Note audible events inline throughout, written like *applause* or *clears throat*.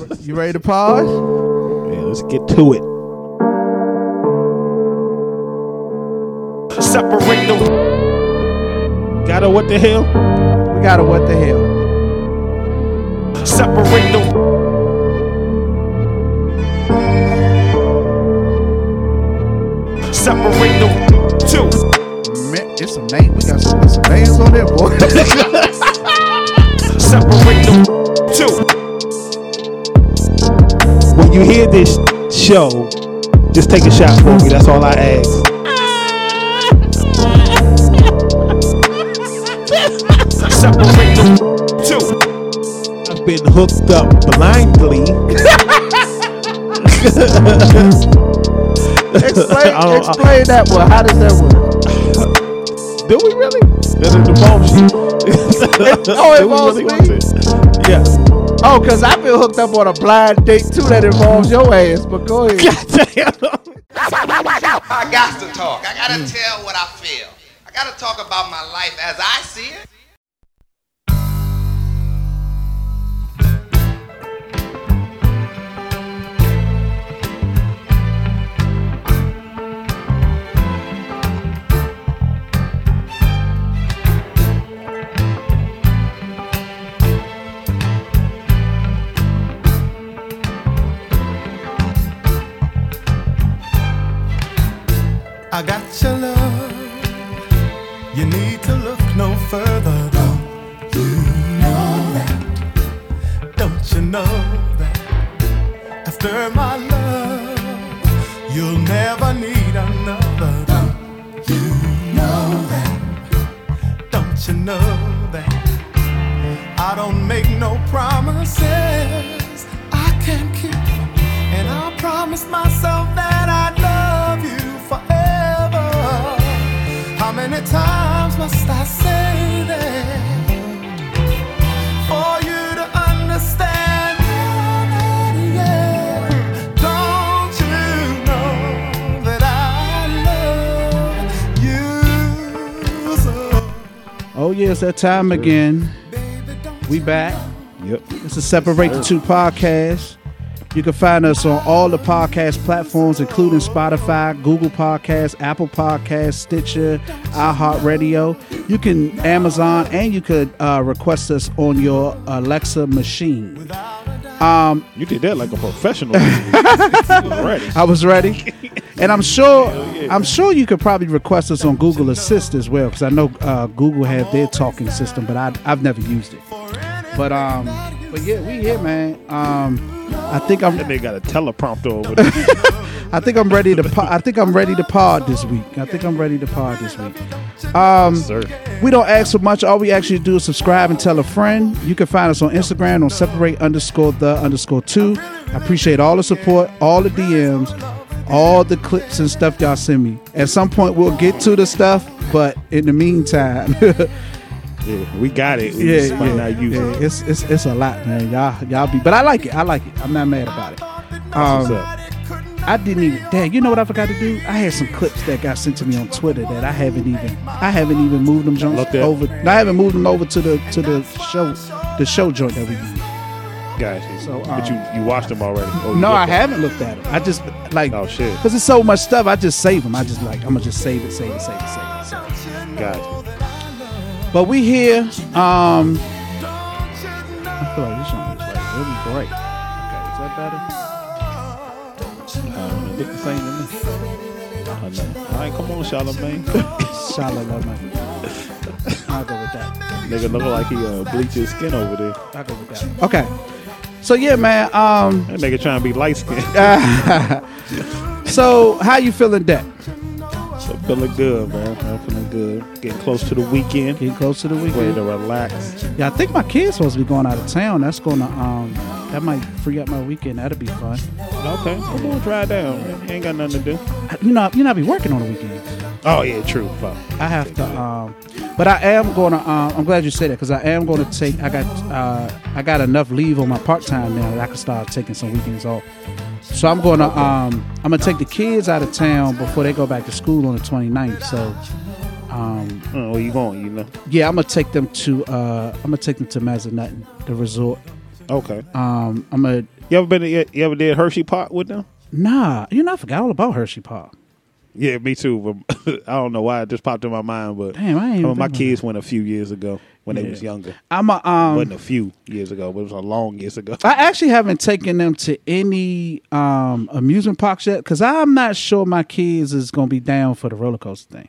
*laughs* You ready to pause? Yeah, let's get to it. Separate the Got her what the hell? We got a what the hell? separate the separate the two. Man, it's some name. We got some, some names on there, boy. *laughs* Separate the this show, just take a shot for me. That's all I ask. Separate the two. I've been hooked up blindly. explain, *laughs* I don't- I- explain that one. How does that work? Do we really? Does *laughs* it involve you? oh, it Do involves really me? Yeah. Oh, because I've been hooked up on a blind date too that involves your ass. But go ahead. I got to talk. I got to tell what I feel. I got to talk about my life as I see it. I got your love. You need to look no further. Don't you know that? Don't you know that? After my love, you'll never need another. Don't you know that? Don't you know that? I don't make no promises I can't keep. And I promise myself that many times must I say that for you to understand? Yeah. Don't you know that I love you so? Oh, yeah, it's that time again. We back. Yep. It's a Separate the Two podcast. You can find us on all the podcast platforms, including Spotify, Google Podcasts, Apple Podcasts, Stitcher, iHeartRadio. You can Amazon, and you could uh, request us on your Alexa machine. You did that like a professional. *laughs* I was ready, *laughs* and I'm sure I'm sure you could probably request us on Google Assist as well, because I know uh, Google have their talking system, but I, I've never used it. But um, but yeah, we here, man. Um, I think I'm That nigga got a teleprompter over *laughs* there. I think I'm ready to. Po- I think I'm ready to pod this week. I think I'm ready to pod this week. Um, Sir. we don't ask for much. All we actually do is subscribe and tell a friend. You can find us on Instagram on separate underscore the underscore two. I appreciate all the support, all the DMs, all the clips and stuff y'all send me. At some point, we'll get to the stuff, but in the meantime, *laughs* Yeah, we got it. We yeah, yeah, not use yeah, it. it's it's it's a lot, man. Y'all y'all be, but I like it. I like it. I'm not mad about it. Um. I didn't even. Dang, you know what I forgot to do? I had some clips that got sent to me on Twitter that I haven't even. I haven't even moved them joints over. I haven't moved them over to the to the show, the show joint that we use. Gotcha. So, but you um, you watched them already? Oh, No, I haven't looked at them. I just like Oh, shit. because it's so much stuff. I just save them. I just like I'm gonna just save it, save it, save it, save it. Save it. Gotcha. But we here. Um, I feel like this one is like really bright. Okay, is that better? Um, it look the same to me. I know. All right, come on, Charlamagne. *laughs* Charlamagne. I'll go with that. Nigga look like he uh, bleached his skin over there. I'll go with that. Okay. So yeah, man. Um, That nigga trying to be light skinned. *laughs* so how you feeling, Deck? So feeling good, man. I'm feeling good. Getting close to the weekend. Getting close to the Ready weekend. to relax. Yeah, I think my kid's supposed to be going out of town. That's gonna um, that might free up my weekend. That'll be fun. Okay, come on, drive down. Ain't got nothing to do. You know, you know, I be working on the weekends. Oh yeah, true. Fuck. I have to. Um, but I am gonna. Um, I'm glad you said that because I am gonna take. I got. Uh, I got enough leave on my part time now that I can start taking some weekends off. So I'm gonna. Um, I'm gonna take the kids out of town before they go back to school on the 29th. So. Um, Oh, where you going? You know. yeah, I'm gonna take them to. Uh, I'm gonna take them to Massanutten, the resort. Okay. Um, I'm a You ever been? You ever did Hershey Park with them? nah. You know, I forgot all about Hershey Park. Yeah, me too. But *laughs* I don't know why it just popped in my mind. But Damn, I ain't even of my kids went a few years ago when they was younger. I'm a um. wasn't a few years ago, but it was a long years ago. I actually haven't taken them to any um amusement parks yet because I'm not sure my kids is gonna be down for the roller coaster thing.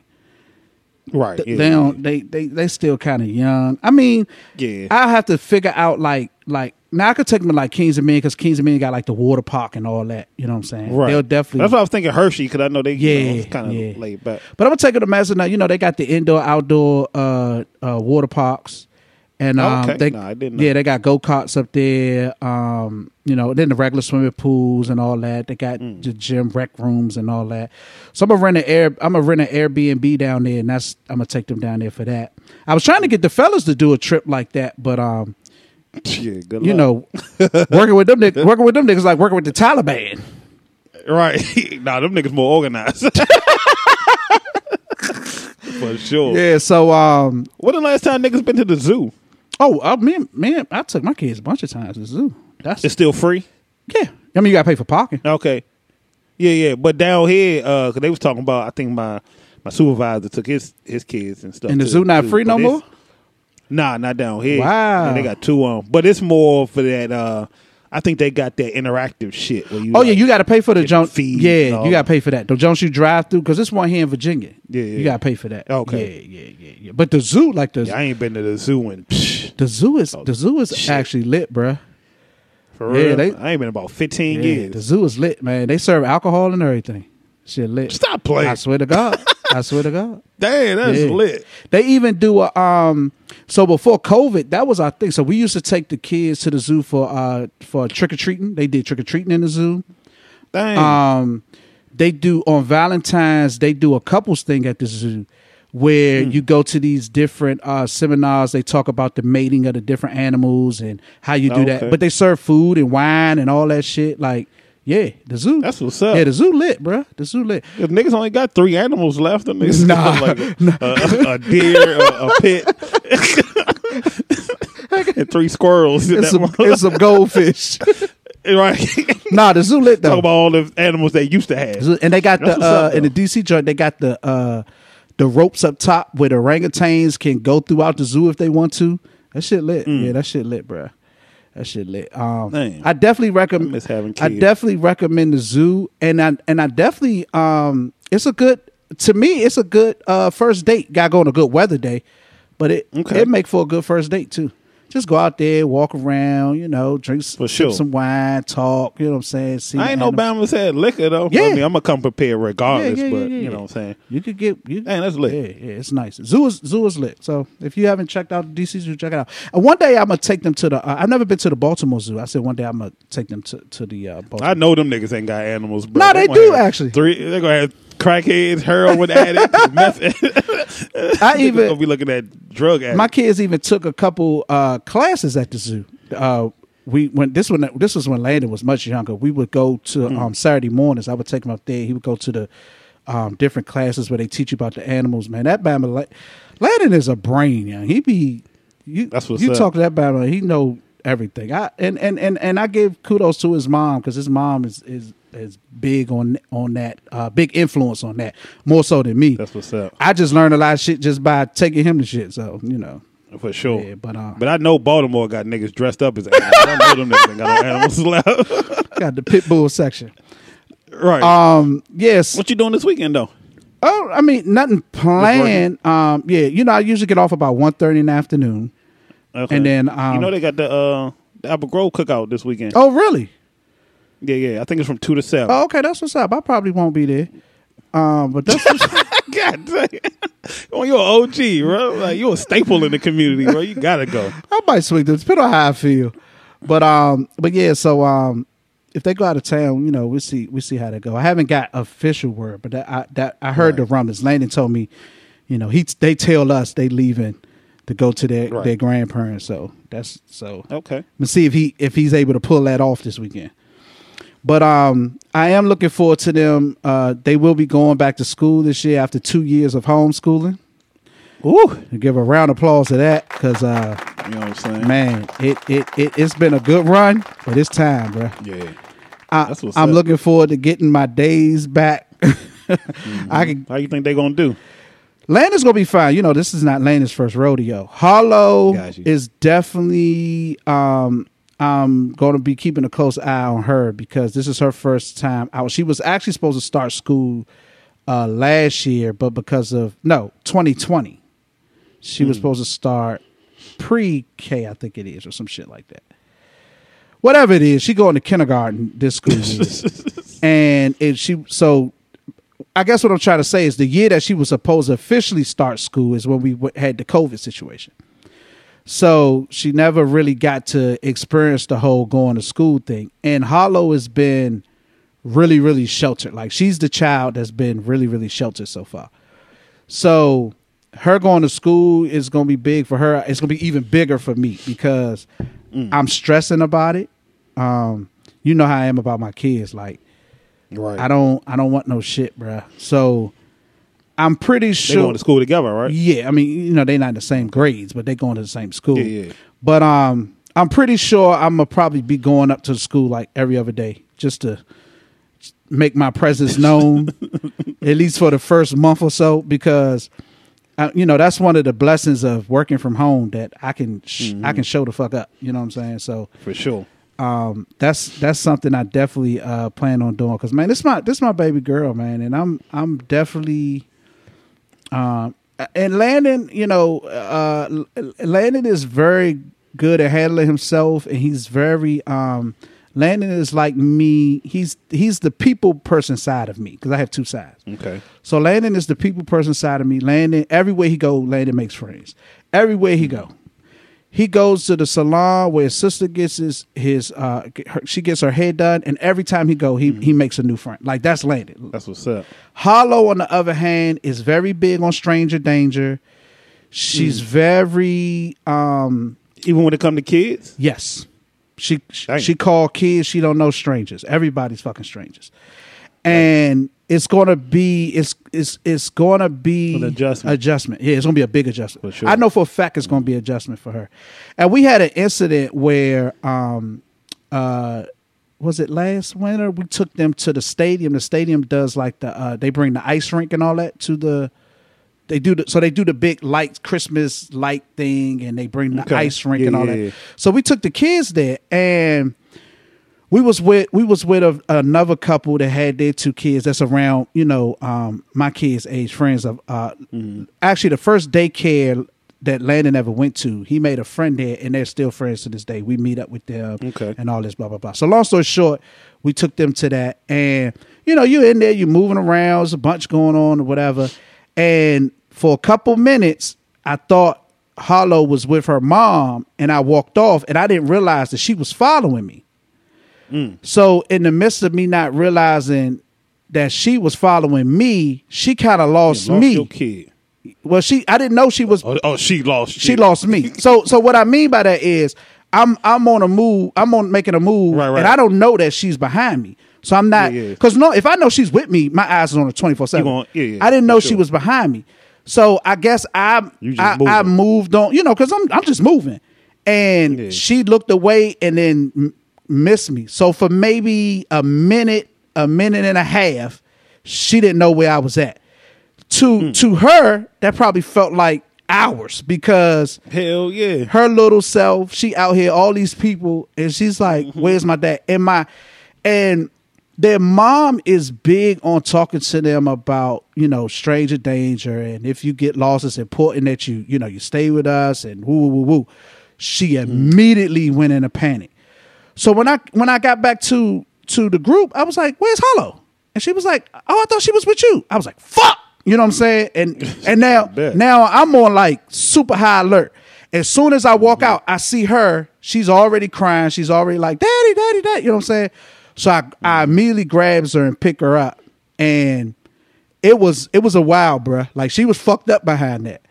Right. Th- yeah, they don't. They they they still kind of young. I mean, Yeah. I have to figure out like like now I could take them to like Kings Dominion because Kings Dominion got like the water park and all that. You know what I'm saying? Right. They'll definitely. That's why I was thinking Hershey because I know they Yeah, you know, kind of yeah. laid back. But I'm gonna take them to Mazda. You know, they got the indoor, outdoor uh, uh, water parks, and um, Okay. they No, I didn't know. yeah, they got go karts up there. Um, you know, then the regular swimming pools and all that. They got Mm. the gym, rec rooms, and all that. So I'm gonna rent an air. I'm gonna rent an Airbnb down there, and that's I'm gonna take them down there for that. I was trying to get the fellas to do a trip like that, but um, *laughs* Yeah, you luck. know, *laughs* working with them, working with them niggas like working with the Taliban. right? *laughs* nah, them niggas more organized. For sure. Yeah. So um, When the last time niggas been to the zoo? Oh, uh, man, man, I took my kids a bunch of times to the zoo. That's It's still free. Yeah, I mean you gotta pay for parking. Okay. Yeah, yeah. But down here, uh, cause they was talking about. I think my my supervisor took his his kids and stuff. And the to zoo not free no but it's- more. Nah, not down here. Wow. Yeah, they got two on, but it's more for that. uh I think they got that interactive shit. Where you Oh yeah, you gotta pay for the get Jones. feed and Yeah, you gotta pay for that. The Jones you drive through because this one here in Virginia. Yeah, yeah. you gotta pay for that. Okay. Yeah, yeah, yeah, yeah. But the zoo, like the Yeah, I ain't been to the zoo in psh, the zoo is Oh, the zoo is shit. actually lit, bruh. for Yeah, real. they- I ain't been about fifteen years. the zoo is lit, man. They serve alcohol and everything. Shit lit. Stop playing. I swear to God. *laughs* I swear to God. Damn, that's Yeah. lit. They even do a um. So before COVID, that was our thing. So we used to take the kids to the zoo for uh for trick or treating. They did trick or treating in the zoo. Damn. um they do on valentine's they do a couples thing at the zoo where Hmm. you go to these different uh seminars they talk about the mating of the different animals and how you do Okay. that but they serve food and wine and all that shit like yeah the zoo That's what's up. yeah the zoo lit bruh. the zoo lit If niggas only got three animals left, them niggas Nah. like *laughs* a, a, a deer, a, a pit, *laughs* and three squirrels. and some, and some goldfish *laughs* right? nah the zoo lit though. Talk about all the animals they used to have. And they got That's the uh up, in the dc joint they got the uh the ropes up top where the orangutans can go throughout the zoo if they want to that shit lit yeah that shit lit bruh. That shit lit. Um. I definitely recommend. miss having I definitely recommend the zoo, and I and I definitely um, it's a good to me. It's a good uh first date. Got to go on a good weather day, but it Okay. it make for a good first date too. Just go out there, walk around, you know, drink For sure. some wine, talk. You know what I'm saying? See I ain't no. Bama's had liquor though. Yeah. I mean, I'm gonna come prepared regardless. Yeah, yeah, but you know what I'm saying. You could get you. Man, that's lit. Yeah, yeah, it's nice. Zoo is zoo is lit. So if you haven't checked out the DC Zoo, check it out. And one day I'm gonna take them to the. Uh, I've never been to the Baltimore Zoo. I said one day I'm gonna take them to to the uh, Baltimore. I know them niggas ain't got animals, bro. No, they gonna do, actually. Three, they gonna have crackheads, heroin addicts, *laughs* meth. I *laughs* even gonna be looking at drug addicts. my kids even took a couple uh, classes at the zoo. Uh, we when this one this was when Landon was much younger. We would go to Hmm. um, Saturday mornings. I would take him up there. He would go to the um, different classes where they teach you about the animals. Man, that Bama La- Landon is a brain. Young. He be you. That's what's you up. talk to that Bama. He know everything. I and and and, and I give kudos to his mom because his mom is is is big on on that uh, big influence on that more so than me. That's what's up I just learned a lot of shit just by taking him to shit. So you know. for sure. Yeah, but, uh, but I know Baltimore got niggas dressed up as animals. I know them niggas got no animals *laughs* left. got the pit bull section. right. Um, yes. what you doing this weekend though? Oh, I mean, nothing planned. Um, yeah, you know, I usually get off about 1.30 in the afternoon. Okay. And then, um, you know they got the uh the Apple Grove cookout this weekend. Oh, really? Yeah, yeah. I think it's from two to seven. Oh, okay, that's what's up. I probably won't be there. Um, but that's what's, *laughs* God dang. Oh, you're an OG, bro. Like you're a staple in the community, bro. You gotta go. I might swing them. Depending on how I feel. But um, but yeah. So um, if they go out of town, you know, we see we see how they go. I haven't got official word, but that I that I heard the rumblings. Landon told me, you know, he they tell us they leaving to go to their Right. their grandparents. So that's so. Okay. Let's see if he if he's able to pull that off this weekend. But um, I am looking forward to them. Uh, they will be going back to school this year after two years of homeschooling. Ooh, give a round of applause to that because uh, You know what I'm saying? man, it, it it it's been a good run, but it's time, bro. Yeah. I, That's what's I'm up. looking forward to getting my days back. *laughs* I can How you think they're gonna do? Landon's gonna be fine. You know, this is not Landon's first rodeo. Hollow is definitely um I'm gonna be keeping a close eye on her because this is her first time out. She was actually supposed to start school uh last year, but because of no, 2020. She Hmm. was supposed to start pre K, I think it is, or some shit like that. Whatever it is, she going to kindergarten this school year. *laughs* and it she so I guess what I'm trying to say is the year that she was supposed to officially start school is when we w- had the COVID situation. So she never really got to experience the whole going to school thing. And Hollow has been really, really sheltered. Like she's the child that's been really, really sheltered so far. So her going to school is going to be big for her. It's going to be even bigger for me because I'm stressing about it. Um, you know how I am about my kids. Like Right. I don't I don't want no shit, bruh. So I'm pretty sure they going to school together, right? Yeah, I mean, you know, they're not in the same grades, but they going to the same school. Yeah, yeah. But um, I'm pretty sure I'm gonna probably be going up to the school like every other day just to make my presence known, *laughs* at least for the first month or so, because. Uh, you know that's one of the blessings of working from home that I can sh- Mm-hmm. I can show the fuck up. You know what I'm saying? So For sure. Um, that's that's something I definitely uh, plan on doing because man, this my this my baby girl, man, and I'm I'm definitely um, and Landon, you know, uh, Landon is very good at handling himself, and he's very um, Landon is like me. He's he's the people person side of me because I have two sides. Okay. So Landon is the people person side of me. Landon, everywhere he go, Landon makes friends. Everywhere he go, he goes to the salon where his sister gets his his uh her, she gets her hair done, and every time he go, he he makes a new friend. Like that's Landon. That's what's up. Hollow, on the other hand, is very big on stranger danger. She's very um Even when it come to kids? Yes. She Dang. she called kids. She don't know strangers. Everybody's fucking strangers, and it's gonna be it's it's it's gonna be An adjustment. Adjustment. Yeah, it's gonna be a big adjustment. Sure. I know for a fact it's gonna be adjustment for her. And we had an incident where um uh was it last winter we took them to the stadium. The stadium does like the uh they bring the ice rink and all that to the they do the so they do the big light Christmas light thing and they bring the Okay. ice rink Yeah, and all yeah, that. yeah. So we took the kids there and we was with we was with a, another couple that had their two kids that's around you know um my kids age friends of uh Mm-hmm. actually the first daycare that Landon ever went to he made a friend there and they're still friends to this day we meet up with them Okay. and all this blah blah blah so long story short we took them to that and you know you're in there you're moving around there's a bunch going on or whatever and for a couple minutes I thought Hollow was with her mom and I walked off and I didn't realize that she was following me Mm. so in the midst of me not realizing that she was following me, she kind of lost, Lost me. your kid. Well, she I didn't know she was Oh, oh, she lost. she you. lost me. So so what I mean by that is I'm I'm on a move. I'm on making a move, Right, right. and I don't know that she's behind me. So I'm not Yeah, yeah. because no, if I know she's with me, my eyes is on her twenty four seven. yeah, yeah, I didn't know for she was behind me. So I guess I I, I moved on, you know, because I'm I'm just moving, and Yeah. she looked away and then missed me. So for maybe a minute, a minute and a half, she didn't know where I was at. To Hmm. to her, that probably felt like hours because Hell yeah. her little self, she out here, all these people, and she's like, Mm-hmm. "Where's my dad?" And my, and their mom is big on talking to them about you know stranger danger, and if you get lost, it's important that you you know you stay with us, and woo woo woo. She Mm-hmm. immediately went in a panic. So when I when I got back to to the group, I was like, "Where's Hollow?" And she was like, "Oh, I thought she was with you." I was like, "Fuck," you know what I'm saying? And *laughs* and now now I'm on like super high alert. As soon as I walk Mm-hmm. out, I see her. She's already crying. She's already like, "Daddy, daddy, daddy." You know what I'm saying? So I Mm-hmm. I immediately grabs her and pick her up, and it was it was a while, bruh. Like she was fucked up behind that.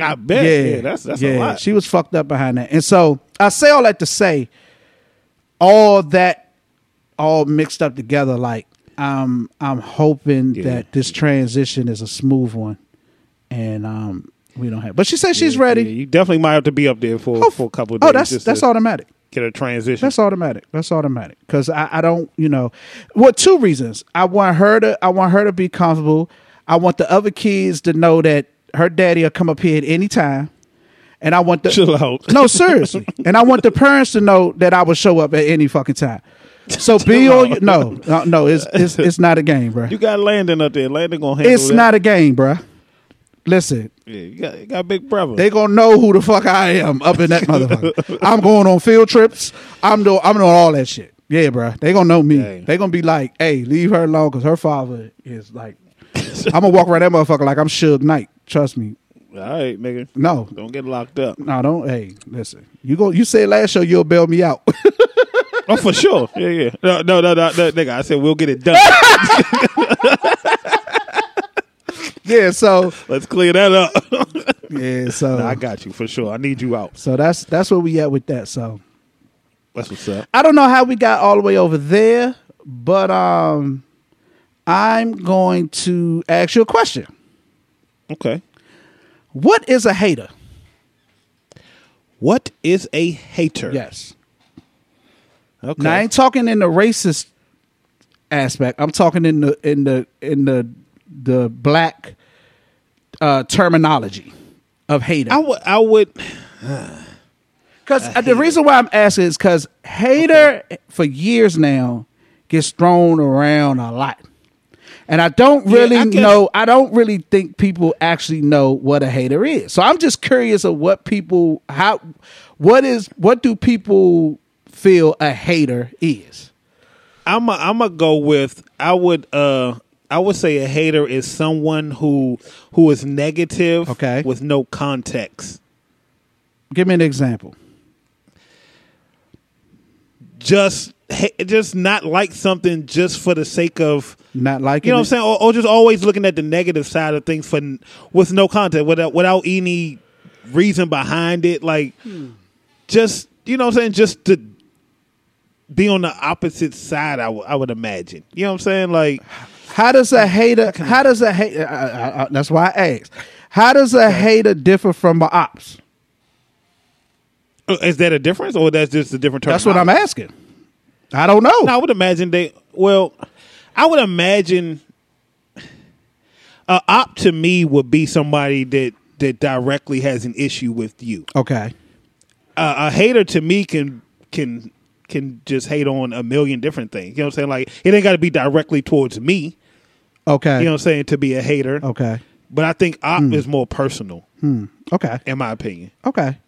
I bet. Yeah, that's that's a lot. She was fucked up behind that. And so I say all that to say, all that all mixed up together, like I'm I'm hoping Yeah. that this transition is a smooth one. And um we don't have. But she said she's Yeah, ready. yeah, you definitely might have to be up there for Oh, for a couple of days. oh, that's that's automatic. Get a transition. That's automatic. That's automatic. Because I, I don't, you know, well, two reasons. I want her to, I want her to be comfortable. I want the other kids to know that her daddy will come up here at any time, and I want the Chill out. no *laughs* seriously, and I want the parents to know that I will show up at any fucking time. So *laughs* be on your no, no, no. It's *laughs* it's it's not a game, bro. You got Landon up there. Landon gonna handle it. It's that. not a game, bro. Listen, Yeah, you got, you got big brother. they gonna know who the fuck I am up in that motherfucker. I'm going on field trips. I'm doing I'm doing all that shit. Yeah, bro. They gonna know me. Dang. They gonna be like, hey, leave her alone because her father is like. I'm gonna walk around that motherfucker like I'm Suge Knight. Trust me. All right, nigga. No, Don't get locked up. no, don't. Hey, listen. You go. You said last show you'll bail me out. *laughs* Oh, for sure. Yeah, yeah. No, no, no, no, no, nigga. I said we'll get it done. *laughs* yeah. So *laughs* Let's clear that up. yeah. So I got you for sure. I need you out. so that's that's where we at with that. So That's what's up. I don't know how we got all the way over there, but um, I'm going to ask you a question. Okay. What is a hater? What is a hater? Yes. Okay. Now I ain't talking in the racist aspect. I'm talking in the in the in the the black uh terminology of hater. I would. I would. *sighs* Because the reason why I'm asking is because hater for years now gets thrown around a lot. And I don't Yeah, really I guess- know, I don't really think people actually know what a hater is. So I'm just curious of what people, how, what is, what do people feel a hater is? I'm. A, I'm gonna go with. I would. Uh. I would say a hater is someone who who is negative. Okay. With no context. Give me an example. Just. Just not like something just for the sake of. Not like You know what I'm saying? Or, or just always looking at the negative side of things for with no content, without without any reason behind it. Like just you know what I'm saying? Just to be on the opposite side, I would- imagine. You know what I'm saying? Like How does a hater? How does a hater? I, I, I, that's why I asked. How does a hater differ from a ops? uh, is that a difference, or that's just a different term? That's what I'm asking. I don't know. No, I would imagine they. Well, I would imagine a op to me would be somebody that that directly has an issue with you. Okay. uh, a hater to me can can can just hate on a million different things. You know what I'm saying? Like it ain't got to be directly towards me. Okay. You know what I'm saying? To be a hater. okay. But I think op is more personal, Okay. in my opinion. Okay.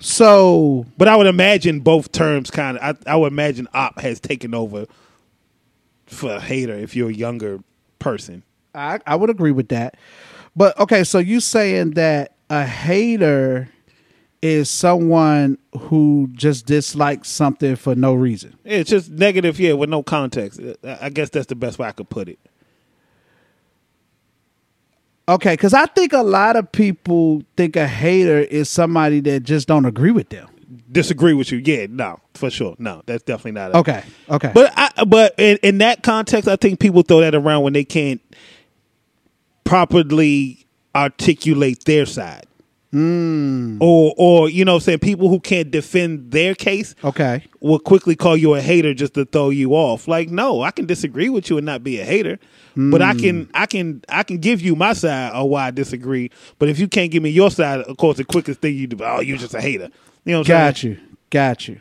So But I would imagine both terms kind of. I, I would imagine op has taken over for a hater if you're a younger person. I, I would agree with that. But okay, so you saying that a hater is someone who just dislikes something for no reason. It's just negative, yeah, with no context. I I guess that's the best way I could put it. Okay, because I think a lot of people think a hater is somebody that just don't agree with them. Disagree with you, yeah, no, for sure, no, that's definitely not. A, Okay. Okay. But I, but in, in that context, I think people throw that around when they can't properly articulate their side, or or you know, what I'm saying people who can't defend their case okay. will quickly call you a hater just to throw you off. Like, no, I can disagree with you and not be a hater, but I can I can I can give you my side of why I disagree. But if you can't give me your side, of course, the quickest thing you do, oh, you're just a hater. You know what Got saying? you. Got you.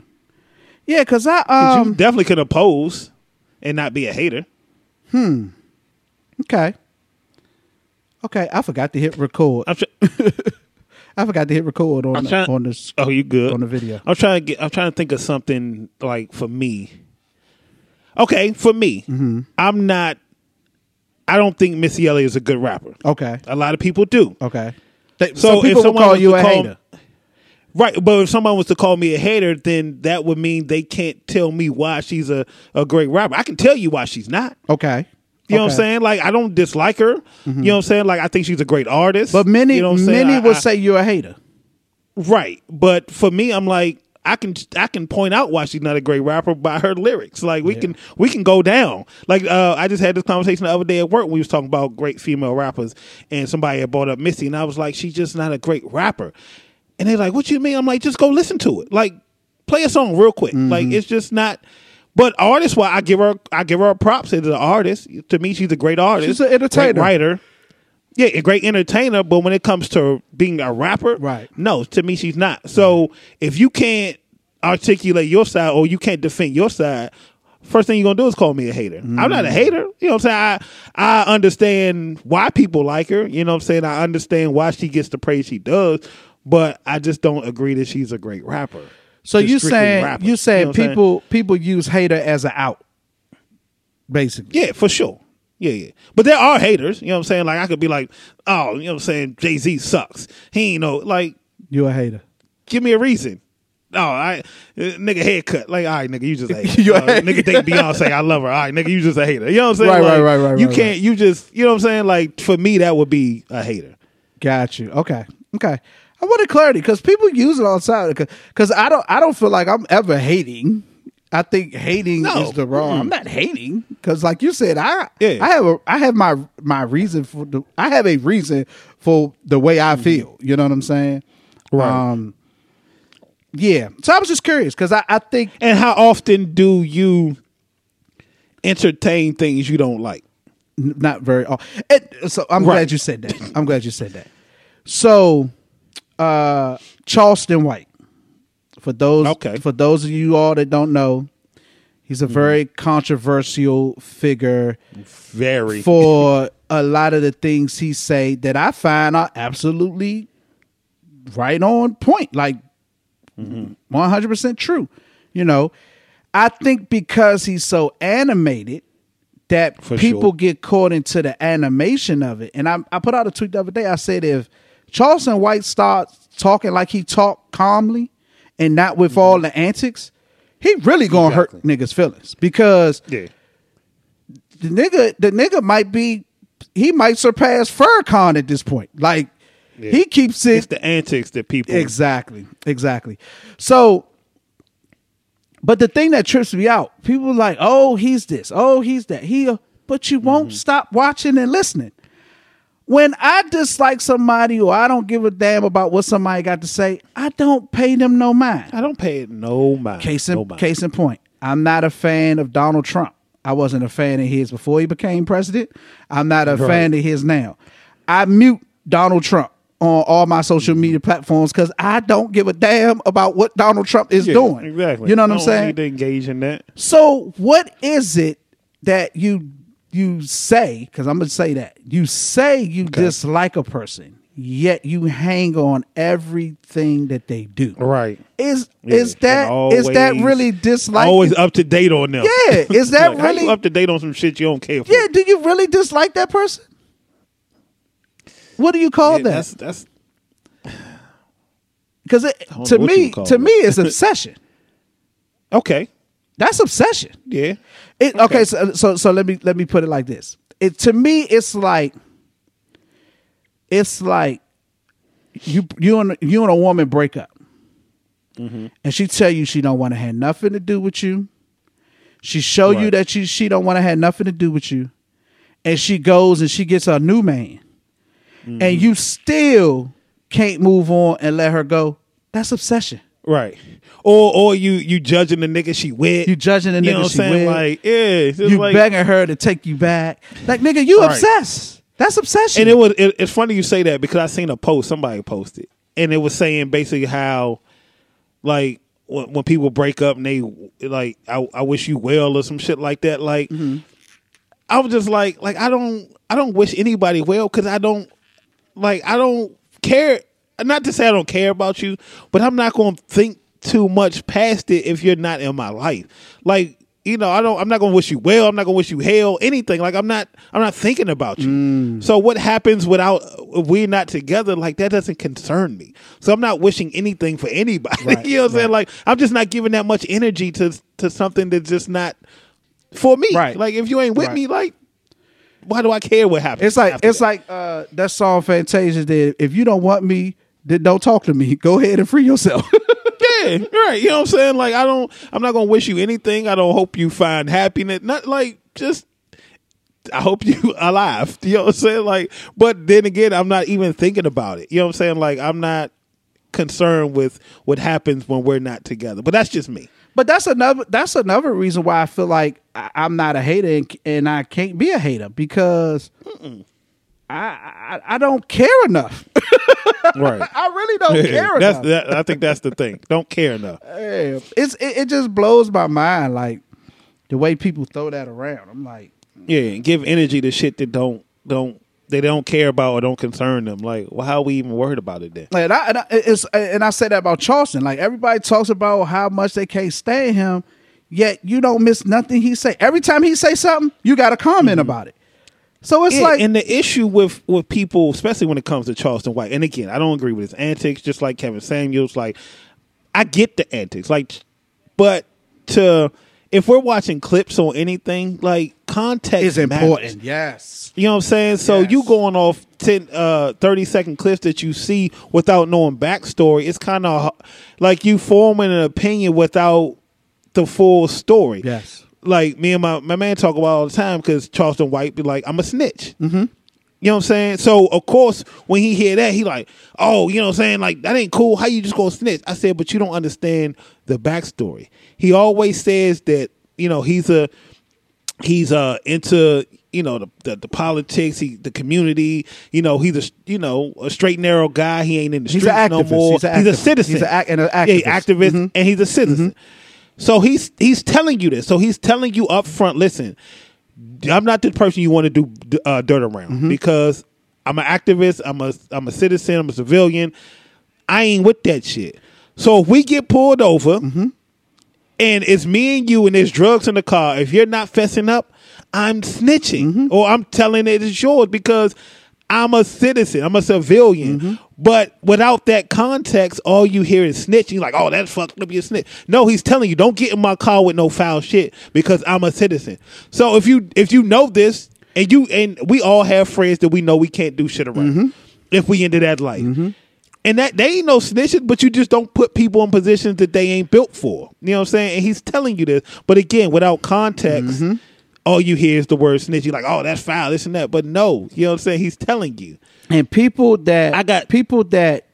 Yeah, because I 'Cause you um definitely could oppose and not be a hater. Hmm. Okay. Okay, I forgot to hit record. *laughs* I forgot to hit record on I'm the, on this Oh, you good on the video. I'm trying to get. I'm trying to think of something like for me. Okay, for me, Mm-hmm. I'm not. I don't think Missy Elliott is a good rapper. Okay. A lot of people do. Okay. They- So if someone call you a call- hater. Right, but if someone was to call me a hater, then that would mean they can't tell me why she's a, a great rapper. I can tell you why she's not. Okay. You know what I'm saying? Like I don't dislike her. You know what I'm saying? Like I think she's a great artist. But many you know what I'm saying? many I- will I- say you're a hater. Right. But for me, I'm like, I can I can point out why she's not a great rapper by her lyrics. Like we can we can go down. Like uh, I just had this conversation the other day at work. We was talking about great female rappers, and somebody had brought up Missy, and I was like, she's just not a great rapper. And they're like, "What you mean?" I'm like, "Just go listen to it. Like, play a song real quick. Like, it's just not." But artist, well, I give her I give her a props as an artist. To me, she's a great artist. She's an entertainer. writer. Yeah, a great entertainer, but when it comes to being a rapper, Right. No, to me, she's not. So if you can't articulate your side or you can't defend your side, first thing you're gonna do is call me a hater. I'm not a mm. hater. You know what I'm saying? I I understand why people like her. You know what I'm saying? I understand why she gets the praise she does, but I just don't agree that she's a great rapper. So you saying you saying know what I'm saying? people people use hater as an out, basically. Yeah, for sure. Yeah, yeah. But there are haters. You know what I'm saying? Like I could be like, oh, you know what I'm saying? Jay Z sucks. He ain't no like. You a hater. Give me a reason. Oh, I uh, nigga haircut. Like, all right, nigga, you just a *laughs* hater. You a Uh, nigga think Beyonce, I love her. All right, nigga, you just a hater. You know what I'm saying? Right, right, Like, right, right, You right, can't. You just. You know what I'm saying? Like for me, that would be a hater. Got you. Okay. Okay. I wanted clarity because people use it all the time. Because I don't I don't feel like I'm ever hating. I think hating No. is the wrong. I'm not hating because, like you said, I Yeah. I have a I have my my reason for the I have a reason for the way I feel. You know what I'm saying? Right. Um, yeah. So I was just curious because I, I think And how often do you entertain things you don't like? N- not very often. So I'm Right. glad you said that. I'm glad you said that. So, uh, Charleston White. For those, Okay. for those of you all that don't know, he's a very controversial figure Very. for *laughs* a lot of the things he say that I find are absolutely right on point, like Mm-hmm. one hundred percent true. You know, I think because he's so animated that For people sure. get caught into the animation of it. And I, I put out a tweet the other day. I said if Charleston White starts talking like he talked calmly and not with all mm-hmm. the antics, he really gonna hurt niggas' feelings because yeah. the nigga the nigga might be he might surpass Farrakhan at this point. Like he keeps It's it the antics that people. exactly, exactly. So, but the thing that trips me out, people like, oh, he's this, oh, he's that, he, a-" but you won't mm-hmm. stop watching and listening. When I dislike somebody or I don't give a damn about what somebody got to say, I don't pay them no mind. I don't pay it no mind. Case in, no mind. case in point, I'm not a fan of Donald Trump. I wasn't a fan of his before he became president. I'm not a fan of his now. I mute Donald Trump on all my social mm-hmm. media platforms because I don't give a damn about what Donald Trump is Yeah, doing. Exactly. You know what I I'm saying? Need to engage in that. So what is it that you you say? Because I'm gonna say that you say you dislike a person, yet you hang on everything that they do. Right. Is Yeah, is that and is that really dislike? Always up to date on them. Yeah, is *laughs* that Like, really- up to date on some shit you don't care for? Yeah, do you really dislike that person? What do you call Yeah, that? That's that's *sighs* Because to me, to it. me, it's *laughs* obsession. okay. That's obsession. Yeah. It, okay, so, so so let me let me put it like this. It to me, it's like it's like you you and you and a woman break up, mm-hmm. and she tell you she don't want to have nothing to do with you. She show you that she she don't want to have nothing to do with you, and she goes and she gets a new man, and mm-hmm. you still can't move on and let her go. That's obsession. Right. Or or you you judging the nigga she with. You judging the You nigga know what I'm she saying? with. Like, yeah. You like, begging her to take you back. Like nigga, you Right. obsessed. That's obsession. And it was it, it's funny you say that because I seen a post somebody posted, and it was saying basically how, like when, when people break up and they like I, I wish you well or some shit like that. Like mm-hmm. I was just like like I don't I don't wish anybody well because I don't like I don't care. Not to say I don't care about you, but I'm not going to think too much past it if you're not in my life. Like you know, I don't. I'm not gonna wish you well. I'm not gonna wish you hell. Anything. Like I'm not. I'm not thinking about you. So what happens without if we're not together? Like that doesn't concern me. So I'm not wishing anything for anybody. *laughs* you know what I'm saying? Like I'm just not giving that much energy to to something that's just not for me. Right. Like if you ain't with Right. me, like why do I care what happens? It's like it's that? like uh, that song Fantasia did. If you don't want me, then don't talk to me. *laughs* Go ahead and free yourself. *laughs* Yeah, right. You know what I'm saying? Like I don't I'm not gonna wish you anything. I don't hope you find happiness. Not like just I hope you *laughs* alive. You know what I'm saying? Like but then again, I'm not even thinking about it. You know what I'm saying? Like I'm not concerned with what happens when we're not together. But that's just me. But that's another that's another reason why I feel like I, I'm not a hater and, and I can't be a hater because I, I I don't care enough. *laughs* Right. I really don't care that's enough. that, I think that's the thing. Don't care enough. Yeah. It's it, it just blows my mind like the way people throw that around. I'm like, Yeah, and give energy to shit that don't don't they don't care about or don't concern them. Like, well, how are we even worried about it then? And I, and I, it's, and I say that about Charleston. Like everybody talks about how much they can't stand him, yet you don't miss nothing he say. Every time he say something, you got to comment mm-hmm. about it. So it's. Like, and the issue with with people, especially when it comes to Charleston White, and again, I don't agree with his antics. Just like Kevin Samuels, like I get the antics, like, but to if we're watching clips on anything, like context is matters. important. Yes. You know what I'm saying? So Yes. you going off 10, uh, 30 second clips that you see without knowing backstory, it's kind of like you forming an opinion without the full story. Yes. Like me and my, my man talk about all the time because Charleston White be like, I'm a snitch. Mm-hmm. You know what I'm saying? So of course, when he hear that, he like, oh, you know what I'm saying? Like that ain't cool. How you just gonna snitch? I said, but you don't understand the backstory. He always says that you know he's a he's uh into you know the, the the politics, he the community. You know he's a you know a straight narrow guy. He ain't in the He's streets an no more. He's a a citizen. He's a ac- and an Yeah, activist. activist, Mhm. and he's a citizen. So he's he's telling you this. So he's telling you up front. Listen, I'm not the person you want to do uh, dirt around Mm-hmm. because I'm an activist. I'm a I'm a citizen. I'm a civilian. I ain't with that shit. So if we get pulled over Mm-hmm. and it's me and you and there's drugs in the car, if you're not fessing up, I'm snitching Mm-hmm. or I'm telling it it's yours because I'm a citizen. I'm a civilian. Mm-hmm. But without that context, all you hear is snitching. Like, oh, that's fucked up. You snitch. No, he's telling you, don't get in my car with no foul shit because I'm a citizen. So if you if you know this and you and we all have friends that we know we can't do shit around Mm-hmm. if we into that life. And that they ain't no snitching, but you just don't put people in positions that they ain't built for. You know what I'm saying? And he's telling you this, but again, without context, Mm-hmm. All you hear is the word snitch. You're like, oh, that's foul, this and that. But no, you know what I'm saying? He's telling you. and people that I got- people that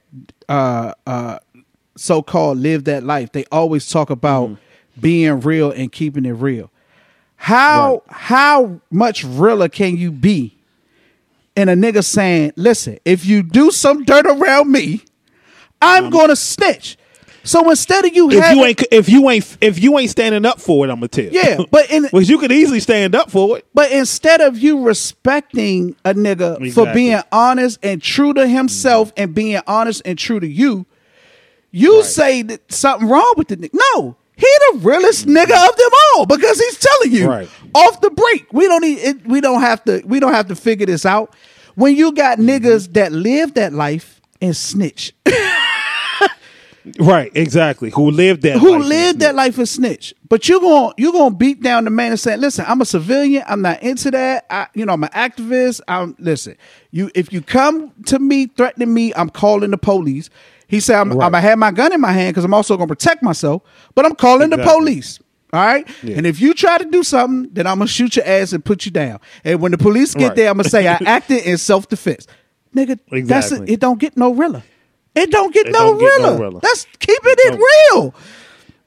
uh uh so called live that life they always talk about Mm-hmm. being real and keeping it real how how much realer can you be in a nigga saying listen if you do some dirt around me i'm gonna snitch so instead of you If having, you ain't if you ain't if you ain't standing up for it, I'm gonna tell. You. Yeah but in *laughs* Which you could easily stand up for it. But instead of you respecting a nigga for being honest and true to himself and being honest and true to you, you say that something wrong with the nigga. No, he the realest nigga of them all because he's telling you Right. off the break. We don't need it, we don't have to we don't have to figure this out. When you got niggas that live that life and snitch, *laughs* Right, exactly. Who lived that who lived that life and snitch. But you going you gonna beat down the man and say, listen, I'm a civilian. I'm not into that. I, you know, I'm an activist. I'm listen. You if you come to me threatening me, I'm calling the police. He said, I'm, I'm gonna have my gun in my hand because I'm also gonna protect myself. But I'm calling the police. All right. And if you try to do something, then I'm gonna shoot your ass and put you down. And when the police get Right. there, I'm gonna say I *laughs* acted in self defense. Nigga, that's Exactly. it. It don't get no realer. It don't get It no don't get no realer. realer. That's keeping it don't. real.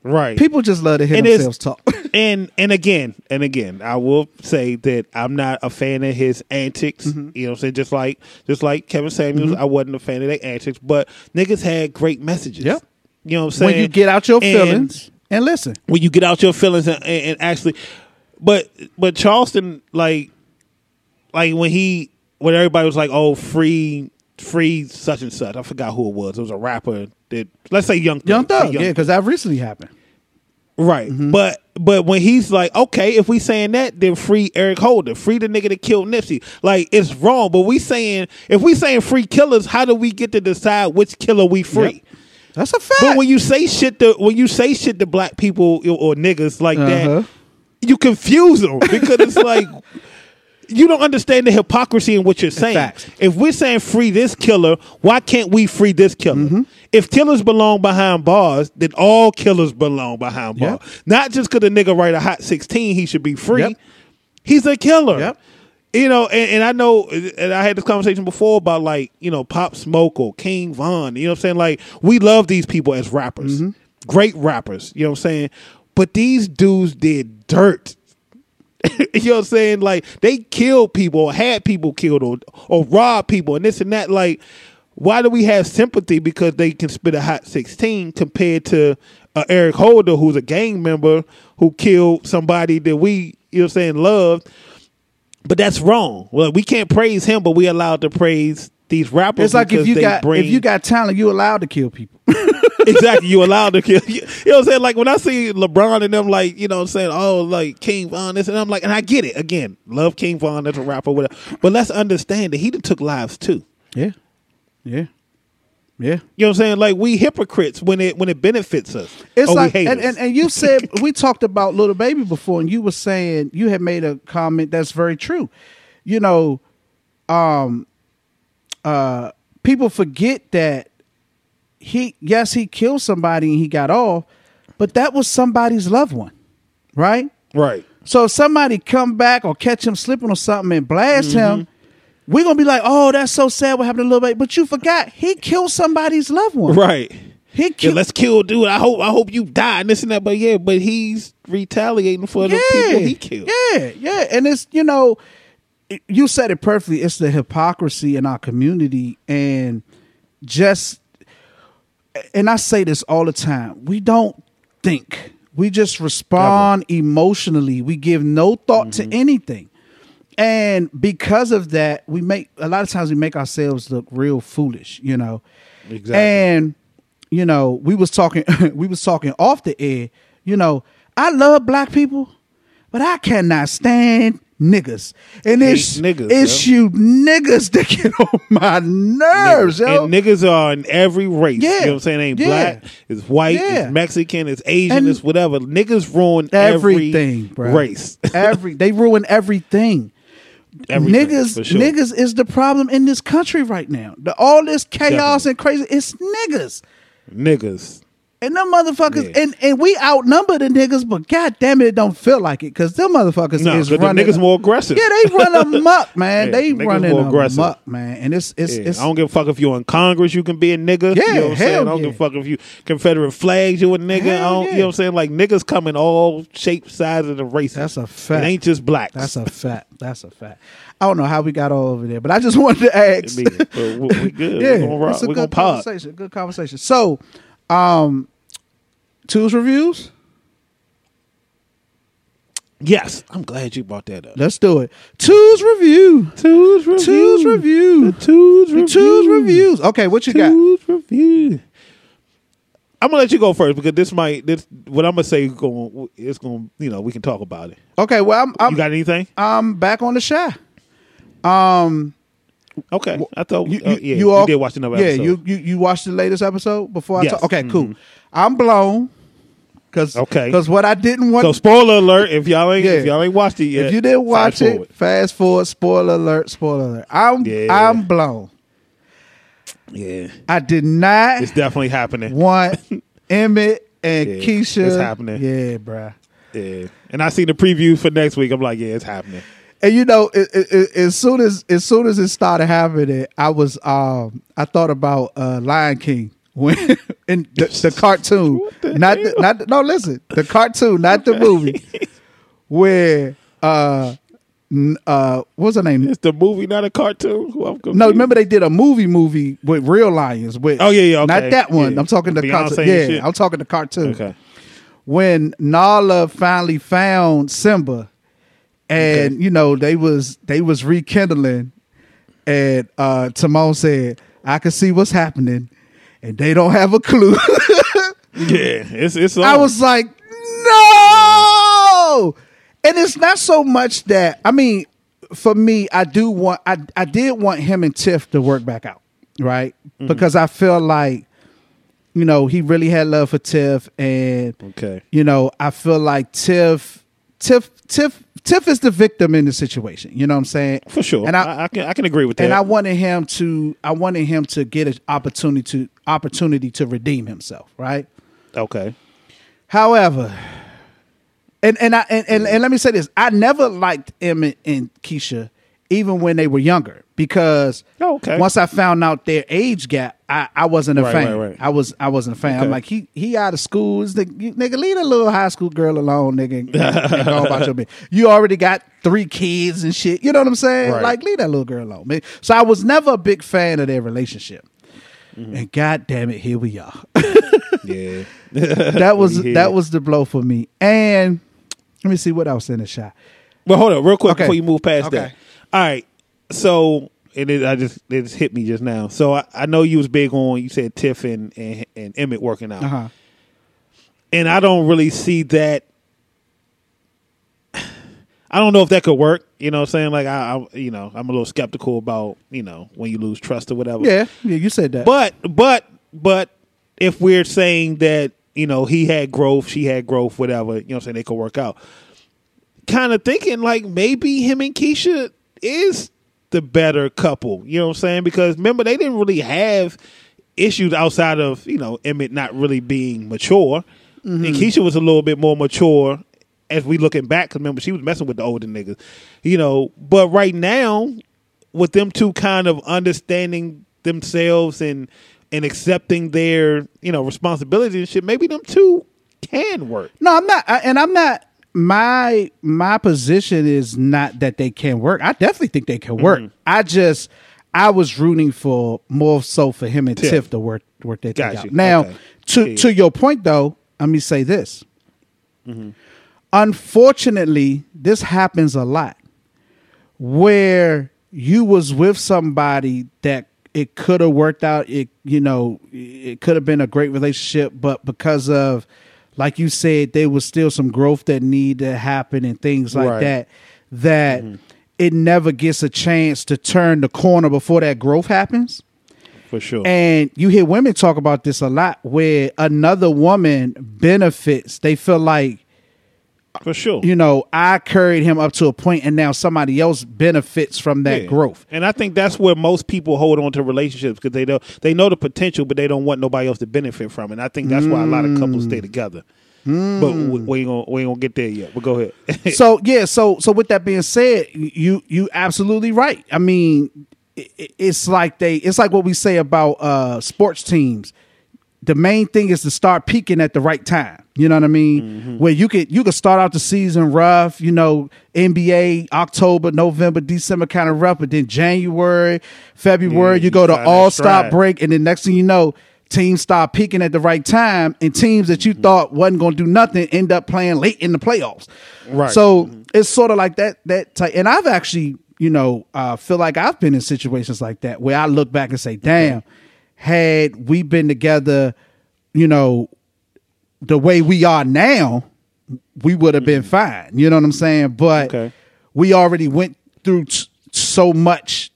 Right. People just love to hear And themselves talk. *laughs* and and again and again, I will say that I'm not a fan of his antics. Mm-hmm. You know, what I'm saying just like just like Kevin Samuels, I wasn't a fan of their antics, but niggas had great messages. Yep. You know what I'm saying? when you get out your And feelings and listen. when you get out your feelings and, and, and actually, but but Charleston like like when he when everybody was like, oh, free free such and such. I forgot who it was. It was a rapper that let's say Young Thug. Young Thug, yeah, because that recently happened. Right. Mm-hmm. But but when he's like, okay, if we saying that, then free Eric Holder, free the nigga that killed Nipsey. Like it's wrong. But we saying if we saying free killers, how do we get to decide which killer we free? Yep. That's a fact. But when you say shit to when you say shit to black people or niggas like Uh-huh. that, you confuse them because it's like *laughs* you don't understand the hypocrisy in what you're saying. Facts. If we're saying free this killer, why can't we free this killer? Mm-hmm. If killers belong behind bars, then all killers belong behind Yep. bars. Not just because a nigga write a hot 16, he should be free. Yep. He's a killer. Yep. You know, and, and I know, and I had this conversation before about like, you know, Pop Smoke or King Von. You know what I'm saying? Like, we love these people as rappers, Mm-hmm. great rappers. You know what I'm saying? But these dudes did dirt. *laughs* you know what I'm saying? Like, they killed people or had people killed or, or robbed people and this and that. Like, why do we have sympathy because they can spit a hot 16 compared to uh, Eric Holder, who's a gang member who killed somebody that we, you know what I'm saying, loved? But that's wrong. Well, we can't praise him, but we allowed to praise these rappers. It's like if you got bring, if you got talent, you allowed to kill people. *laughs* exactly you allowed to kill. You know what I'm saying? Like when I see LeBron and them, like you know, what I'm saying, oh, like King Von, this, and I'm like, and I get it. Again, love King Von as a rapper, whatever. But let's understand that he took lives too. yeah, yeah, yeah. You know what I'm saying? Like we hypocrites when it when it benefits us. It's like, we and, and, and you said *laughs* we talked about little baby before, and you were saying you had made a comment that's very true. You know, um, uh, people forget that he, yes, he killed somebody and he got off, but that was somebody's loved one, right? right. So if somebody come back or catch him slipping or something and blast Mm-hmm. him, we're gonna be like, "Oh, that's so sad. What happened to little baby?" But you forgot he killed somebody's loved one. Right. He Yeah, killed. let's kill dude. I hope I hope you die and this and that. But yeah, but he's retaliating for the people he killed. Yeah, yeah, and it's you know, it- you said it perfectly. It's the hypocrisy in our community, and just, and I say this all the time. We don't think. We just respond emotionally. We give no thought Mm-hmm. to anything. And because of that, we make a lot of times we make ourselves look real foolish, you know. Exactly. And you know, we was talking *laughs* we was talking off the air, you know, I love black people, but I cannot stand niggas. And Hate it's niggas, it's yo. you niggas *laughs* that get on my nerves, yo. And niggas are in every race. Yeah. You know what I'm saying? Ain't Yeah. black, it's white, Yeah. it's Mexican, it's Asian, And it's whatever. Niggas ruin every everything, bro. race. *laughs* Every they ruin everything. Everything, niggas, sure. niggas is the problem in this country right now. The, all this chaos Definitely. and crazy, it's niggas. Niggas. And them motherfuckers, Yeah. and, and we outnumber the niggas, but god damn it, it don't feel like it because them motherfuckers No, is running. niggas more aggressive. yeah, they run *laughs* amok, man. Yeah, they running more aggressive. amok, man. And it's it's Yeah, it's I don't give a fuck if you're in Congress, you can be a nigga. Yeah, you know what I'm saying? I don't give a fuck if you Confederate flags, you a nigga. I don't. You know what I'm saying? Like niggas come in all shapes, sizes, and races. That's a fact. It ain't just blacks. that's a *laughs* fact. That's a fact. I don't know how we got all over there, but I just *laughs* wanted to ask. We, good. yeah, We're gonna rock. it's a We're good conversation. Good conversation. So, um, tools reviews. Yes, I'm glad you brought that up. Let's do it. Tools review. Tools review. Tools review. Tools The review. Tools reviews. Okay, what you got? Tools review. I'm gonna let you go first because this might this what I'm gonna say is going it's going to, you know we can talk about it. Okay, well I'm I'm, you got anything? I'm back on the shy. Um, Okay, I thought you, uh, you, yeah you all did watch another yeah, episode. you you you watched the latest episode before I Yes. talk. Okay, Mhm. cool. I'm blown because Okay. because what I didn't want. So spoiler alert if y'all ain't Yeah. if y'all ain't watched it yet. if you didn't watch it, forward. fast forward. Spoiler alert! Spoiler alert! I'm Yeah. I'm blown. yeah, I did not it's definitely happening. want *laughs* Emmett and Yeah, Keisha. it's happening. Yeah, bruh. Yeah, and I see the preview for next week. I'm like, yeah, it's happening. And you know, it, it, as soon as as soon as it started happening, I was um I thought about uh Lion King *laughs* when in the, the cartoon, the not the, not the, no listen the cartoon, not the movie, where uh uh what's her name? It's the movie, not a cartoon. I'm No, remember they did a movie movie with real lions. With Oh, yeah, yeah, not that one. Yeah. I'm talking the cartoon. Yeah, shit. I'm talking the cartoon. Okay. when Nala finally found Simba, and Okay. you know they was they was rekindling, and uh Timon said, "I can see what's happening, and they don't have a clue." *laughs* Yeah, it's it's. I was like, "No!" And it's not so much that I mean, for me, I do want I I did want him and Tiff to work back out, right? Mm-hmm. Because I feel like, you know, he really had love for Tiff, and okay. you know, I feel like Tiff Tiff Tiff Tiff is the victim in the situation. You know what I'm saying? for sure. And I, I, I can I can agree with that. and I wanted him to I wanted him to get an opportunity to opportunity to redeem himself, right? okay. However, and and I and, and, and let me say this: I never liked Emmett and Keisha, even when they were younger, because Oh, okay. once I found out their age gap, I, I wasn't a Right, fan. right, right. I was I wasn't a fan. I'm like he he out of school, This nigga, you- nigga leave a little high school girl alone, nigga. and- and go about your *laughs* business. You already got three kids and shit. You know what I'm saying? Like leave that little girl alone, man. So I was never a big fan of their relationship. Mm-hmm. And god damn it, here we are. *laughs* Yeah. *laughs* that was that was the blow for me. And let me see what else in the shot. Well, hold on, real quick Okay. before you move past Okay. that. All right, so and it, I just it just hit me just now. So I, I know you was big on you said Tiff and and, and Emmett working out, Uh huh. and I don't really see that. *sighs* I don't know if that could work. You know what I'm saying? Like I, I you know, I'm a little skeptical about, you know, when you lose trust or whatever. Yeah, yeah, you said that. But but but if we're saying that you know he had growth, she had growth, whatever, you know, what I'm saying they could work out. Kind of thinking like maybe him and Keisha is the better couple. You know what I'm saying? Because remember they didn't really have issues outside of you know Emmett not really being mature, and mm-hmm. Keisha was a little bit more mature. As we looking back. Cause remember she was messing with the older niggas, you know. But right now, with them two kind of understanding themselves and and accepting their you know responsibility and shit, maybe them two can work. no, I'm not, I, and I'm not. My my position is not that they can work. I definitely think they can work. Mm-hmm. I just I was rooting for more so for him and Tiff. Tiff, to work work Got thing out. Now, Okay. to Yeah. to your point though, let me say this. Mm-hmm. Unfortunately, this happens a lot where you was with somebody that it could have worked out it you know it could have been a great relationship but because of like you said there was still some growth that need to happen and things like Right. that that mm-hmm. it never gets a chance to turn the corner before that growth happens For sure. and you hear women talk about this a lot where another woman benefits they feel like For sure. you know, I carried him up to a point and now somebody else benefits from that Yeah. growth. And I think that's where most people hold on to relationships because they know they know the potential, but they don't want nobody else to benefit from it. And I think that's why a lot of couples stay together. But we, we ain't gonna we ain't gonna get there yet. But go ahead. *laughs* so yeah, so so with that being said, you you absolutely right. I mean, i- i- it's like they it's like what we say about uh sports teams. The main thing is to start peaking at the right time. You know what I mean? Where you could you could start out the season rough, you know, NBA October, November, December kind of rough, but then January, February, Yeah, you go to All Star break, and then next thing you know, teams start peaking at the right time, and teams that you thought wasn't going to do nothing end up playing late in the playoffs. Right. So it's sort of like that. That type, and I've actually, you know, uh, feel like I've been in situations like that where I look back and say, "Damn, had we been together, you know, the way we are now, we would have been mm-hmm. fine." You know what I'm saying? But Okay. we already went through t- so much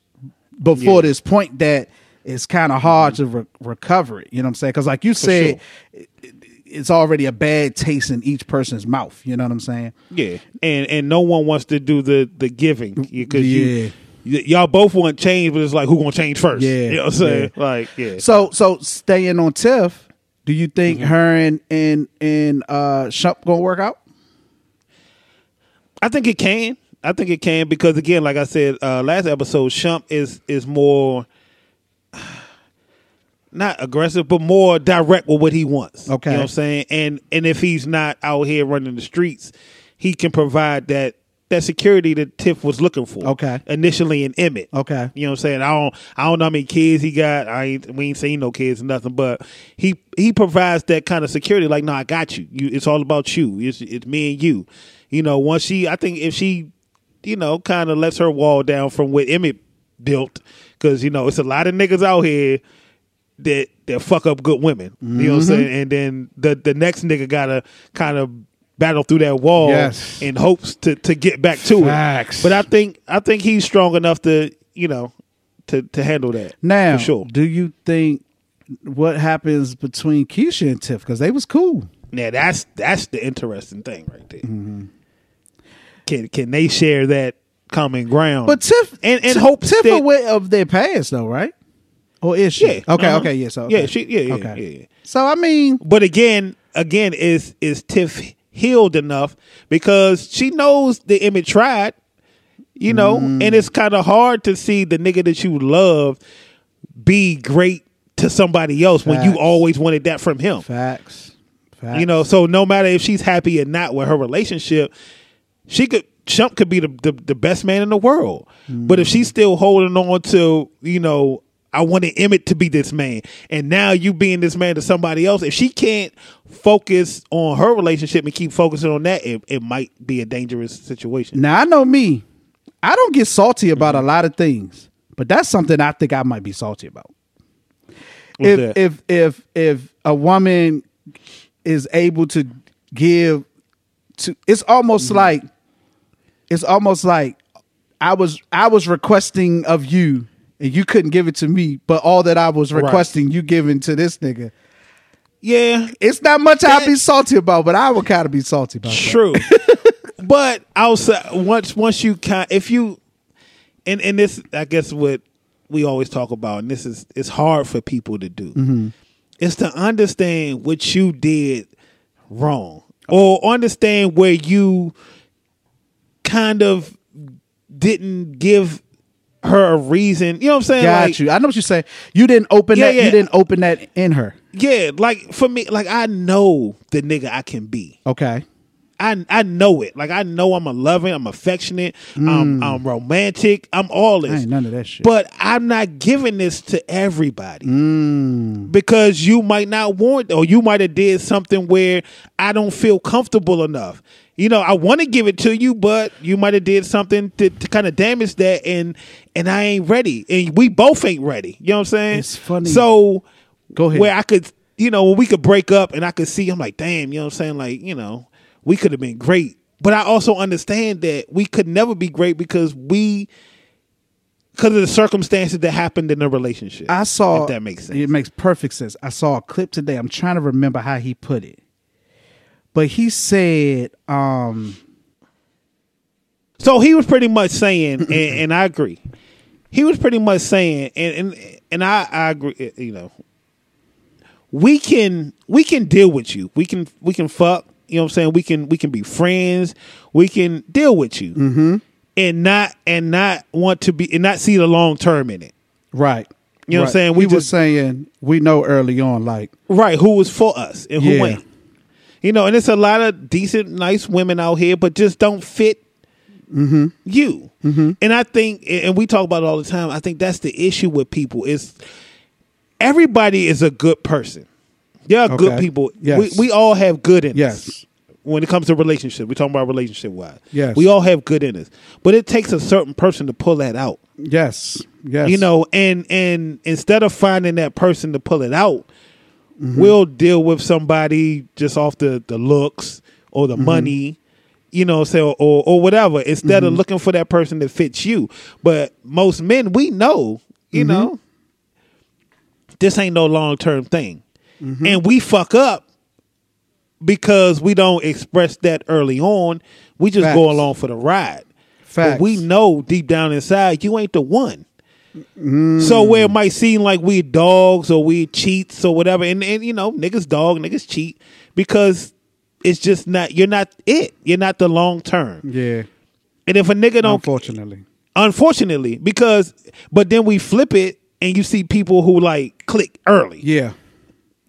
before Yeah. this point that it's kind of mm-hmm. hard to re- recover it. You know what I'm saying? Because like you said, it- it- it's already a bad taste in each person's mouth. You know what I'm saying? yeah, and and no one wants to do the the giving because Yeah. you. y- Y'all both want change, but it's like who gonna change first? Yeah, you know what I'm saying. yeah. Like, yeah. So so staying on Tiff, do you think Mm-hmm. her and and and uh Shump gonna work out? I think it can. I think it can because again, like I said uh, last episode, Shump is is more *sighs* not aggressive, but more direct with what he wants. Okay. you know what I'm saying. And and if he's not out here running the streets, he can provide that that security that Tiff was looking for. Okay. initially in Emmett. Okay. You know what I'm saying? I don't I don't know how many kids he got. I ain't we ain't seen no kids or nothing, but he he provides that kind of security. Like, no, I got you. You it's all about you. It's it's me and you. You know, once she I think if she, you know, kind of lets her wall down from what Emmett built, because you know, it's a lot of niggas out here that that fuck up good women. You know what I'm mm-hmm. saying? And then the the next nigga gotta kind of battle through that wall Yes. in hopes to to get back to Facts. it. But I think I think he's strong enough to you know to to handle that. Now, for sure. do you think what happens between Keisha and Tiff because they was cool? Yeah, that's that's the interesting thing right there. Mm-hmm. can can they share that common ground? But Tiff and and Tiff, hope Tiff that- aware of their past though, right? Or is she? Yeah, Okay. uh-huh. Okay. Yeah. So Yeah, she- yeah, yeah, okay. yeah, yeah. So I mean, But again, again, is is Tiff healed enough because she knows the image tried, you know, Mm. and it's kind of hard to see the nigga that you love be great to somebody else when you always wanted that from him. facts. Facts. You know, so no matter if she's happy or not with her relationship, she could Shump could be the, the, the best man in the world. But if she's still holding on to, you know, I wanted Emmett to be this man, and now you being this man to somebody else, if she can't focus on her relationship and keep focusing on that, it, it might be a dangerous situation. Now I know me. I don't get salty about Mm-hmm. a lot of things, but that's something I think I might be salty about. What's if that? if if if a woman is able to give to it's almost Mm-hmm. like it's almost like I was I was requesting of you and you couldn't give it to me, but all that I was Right. requesting you giving to this nigga. yeah, It's not much I'd be salty about, but I would kind of be salty about that. True. *laughs* but outside once once you kind if you and and this I guess what we always talk about and this is it's hard for people to do. Mm-hmm. Is to understand what you did wrong or understand where you kind of didn't give her a reason. You know what I'm saying? Got like, you. I know what you're saying. You didn't open Yeah, that. yeah. You didn't open that in her. Yeah, like for me, like I know the nigga I can be. Okay. I I know it. Like I know I'm a loving, I'm affectionate, I'm I'm romantic, I'm all this. Mm. I ain't none of that shit. But I'm not giving this to everybody Mm. because you might not want, or you might have did something where I don't feel comfortable enough. You know, I want to give it to you, but you might have did something to, to kind of damage that, and and I ain't ready, and we both ain't ready. You know what I'm saying? It's funny. So Go ahead. Where I could, you know, when we could break up, and I could see, I'm like, damn, you know what I'm saying? Like, you know, we could have been great, but I also understand that we could never be great because we. Because of the circumstances that happened in the relationship, I saw if that makes sense. It makes perfect sense. I saw a clip today. I'm trying to remember how he put it. But he said, um, So he was pretty much saying, *clears throat* and, and I agree. He was pretty much saying, and and and I, I agree. You know, we can we can deal with you. We can we can fuck. You know what I'm saying? We can we can be friends. We can deal with you, mm-hmm. and not and not want to be and not see the long term in it. right. You know what I'm saying? We We just- saying we know early on, like Right? Who was for us and who Yeah. ain't? You know, and it's a lot of decent, nice women out here, but just don't fit you. And I think, and we talk about it all the time. I think that's the issue with people is everybody is a good person. There are good people. Yes. We, we all have good in us. When it comes to relationship, we're talking about relationship wise. Yes. We all have good in us, but it takes a certain person to pull that out. Yes, yes, you know and and instead of finding that person to pull it out mm-hmm. we'll deal with somebody just off the the looks or the mm-hmm. money you know say or or whatever instead of mm-hmm. looking for that person that fits you. But most men we know you know this ain't no long-term thing Mm-hmm. and we fuck up because we don't express that early on we just go along for the ride Facts. but we know deep down inside you ain't the one. Mm-hmm. So where it might seem like we dogs or we cheats or whatever, and, and you know, niggas dog, niggas cheat because it's just not you're not it. You're not the long term. yeah. And if a nigga don't Unfortunately, unfortunately, because but then we flip it and you see people who like click early. yeah,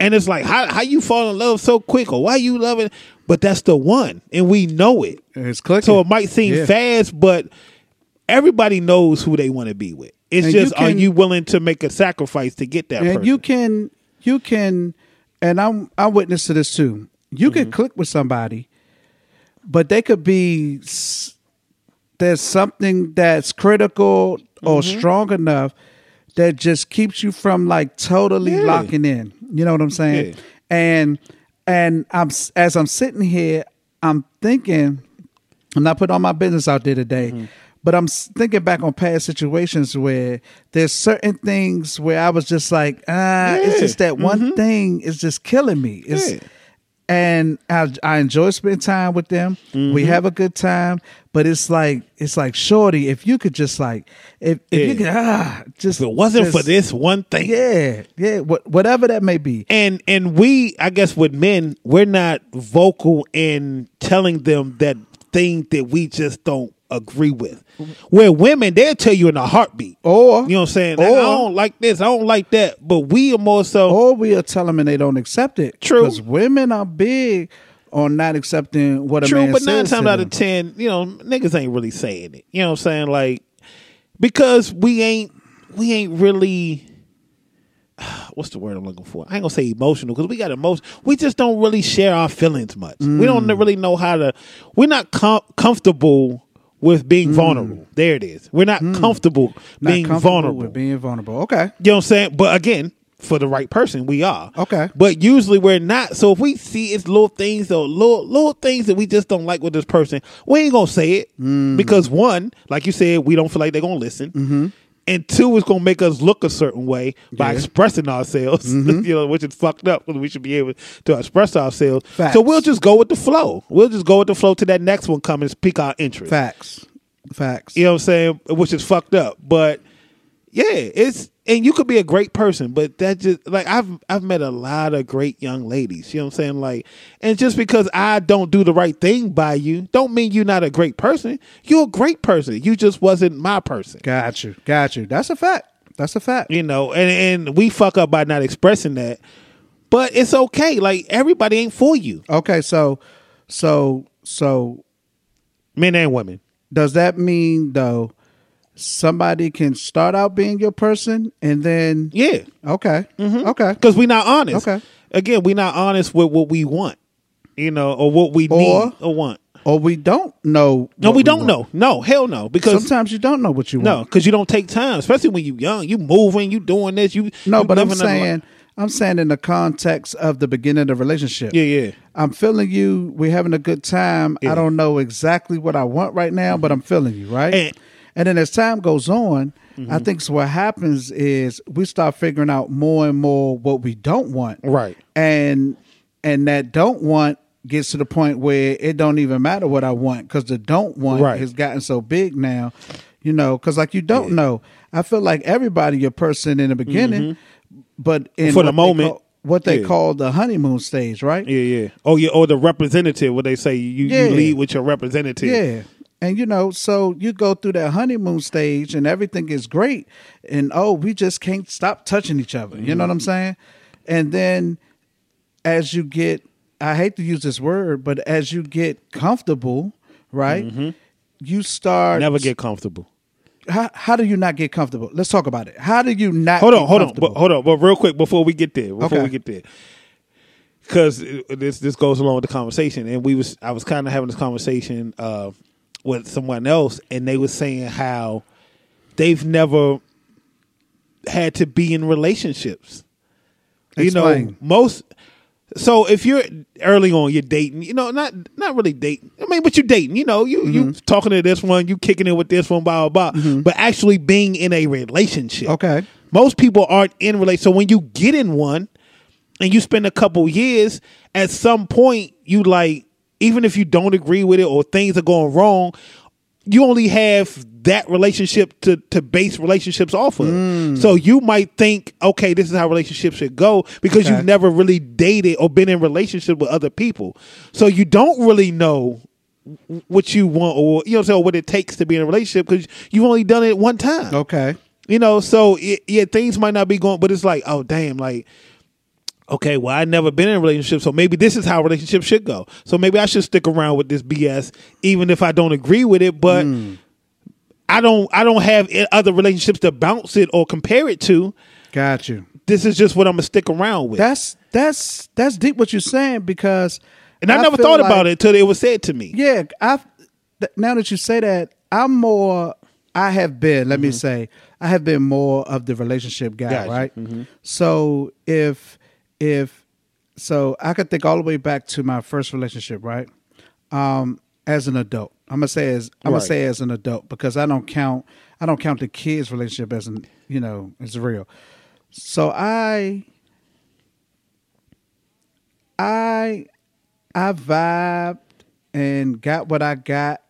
And it's like how how you fall in love so quick or why you loving but that's the one and we know it. it's clicking. So it might seem Yeah. fast, but everybody knows who they want to be with. It's And you just, are you willing to make a sacrifice to get that and person? you can you can and i'm i'm witness to this too you Mm-hmm. can click with somebody but they could be there's something that's critical or Mm-hmm. strong enough that just keeps you from like totally Yeah. locking in you know what i'm saying Yeah. and and i'm as i'm sitting here i'm thinking i'm not putting all my business out there today Mm-hmm. but i'm thinking back on past situations where there's certain things where i was just like ah it's just that one thing is just killing me it's Yeah. And I, I enjoy spending time with them. Mm-hmm. We have a good time, but it's like it's like shorty. If you could just like if, if you could ah just If it wasn't for this one thing, yeah yeah what, whatever that may be. and and we i guess with men we're not vocal in telling them that thing that we just don't agree with where women they'll tell you in a heartbeat Or you know what i'm saying Like, i don't like this i don't like that but we are more so or we'll tell them and they don't accept it. True. because women are big on not accepting what a true man but nine times out of ten you know niggas ain't really saying it you know what i'm saying like because we ain't we ain't really *sighs* what's the word I'm looking for? I ain't gonna say emotional because we got emotion. We just don't really share our feelings much. We don't Mm. really know how to. We're not com- comfortable with being vulnerable. There it is. We're not comfortable Mm. Not being comfortable vulnerable. with being vulnerable. Okay, you know what I'm saying? But again, for the right person, we are. Okay. But usually we're not. So if we see it's little things or little little things that we just don't like with this person, we ain't gonna say it Mm. because one, like you said, we don't feel like they're gonna listen. Mm-hmm. And two, it's gonna make us look a certain way by Yeah. Mm-hmm. expressing ourselves, *laughs* you know, which is fucked up because we should be able to express ourselves. Facts. So we'll just go with the flow. We'll just go with the flow to that next one coming and pique our interest. facts, facts. You know what I'm saying? Which is fucked up. But yeah, it's and you could be a great person, but that just like I've I've met a lot of great young ladies. You know what I'm saying? Like, and just because I don't do the right thing by you, don't mean you're not a great person. You're a great person. You just wasn't my person. Got you, got you. That's a fact. That's a fact. You know, and and we fuck up by not expressing that. But it's okay. Like everybody ain't for you, Okay, so, so, so men and women. does that mean though somebody can start out being your person and then Yeah, okay, mm-hmm. okay, because we're not honest. Okay. Again, we're not honest with what we want. You know, or what we Or- need or want. or we don't know. No, what we don't want. know. No, hell no. Because Sometimes you don't know what you want. no, because you don't take time, especially when you're young. You moving, you doing this. You No, you but I'm living a li- saying, I'm saying in the context of the beginning of the relationship. yeah, yeah, I'm feeling you. We're having a good time. Yeah. I don't know exactly what I want right now, but I'm feeling you, right? And- And, then as time goes on, I Mm-hmm. think so what happens is we start figuring out more and more what we don't want. right. And and that don't want gets to the point where it don't even matter what I want because the don't want Right. has gotten so big now, you know, because like you don't know. I feel like everybody your person in the beginning, but in Mm-hmm. For the moment, call- what they yeah. call the honeymoon stage, right? Yeah, yeah. Oh, yeah. Or the representative. What they say, you, Yeah. you lead with your representative. Yeah. And you know, so you go through that honeymoon stage and everything is great. And oh, we just can't stop touching each other. You Mm-hmm. know what I'm saying? And then as you get I hate to use this word, but as you get comfortable, right? You start Mm-hmm. Never get comfortable. how, how do you not get comfortable? Let's talk about it. How do you not Hold get on, hold on, but hold on, but real quick before we get there, before Okay. we get there, because this this goes along with the conversation, and we was I was kind of having this conversation uh, with someone else, and they were saying how they've never had to be in relationships. You know, most. So if you're early on, you're dating. You know, not not really dating. I mean, but you're dating. You know, you you Mm-hmm. talking to this one, you kicking it with this one, blah blah blah. But actually being in a relationship. Okay. Most people aren't in relate. So when you get in one, and you spend a couple years, at some point you like, even if you don't agree with it or things are going wrong, you only have that relationship to to base relationships off of. Mm. So you might think, okay, this is how relationships should go because Okay. you've never really dated or been in relationship with other people. So you don't really know what you want or you know what I'm saying, or what it takes to be in a relationship because you've only done it one time. Okay. You know, so it, yeah, things might not be going, but it's like, oh damn, like, okay, well, I've never been in a relationship, so maybe this is how relationships should go. So maybe I should stick around with this BS, even if I don't agree with it. But mm. I don't, I don't have other relationships to bounce it or compare it to. Got you. This is just what I'm gonna stick around with. That's that's that's deep what you're saying because and I, never feel thought about it until it was said to me. Yeah, I. Th- now that you say that, I'm more. I have been. Let me mm-hmm. say, I have been more of the relationship guy, Gotcha. right? Mm-hmm. So if if so, I could think all the way back to my first relationship, right? Um, as an adult, I'm gonna say as I'm Right. gonna say as an adult because I don't count I don't count the kids' relationship as an you know as real. So I I I vibed and got what I got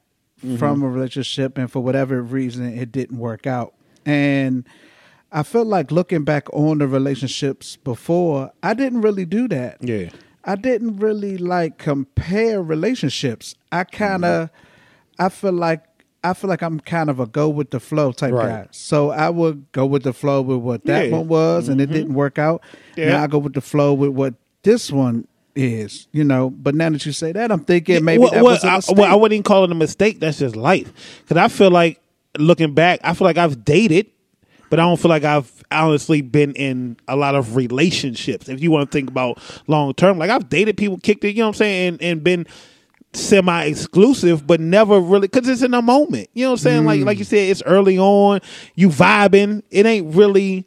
Mm-hmm. from a relationship, and for whatever reason, it didn't work out. And I feel like looking back on the relationships before, I didn't really do that. Yeah. I didn't really like compare relationships. I kind of, Mm-hmm. I feel like. I feel like I'm kind of a go with the flow type Right. guy. So I would go with the flow with what that Yeah. Mm-hmm. one was, and it didn't work out. Yeah. Now I go with the flow with what this one is, you know. But now that you say that, I'm thinking maybe well, that well, was a I, mistake. well, I wouldn't even call it a mistake. That's just life. Because I feel like looking back, I feel like I've dated, but I don't feel like I've honestly been in a lot of relationships. If you want to think about long term, like I've dated people, kicked it, you know what I'm saying, and, and been semi exclusive, but never really because it's in a moment. You know what I'm saying? Like mm. like you said, it's early on, you vibing. It ain't really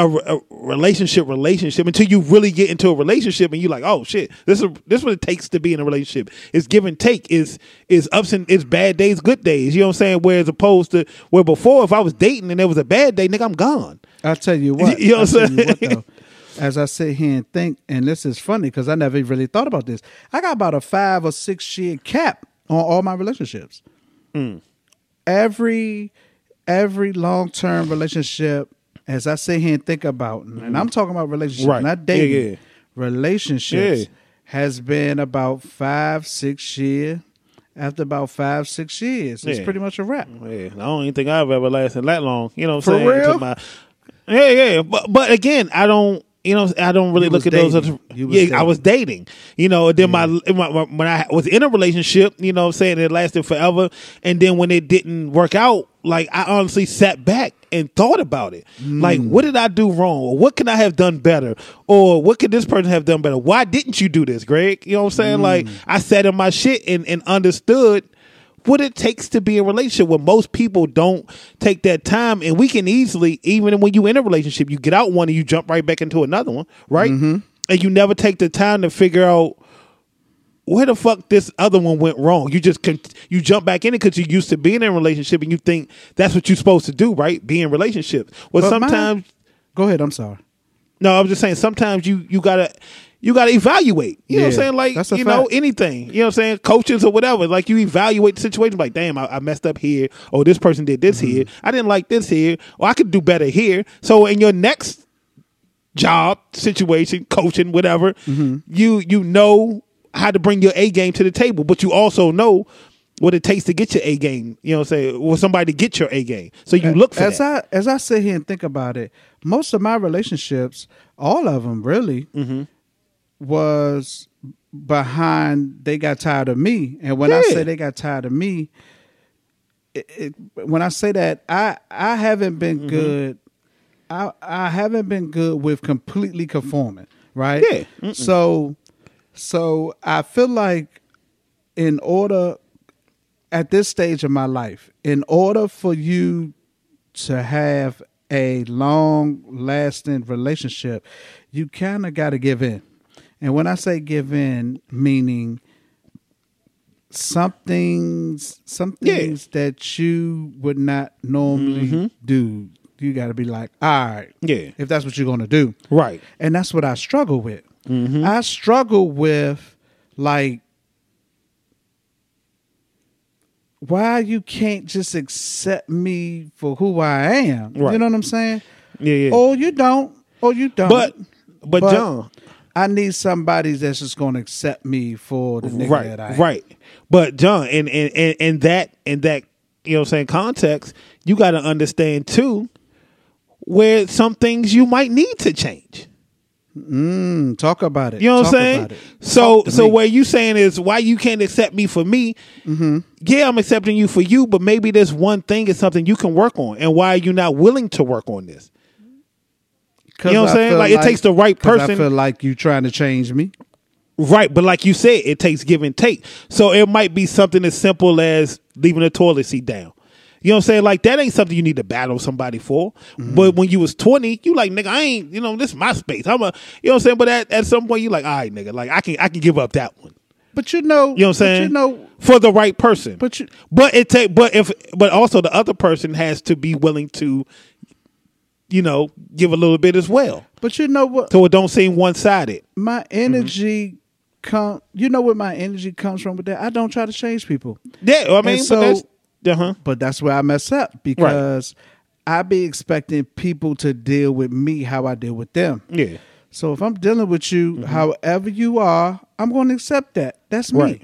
a, a relationship relationship until you really get into a relationship and you're like, oh shit, this is this is what it takes to be in a relationship. It's give and take. Is is ups and it's bad days, good days. You know what I'm saying? Whereas opposed to where before, if I was dating and there was a bad day, nigga, I'm gone. I'll tell you *laughs* what. You know what I'm saying? as I sit here and think, and this is funny because I never really thought about this. I got about a five or six year cap on all my relationships. Hmm. Every every long term relationship, as I sit here and think about, and mm-hmm. I'm talking about relationships. Right. not dating. yeah. Relationships Yeah. has been about five, six years. After about five, six years, it's pretty much a wrap. Yeah, I don't even think I've ever lasted that long. You know what I'm saying? real? My- yeah, yeah. But but again, I don't. You know, I don't really look at those. dating. You was yeah, I was dating. You know, then my, my my- when I was in a relationship, you know, what I'm saying it lasted forever, and then when it didn't work out, like I honestly sat back and thought about it. Mm. Like, what did I do wrong, or what can I have done better, or what could this person have done better? Why didn't you do this, Greg? You know what I'm saying? Like, mm. I sat in my shit and and understood what it takes to be in a relationship. Where most people don't take that time and we can easily even when you in a relationship you get out one and you jump right back into another one right? Mm-hmm. And you never take the time to figure out where the fuck this other one went wrong. You just con- you jump back in it because you're used to being in a relationship and you think that's what you're supposed to do right? Be in relationships. Well But sometimes Go ahead. I'm sorry. no, I'm just saying sometimes you you gotta you gotta evaluate. You know what I'm saying? Like you know, anything. You know what I'm saying? Coaches or whatever. Like you evaluate the situation like, damn, I, I messed up here, or this person did this Mm-hmm. here. I didn't like this here, or I could do better here. So in your next job, situation, coaching, whatever, Mm-hmm. you you know how to bring your A game to the table, but you also know what it takes to get your A game. You know what I'm saying? Or somebody to get your A game. So you look for as that. I as I sit here and think about it, most of my relationships, all of them really, Mm-hmm. Was behind. They got tired of me, and when I say they got tired of me, it, it, when I say that, I I haven't been Mm-hmm. good. I I haven't been good with completely conforming, right? Yeah. Mm-mm. So so I feel like in order at this stage of my life, in order for you to have a long lasting relationship, you kind of got to give in. And when I say give in, meaning some things, some Yeah. things that you would not normally mm-hmm. do, you got to be like, all right, Yeah. if that's what you're going to do. Right. And that's what I struggle with. Mm-hmm. I struggle with like why you can't just accept me for who I am. Right. You know what I'm saying? Yeah, yeah. Or you don't. Or you don't. But but, But John, I need somebody that's just gonna accept me for the nigga right, that I am. right. But John, in in in, in that in that you know what I'm saying context, you got to understand too where some things you might need to change. Mm, talk about it. You know what I'm saying? So so me. what you saying is why you can't accept me for me? Mm-hmm. Yeah, I'm accepting you for you, but maybe this one thing is something you can work on, and why are you not willing to work on this? You know what I'm saying? feel Like, it takes the right person- I feel like you trying to change me. Right, but like you said, it takes give and take. So it might be something as simple as leaving the toilet seat down. You know what I'm saying? Like that ain't something you need to battle somebody for. Mm-hmm. But when you was 20, you like, nigga, I ain't, you know, this is my space. I'm a you know what I'm saying? But at, at some point you like, all right, nigga, like I can I can give up that one. But you know, You know what I'm saying? You know, for the right person. But you- but it take but if but also the other person has to be willing to, you know, give a little bit as well. but you know what? So it don't seem one sided. my energy come. You know where my energy comes from with that. I don't try to change people, Yeah, I mean, And so- but that's uh huh. but that's where I mess up because I be expecting people to deal with me how I deal with them. Yeah, So if I'm dealing with you, Mm-hmm. however you are, I'm going to accept that. That's me. Right.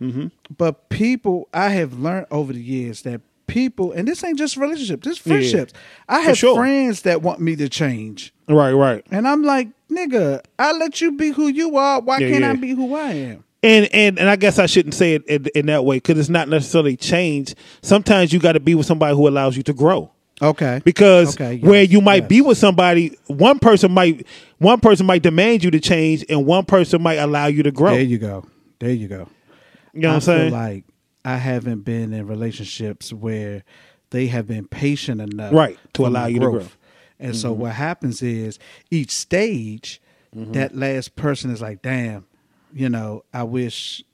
Mm-hmm. But people, I have learned over the years that people, and this ain't just relationships, this friendships. I have sure. friends that want me to change, right, right. and I'm like, nigga, I let you be who you are. Why Yeah, can't I be who I am? And and and I guess I shouldn't say it in, in that way because it's not necessarily change. Sometimes you got to be with somebody who allows you to grow. Okay. Because Okay, yes, where you might be with somebody, one person might one person might demand you to change, and one person might allow you to grow. There you go. There you go. you know what I I'm saying? like I haven't been in relationships where they have been patient enough, Right, to allow you to grow. And so what happens is each stage, Mm-hmm. that last person is like, "Damn, you know, I wish,"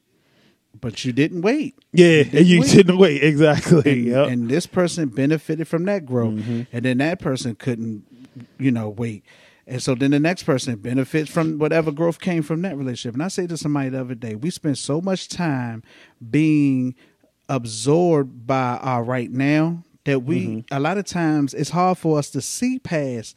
but you didn't wait. yeah, and you wait. didn't wait exactly. And, yep. and this person benefited from that growth, Mm-hmm. and then that person couldn't, you know, wait. And so then the next person benefits from whatever growth came from that relationship. And I say to somebody the other day, we spend so much time being absorbed by our right now that we Mm-hmm. a lot of times it's hard for us to see past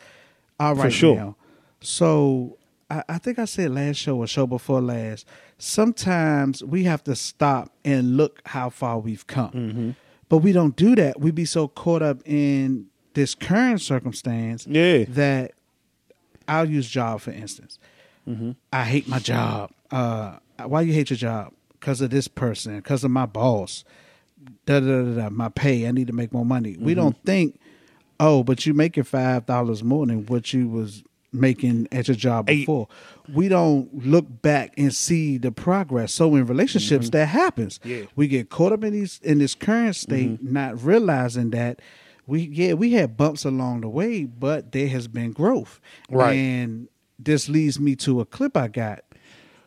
our right sure. now. So I, I think I said last show or show before last. Sometimes we have to stop and look how far we've come, Mm-hmm. but we don't do that. We be so caught up in this current circumstance Yeah. that I'll use job for instance. Mm-hmm. I hate my job. Uh, why you hate your job? Because of this person. Because of my boss. Da, da, da, da, my pay. I need to make more money. Mm-hmm. We don't think, oh, but you making five dollars more than what you was making at your job before. We don't look back and see the progress. So in relationships, that happens. Mm-hmm. Yeah. Mm-hmm. We get caught up in these in this current state, not realizing that we yeah we had bumps along the way, but there has been growth. Right. And this leads me to a clip I got.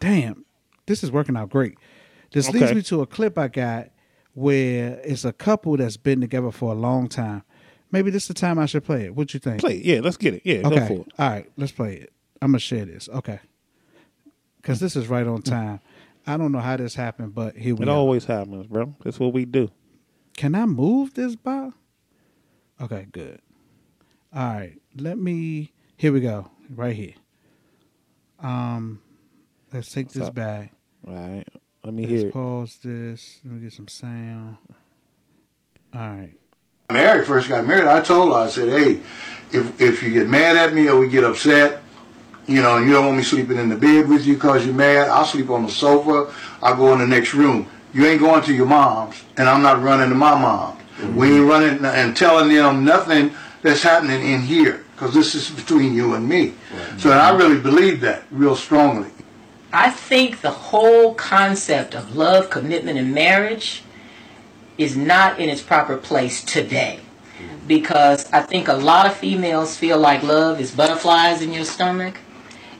Damn, this is working out great. This leads me to a clip I got where it's a couple that's been together for a long time. Maybe this is the time I should play it. What you think? Play it. Yeah, let's get it. Yeah, go Okay. for it. All right, let's play it. I'm gonna share this. Okay. Because this is right on mm. time. I don't know how this happened, but here we It go. always happens, bro. That's what we do. Can I move this bar? Okay, good. All right, let me. Here we go. Right here. Um, let's take this up? back. All right. Let me Let's hear it. pause this. Let me get some sound. All right. Mary first got married, I told her, I said, hey, if, if you get mad at me or we get upset, you know, and you don't want me sleeping in the bed with you because you're mad, I'll sleep on the sofa. I'll go in the next room. You ain't going to your mom's, and I'm not running to my mom's. We ain't running and telling them nothing that's happening in here because this is between you and me. So and I really believe that real strongly. I think the whole concept of love, commitment, and marriage is not in its proper place today. Because I think a lot of females feel like love is butterflies in your stomach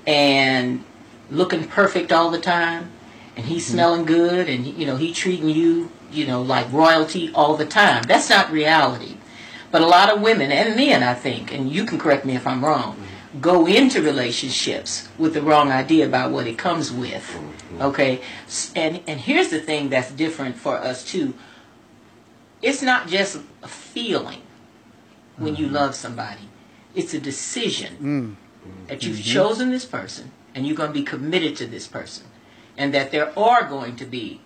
and looking perfect all the time and he's hmm. smelling good and you know he treating you you know like royalty all the time. That's not reality. But a lot of women and men i think and you can correct me if i'm wrong mm-hmm. go into relationships with the wrong idea about what it comes with mm-hmm. okay? And and here's the thing that's different for us too. It's not just a feeling when you mm-hmm. love somebody. It's a decision mm. that you've chosen this person and you're going to be committed to this person and that there are going to be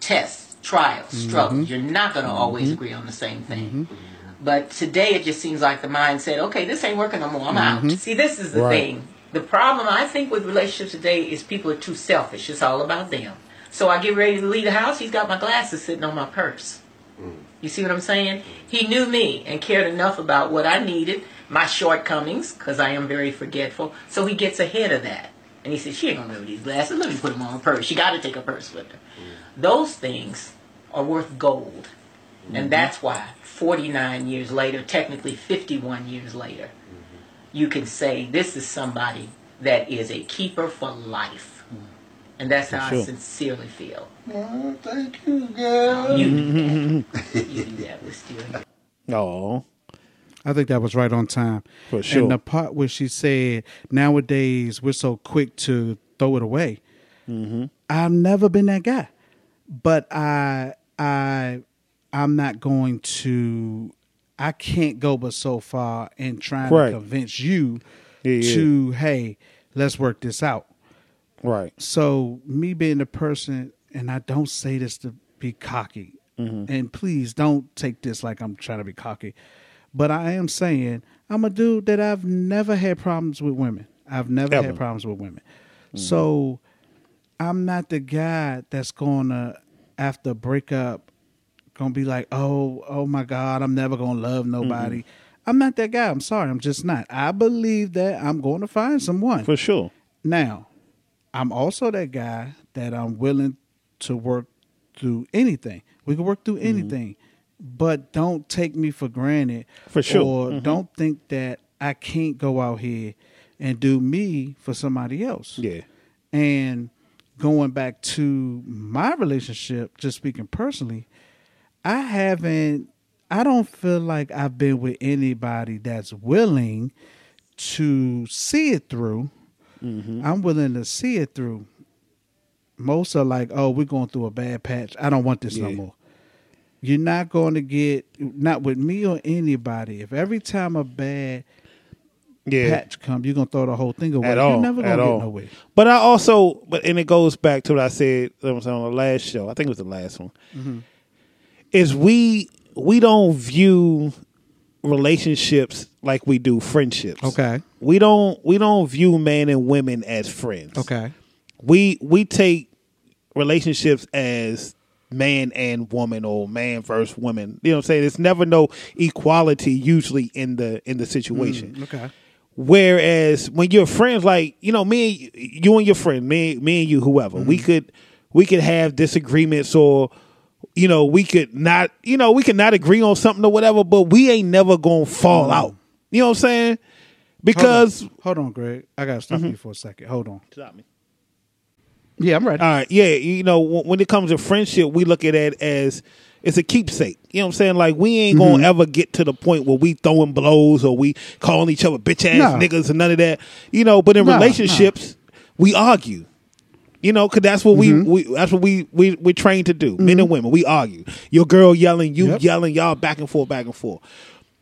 tests trials mm-hmm. struggles. You're not going to mm-hmm. always agree on the same thing. Mm-hmm. But today it just seems like the mind said okay this ain't working no more. I'm out. See this is the Right. thing. The problem i think with relationships today is people are too selfish. It's all about them. So i get ready to leave the house. He's got my glasses sitting on my purse. Mm. You see what I'm saying? He knew me and cared enough about what I needed, my shortcomings, because I am very forgetful. So he gets ahead of that. And he said, She ain't gonna remember these glasses. Let me put them on her purse. She got to take a purse with her. Mm. Those things are worth gold. And mm-hmm. that's why 49 years later, technically 51 years later, mm-hmm. you can say this is somebody that is a keeper for life. Mm. And that's how I sincerely feel. Oh, thank you, girl. You do that. *laughs* you do that with Steven. Oh, I think that was right on time. For sure. And the part where she said, nowadays we're so quick to throw it away. Mm-hmm. I've never been that guy, but I I I'm not going to. I can't go but so far in trying Right. to convince you Yeah, yeah. to hey, let's work this out. Right. So me being the person, and I don't say this to be cocky, mm-hmm. and please don't take this like I'm trying to be cocky, but I am saying I'm a dude that I've never had problems with women. I've never Ever. had problems with women. Mm-hmm. So I'm not the guy that's gonna after breakup gonna be like, oh, oh my God, I'm never gonna love mm-hmm. nobody. I'm not that guy. I'm sorry, I'm just not. I believe that I'm going to find someone. For sure. Now, I'm also that guy that I'm willing to work through anything. We can work through mm-hmm. anything, but don't take me for granted. For sure. Or mm-hmm. don't think that I can't go out here and do me for somebody else. Yeah. And going back to my relationship, just speaking personally, I haven't, I don't feel like I've been with anybody that's willing to see it through. Mm-hmm. I'm willing to see it through. Most are like, oh, we're going through a bad patch. I don't want this no more. You're not going to get, not with me or anybody. If every time a bad Yeah. patch comes, you're going to throw the whole thing away. At You're all. never going at to all. get nowhere. But I also, but and it goes back to what I said was on the last show. I think it was the last one. Mm-hmm. Is we we don't view relationships like we do friendships. Okay. We don't we don't view men and women as friends. Okay. We we take relationships as man and woman or man versus woman. You know what I'm saying? There's never no equality usually in the in the situation. Okay. Whereas when you're friends, like you know, me, and you, you and your friend, me, me and you, whoever, we mm-hmm. could we could have disagreements, or you know, we could not, you know, we could not agree on something or whatever, but we ain't never gonna fall mm-hmm. out. You know what I'm saying? Because hold on, hold on Greg. I gotta stop mm-hmm. you for a second. Hold on. Stop me. Yeah, I'm ready. All right, yeah, you know, when it comes to friendship, we look at it as it's a keepsake. You know what I'm saying? Like we ain't Mm-hmm. gonna ever get to the point where we throwing blows or we calling each other bitch ass No. niggas and none of that. You know, but in No, relationships, we argue. You know, cause that's what Mm-hmm. we, we that's what we we we trained to do. Men and women, we argue. Your girl yelling, you Yep. yelling, y'all back and forth, back and forth.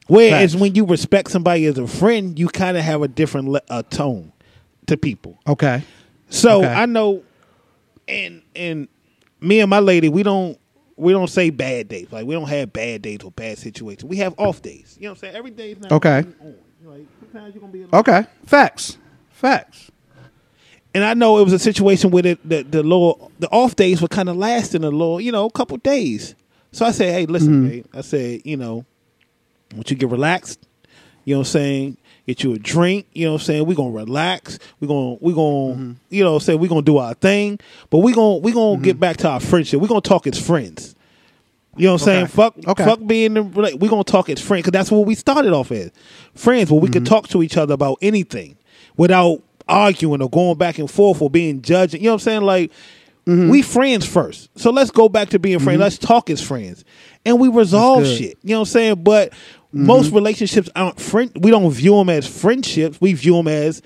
Whereas Facts. when you respect somebody as a friend, you kind of have a different le- uh, tone to people. okay. So Okay. I know, and and me and my lady, we don't we don't say bad days. Like we don't have bad days or bad situations. We have off days. You know what I'm saying? Every day is not Okay. Like sometimes you're gonna be. alone. Okay. Facts. Facts. And I know it was a situation where the the, the little the off days were kind of lasting a little, you know, a couple days. So I said, hey, listen, mm-hmm. babe. I said, you know, once you get relaxed, you know what I'm saying? Get you a drink, you know what I'm saying? We're gonna relax. We're gonna we're gonna mm-hmm. you know what I'm saying, we're gonna do our thing. But we gonna we gonna get mm-hmm. back to our friendship. We're gonna talk as friends. You know what I'm saying? Fuck Okay. fuck being the rela- we're gonna talk as friends because that's what we started off as. Friends where we could mm-hmm. talk to each other about anything without arguing or going back and forth or being judged. You know what I'm saying? Like we friends first. So let's go back to being friends. Let's talk as friends. And we resolve shit. You know what I'm saying? But Mm-hmm. most relationships aren't friend we don't view them as friendships. We view them as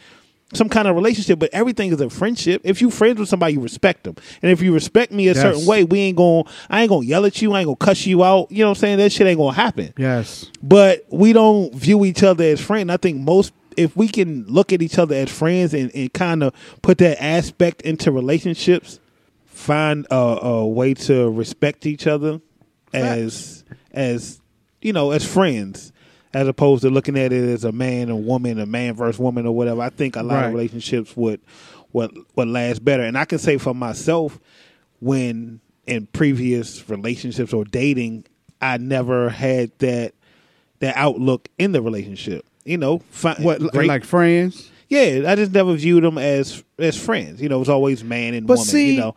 some kind of relationship, but everything is a friendship. If you friends with somebody, you respect them, and if you respect me a Yes. certain way, we ain't going. to I ain't gonna yell at you. I ain't gonna cuss you out. You know what I'm saying? That shit ain't gonna happen. Yes. But we don't view each other as friends. I think most, if we can look at each other as friends and, and kind of put that aspect into relationships, find a, a way to respect each other as as you know as friends, as opposed to looking at it as a man and woman, a man versus woman or whatever. I think a lot Right. of relationships would would would last better. And I can say for myself, when in previous relationships or dating, I never had that that outlook in the relationship. You know, fi- What great- like friends? yeah, I just never viewed them as as friends. You know, it was always man and But woman. see, you know,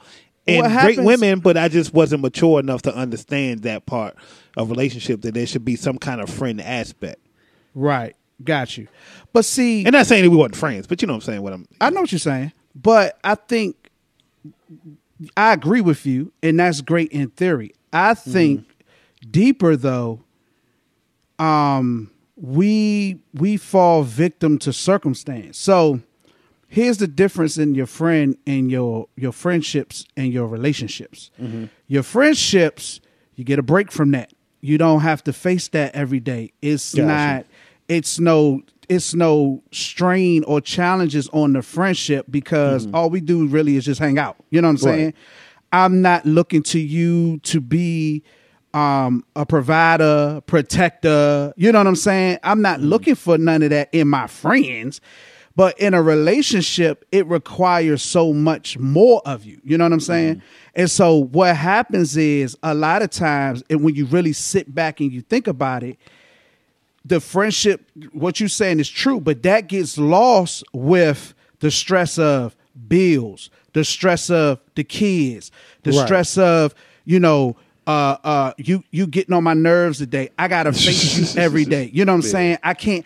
and what great women, but I just wasn't mature enough to understand that part of relationship that there should be some kind of friend aspect. Right. Got you. But see, And not saying that we wasn't friends, but you know what I'm saying. What I'm I know what you're saying, but I think I agree with you, and that's great in theory. I think deeper though, um, we we fall victim to circumstance. So here's the difference in your friend and your your friendships and your relationships. Mm-hmm. Your friendships, you get a break from that. You don't have to face that every day. It's Gotcha. not it's no it's no strain or challenges on the friendship because mm-hmm. all we do really is just hang out. You know what I'm Right. saying? I'm not looking to you to be um a provider, protector. You know what I'm saying? I'm not mm-hmm. looking for none of that in my friends. But in a relationship, it requires so much more of you. You know what I'm saying? Mm-hmm. And so what happens is a lot of times, and when you really sit back and you think about it, the friendship, what you're saying is true, but that gets lost with the stress of bills, the stress of the kids, the Right. stress of, you know, uh, uh, you you getting on my nerves today. I gotta *laughs* face you every day. You know what I'm saying? I can't.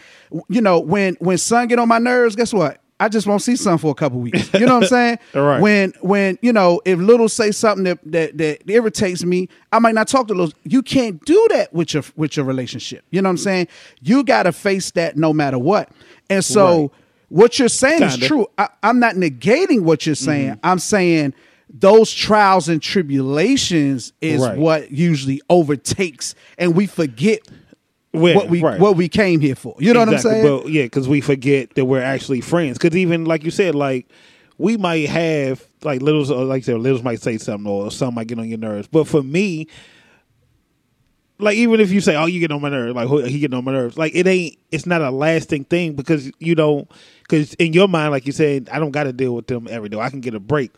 You know when when son get on my nerves, guess what? I just won't see son for a couple weeks. You know what I'm *laughs* saying? Right. When when you know if little say something that, that that irritates me, I might not talk to little. You can't do that with your with your relationship. You know what I'm saying? You got to face that no matter what. And so Right. what you're saying is Kinda. true. I, I'm not negating what you're saying. I'm saying those trials and tribulations is Right. what usually overtakes, and we forget Well, what we right. what we came here for. You know Exactly, what I'm saying? But yeah, because we forget that we're actually friends. Because even like you said, like we might have like littles, like you said, littles might say something, or some might get on your nerves. But for me, like even if you say, "Oh, you get on my nerves," like he get on my nerves, like it ain't. It's not a lasting thing because you don't. Because in your mind, like you said, I don't got to deal with them every day. I can get a break.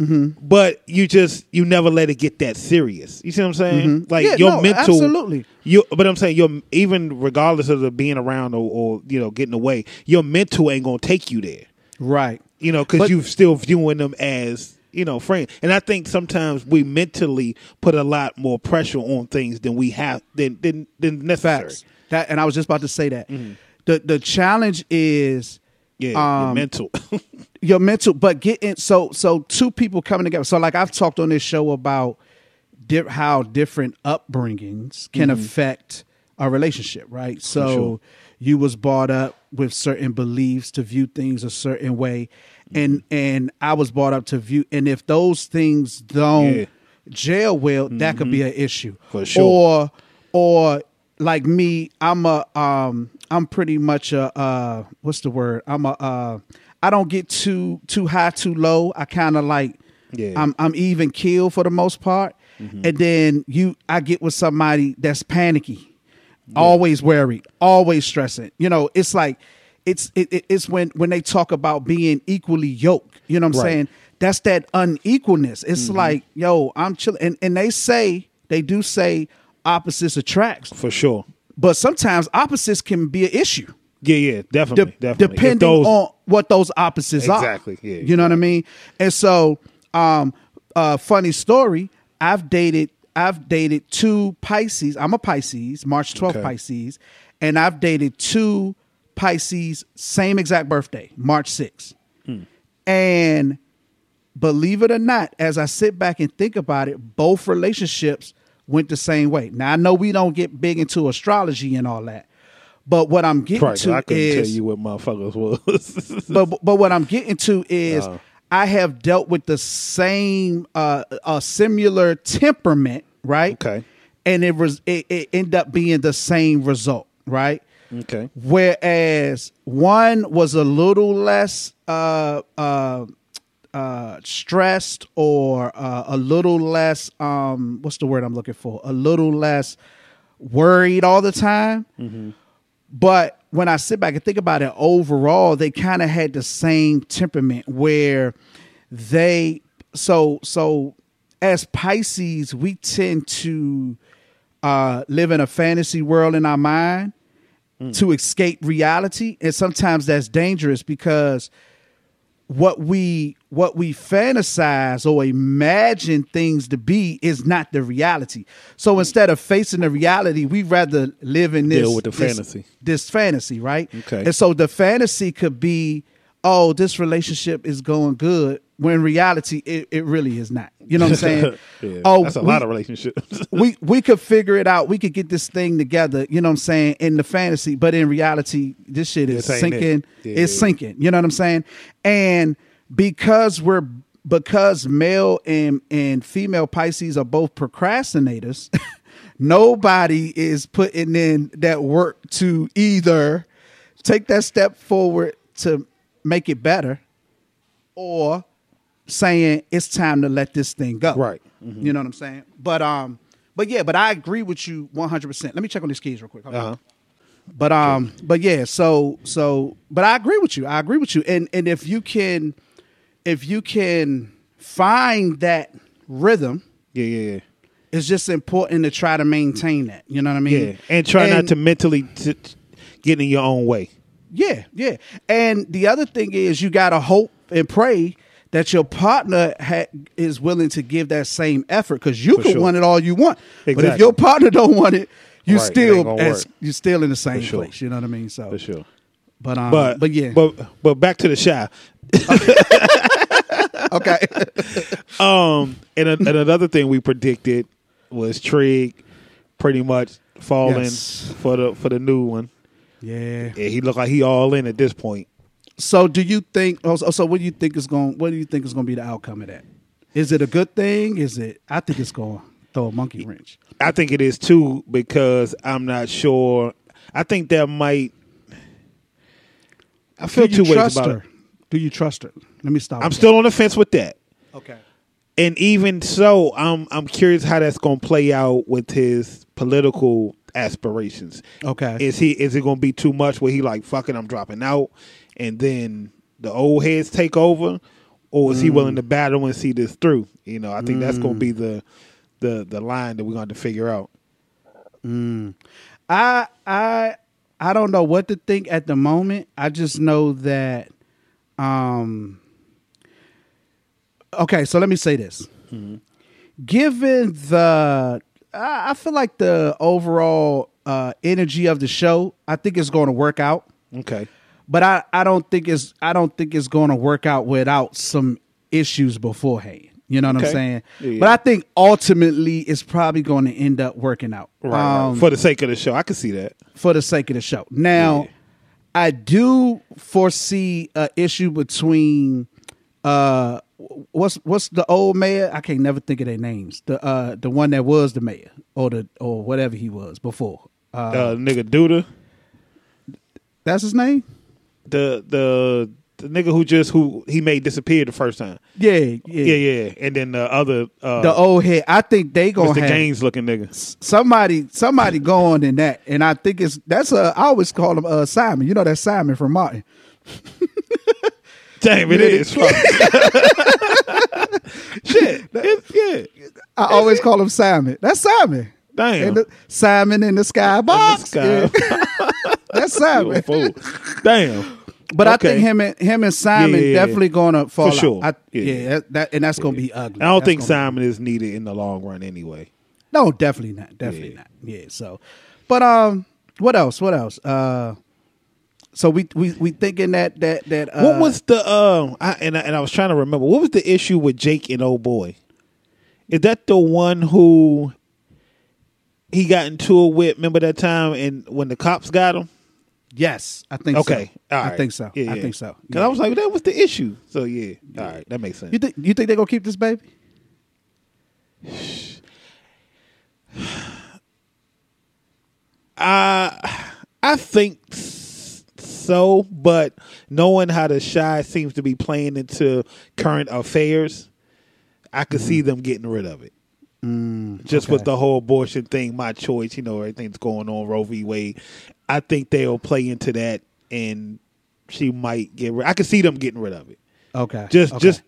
Mm-hmm. But you just you never let it get that serious. You see what I'm saying? Like Mm-hmm. Yeah, your no, mental, absolutely. you, but I'm saying you're even regardless of the being around or, or you know getting away, your mental ain't gonna take you there. Right. You know, because you're still viewing them as you know friends. And I think sometimes we mentally put a lot more pressure on things than we have than than, than necessary. Facts. That and I was just about to say that. The the challenge is Yeah, your Um, mental. *laughs* your mental but getting so so two people coming together so like i've talked on this show about di- how different upbringings can affect a relationship right so sure. you was brought up with certain beliefs to view things a certain way and and i was brought up to view and if those things don't Yeah. jail well that could be an issue For sure. or or like me i'm a um i'm pretty much a uh what's the word? I'm a uh i don't get too too high too low. I kind of like Yeah. i'm i'm even keel for the most part. And then you i get with somebody that's panicky always worried always stressing. You know it's like it's it, it- it's when when they talk about being equally yoked. You know what i'm Right. saying? That's that unequalness. It's like yo i'm chilling. And, and they say they do say opposites attracts. For sure. But sometimes opposites can be an issue Yeah, yeah, definitely, de- definitely. Depending those- on what those opposites are. Exactly, yeah, you know what I mean. And so, um, uh, funny story. I've dated. I've dated two Pisces. I'm a Pisces, March 12th Okay. Pisces, and I've dated two Pisces, same exact birthday, March 6th. Hmm. And believe it or not, as I sit back and think about it, both relationships went the same way. Now I know we don't get big into astrology and all that, but what I'm getting 'cause to I couldn't is tell you what motherfuckers was. *laughs* but but what I'm getting to is Uh. I have dealt with the same uh a similar temperament, right? Okay. And it was it, it ended up being the same result, right? okay. Whereas one was a little less uh uh uh stressed or uh, a little less um what's the word I'm looking for? A little less worried all the time. But when I sit back and think about it overall, they kind of had the same temperament where they so so as Pisces, we tend to uh live in a fantasy world in our mind to escape reality. And sometimes that's dangerous because what we what we fantasize or imagine things to be is not the reality. So instead of facing the reality, we rather live in this Deal with the this- fantasy. This fantasy, right? Okay. And so the fantasy could be, oh, this relationship is going good, when reality it, it really is not. You know what I'm saying? *laughs* Yeah, *laughs* oh, that's a we- lot of relationships. *laughs* we we could figure it out. We could get this thing together. You know what I'm saying? In the fantasy, but in reality, this shit is ain't it. sinking. Yeah. It's sinking. You know what I'm saying? And because we're because male and and female Pisces are both procrastinators, *laughs* nobody is putting in that work to either take that step forward to make it better or saying it's time to let this thing go. Right. Mm-hmm. You know what I'm saying? But um, but yeah, but I agree with you 100. percent Let me check on these keys real quick. Uh-huh. But um, but yeah, so so, but I agree with you. I agree with you. And and if you can, if you can find that rhythm, yeah, yeah, yeah. it's just important to try to maintain that. You know what I mean? Yeah, and try not to mentally t- t- get in your own way. Yeah, yeah. And the other thing is, you gotta hope and pray that your partner ha- is willing to give that same effort because you For can sure. want it all you want, but if your partner don't want it, you Right, still as, you still in the same For sure. place. You know what I mean? So For sure. But um, But but yeah, but but back to the Chi. *laughs* okay. *laughs* Um, and, a, and another thing we predicted was Trig pretty much falling Yes. for the for the new one. yeah. Yeah, he looked like he all in at this point. So do you think? Oh, so so what do you think is going? What do you think is going to be the outcome of that? Is it a good thing? Is it? I think it's going to throw a monkey wrench. I think it is too because I'm not sure. I think that might. I feel two ways about her? it. Do you trust her? Let me stop. I'm still on the fence with that. that. okay. and even so, I'm I'm curious how that's going to play out with his political aspirations. Okay. Is he is it going to be too much where he like fucking I'm dropping out, and then the old heads take over, or is he Mm. willing to battle and see this through? You know, I think that's going to be the the the line that we're going to figure out. I I I don't know what to think at the moment. I just know that um okay, so let me say this. Given the I, I feel like the overall uh energy of the show, I think it's going to work out. Okay. But I, I don't think it's I don't think it's going to work out without some issues beforehand. You know what Okay. I'm saying? Yeah, But. I think ultimately it's probably going to end up working out. Right, Um, right. For the sake of the show, I can see that. for the sake of the show. Now, Yeah. I do foresee a issue between uh what's what's the old mayor? I can't never think of their names. The uh the one that was the mayor or the or whatever he was before. Uh, Uh, nigga Douda, that's his name. the the the nigga who just who he made disappear the first time. Yeah, yeah. Yeah, yeah. And then the other uh, The old head. I think they gonna Mr. have Gaines looking nigga. somebody somebody going in that, and I think it's that's a I always call him uh Simon. You know that Simon from Martin. *laughs* Damn, it is. *laughs* Shit. It's- yeah. I always call him Simon. That's Simon. Damn. In the, Simon in the skybox. sky. Yeah. *laughs* That's Simon. Damn. But I think him and him and Simon Yeah, yeah, yeah. definitely gonna fall For sure. out. I, Yeah. that, and that's gonna be ugly. I don't That's think Simon is needed in the long run anyway. No, definitely not. Definitely not. Yeah. So, but um, what else? What else? Uh, so we we we thinking that that that uh, what was the um? I, and I, and I was trying to remember what was the issue with Jake and old boy. Is that the one who he got into it with? Remember that time and when the cops got him? Yes, I think Okay, so. all I think so. Yeah, I yeah. think so. Because Yeah. I was like, that was the issue. So yeah, all right, that makes sense. you think you think they gonna keep this baby? I *sighs* uh, I think so, but knowing how the Chi seems to be playing into current affairs, I could see mm-hmm. them getting rid of it. Mm, Just with the whole abortion thing, my choice, you know, everything's going on Roe v. Wade. I think they'll play into that, and she might get. rid I could see them getting rid of it. Okay. Just okay. just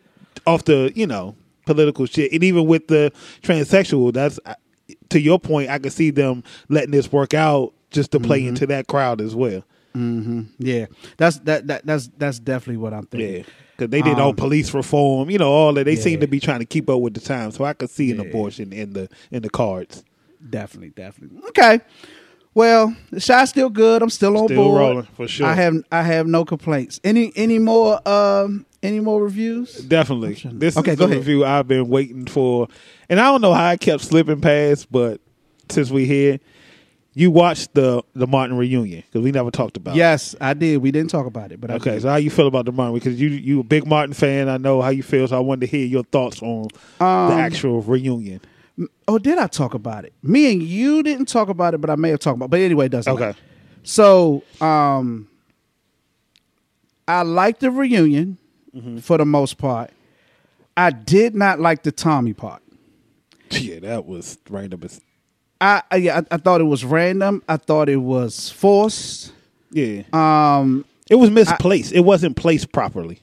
off the you know political shit, and even with the transsexual, that's to your point. I could see them letting this work out just to Mm-hmm. play into that crowd as well. yeah. That's that that that's that's definitely what I'm thinking. Yeah, because they did all Um, police reform, you know, all that. They seem to be trying to keep up with the times, so I could see an Yeah. abortion in the in the cards. Definitely, definitely. Okay. Well, the shot's still good. I'm still on Still board. rolling, for sure. I have I have no complaints. Any any more um any more reviews? Definitely. This Okay, is go the ahead. review I've been waiting for. And I don't know how I kept slipping past, but since we here, you watched the the Martin reunion because we never talked about. it. Yes, I did. We didn't talk about it, but I Okay, did. so how you feel about the Martin? Because you you a big Martin fan. I know how you feel, so I wanted to hear your thoughts on Um, the actual reunion. Oh, did I talk about it? Me and you didn't talk about it, but I may have talked about. It. But anyway, it doesn't. Okay. matter. So, um, I liked the reunion Mm-hmm. for the most part. I did not like the Tommy part. Yeah, that was random. I, I yeah, I, I thought it was random. I thought it was forced. Yeah, Um, it was misplaced. it wasn't placed properly.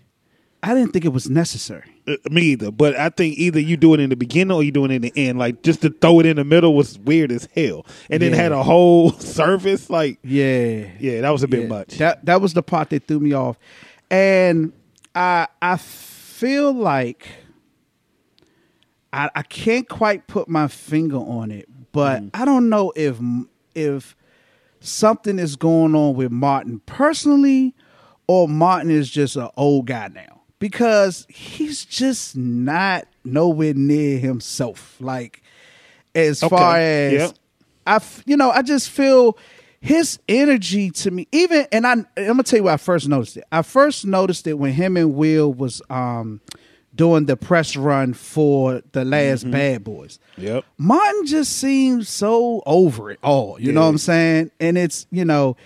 I didn't think it was necessary. Uh, Me either, but I think either you do it in the beginning or you do it in the end. Like just to throw it in the middle was weird as hell, and then Yeah. had a whole *laughs* service. Like, Yeah, yeah, that was a bit Yeah, much. That that was the part that threw me off, and I I feel like I I can't quite put my finger on it, but Mm. I don't know if if something is going on with Martin personally, or Martin is just an old guy now because he's just not nowhere near himself. Like as Okay, far as yep. I, you know, I just feel his energy to me. Even and I, I'm gonna tell you where I first noticed it. I first noticed it when him and Will was um doing the press run for the last Mm-hmm. Bad Boys. Yep. Martin just seems so over it all. You know what I'm saying? And it's you know.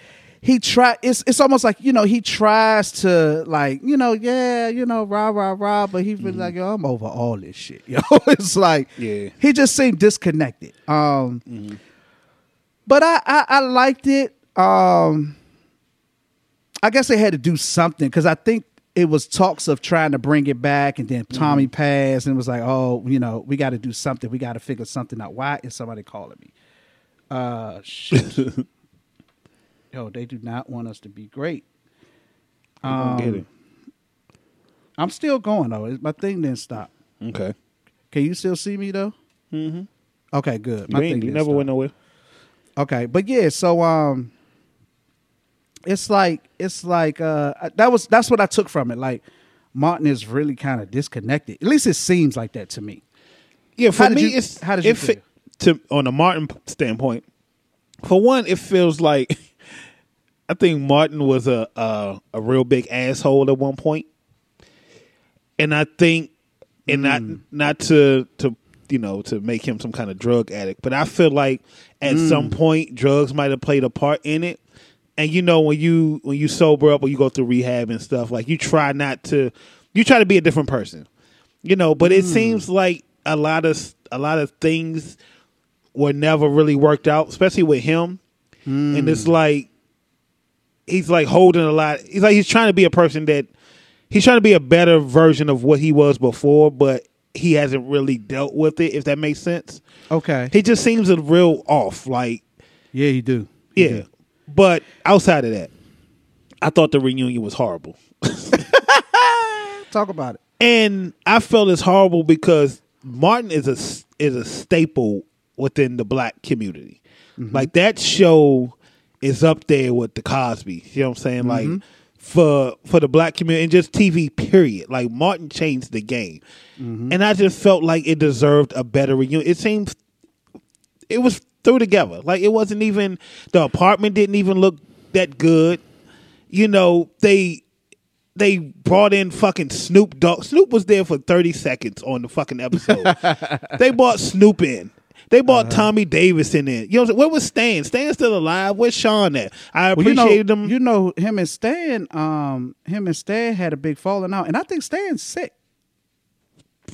He try it's it's almost like you know he tries to like you know yeah you know rah rah rah but he's been like yo I'm over all this shit *laughs* yo it's like Yeah. he just seemed disconnected um but I, I I liked it. Um, I guess they had to do something because I think it was talks of trying to bring it back, and then Tommy passed, and it was like, oh, you know, we got to do something. We got to figure something out. Why is somebody calling me? Uh, shit. *laughs* Yo, they do not want us to be great. I get it. I'm still going though. My thing didn't stop. Okay. Can you still see me though? Mm-hmm. Okay, good. My You, thing you never stop. went nowhere. Okay, but yeah, so um, it's like it's like uh that was that's what I took from it. Like Martin is really kind of disconnected. At least it seems like that to me. Yeah, for me, you- it's how did you it fit- to on a Martin standpoint. For one, it feels like I think Martin was a a, a real big asshole at one point, and I think, and not hmm. not to to you know to make him some kind of drug addict, but I feel like at hmm. some point drugs might have played a part in it. And you know when you when you sober up or you go through rehab and stuff, like you try not to, you try to be a different person you know but it hmm. seems like a lot of a lot of things were never really worked out especially with him. And it's like he's like holding a lot he's like he's trying to be a person that he's trying to be a better version of what he was before but he hasn't really dealt with it if that makes sense Okay. he just seems a real off like yeah, you do. You yeah do. but outside of that i thought the reunion was horrible *laughs* Talk about it. and I felt it's horrible because Martin is a is a staple within the black community. Mm-hmm. Like that show is up there with the Cosby. You know what I'm saying? Like mm-hmm. for for the black community and just TV period. Like Martin changed the game, mm-hmm. and I just felt like it deserved a better reunion. It seems it was through together. Like it wasn't even the apartment didn't even look that good. You know they they brought in fucking Snoop Dogg. Snoop was there for 30 seconds on the fucking episode. *laughs* they brought Snoop in. They bought Uh-huh. Tommy Davidson in there. You know what I'm saying? Where was Stan? Stan's still alive. Where's Sean at? I Well, you know, appreciated him. You know, him and Stan, um, him and Stan had a big falling out, and I think Stan's sick.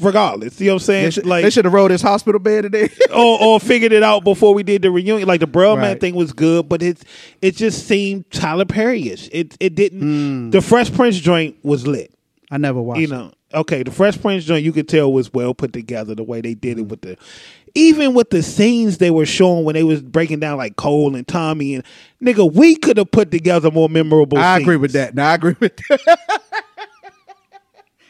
regardless. You know what I'm saying? They should, like they should have rolled his hospital bed today. *laughs* or, or figured it out before we did the reunion. Like the Bruh-Man thing was good, but it it just seemed Tyler Perry-ish. It it didn't. Hmm. The Fresh Prince joint was lit. I never watched. you know okay the fresh prince joint you could tell was well put together the way they did it with the even with the scenes they were showing when they was breaking down like cole and tommy and nigga we could have put together more memorable I agree with that. No, I agree with that. *laughs*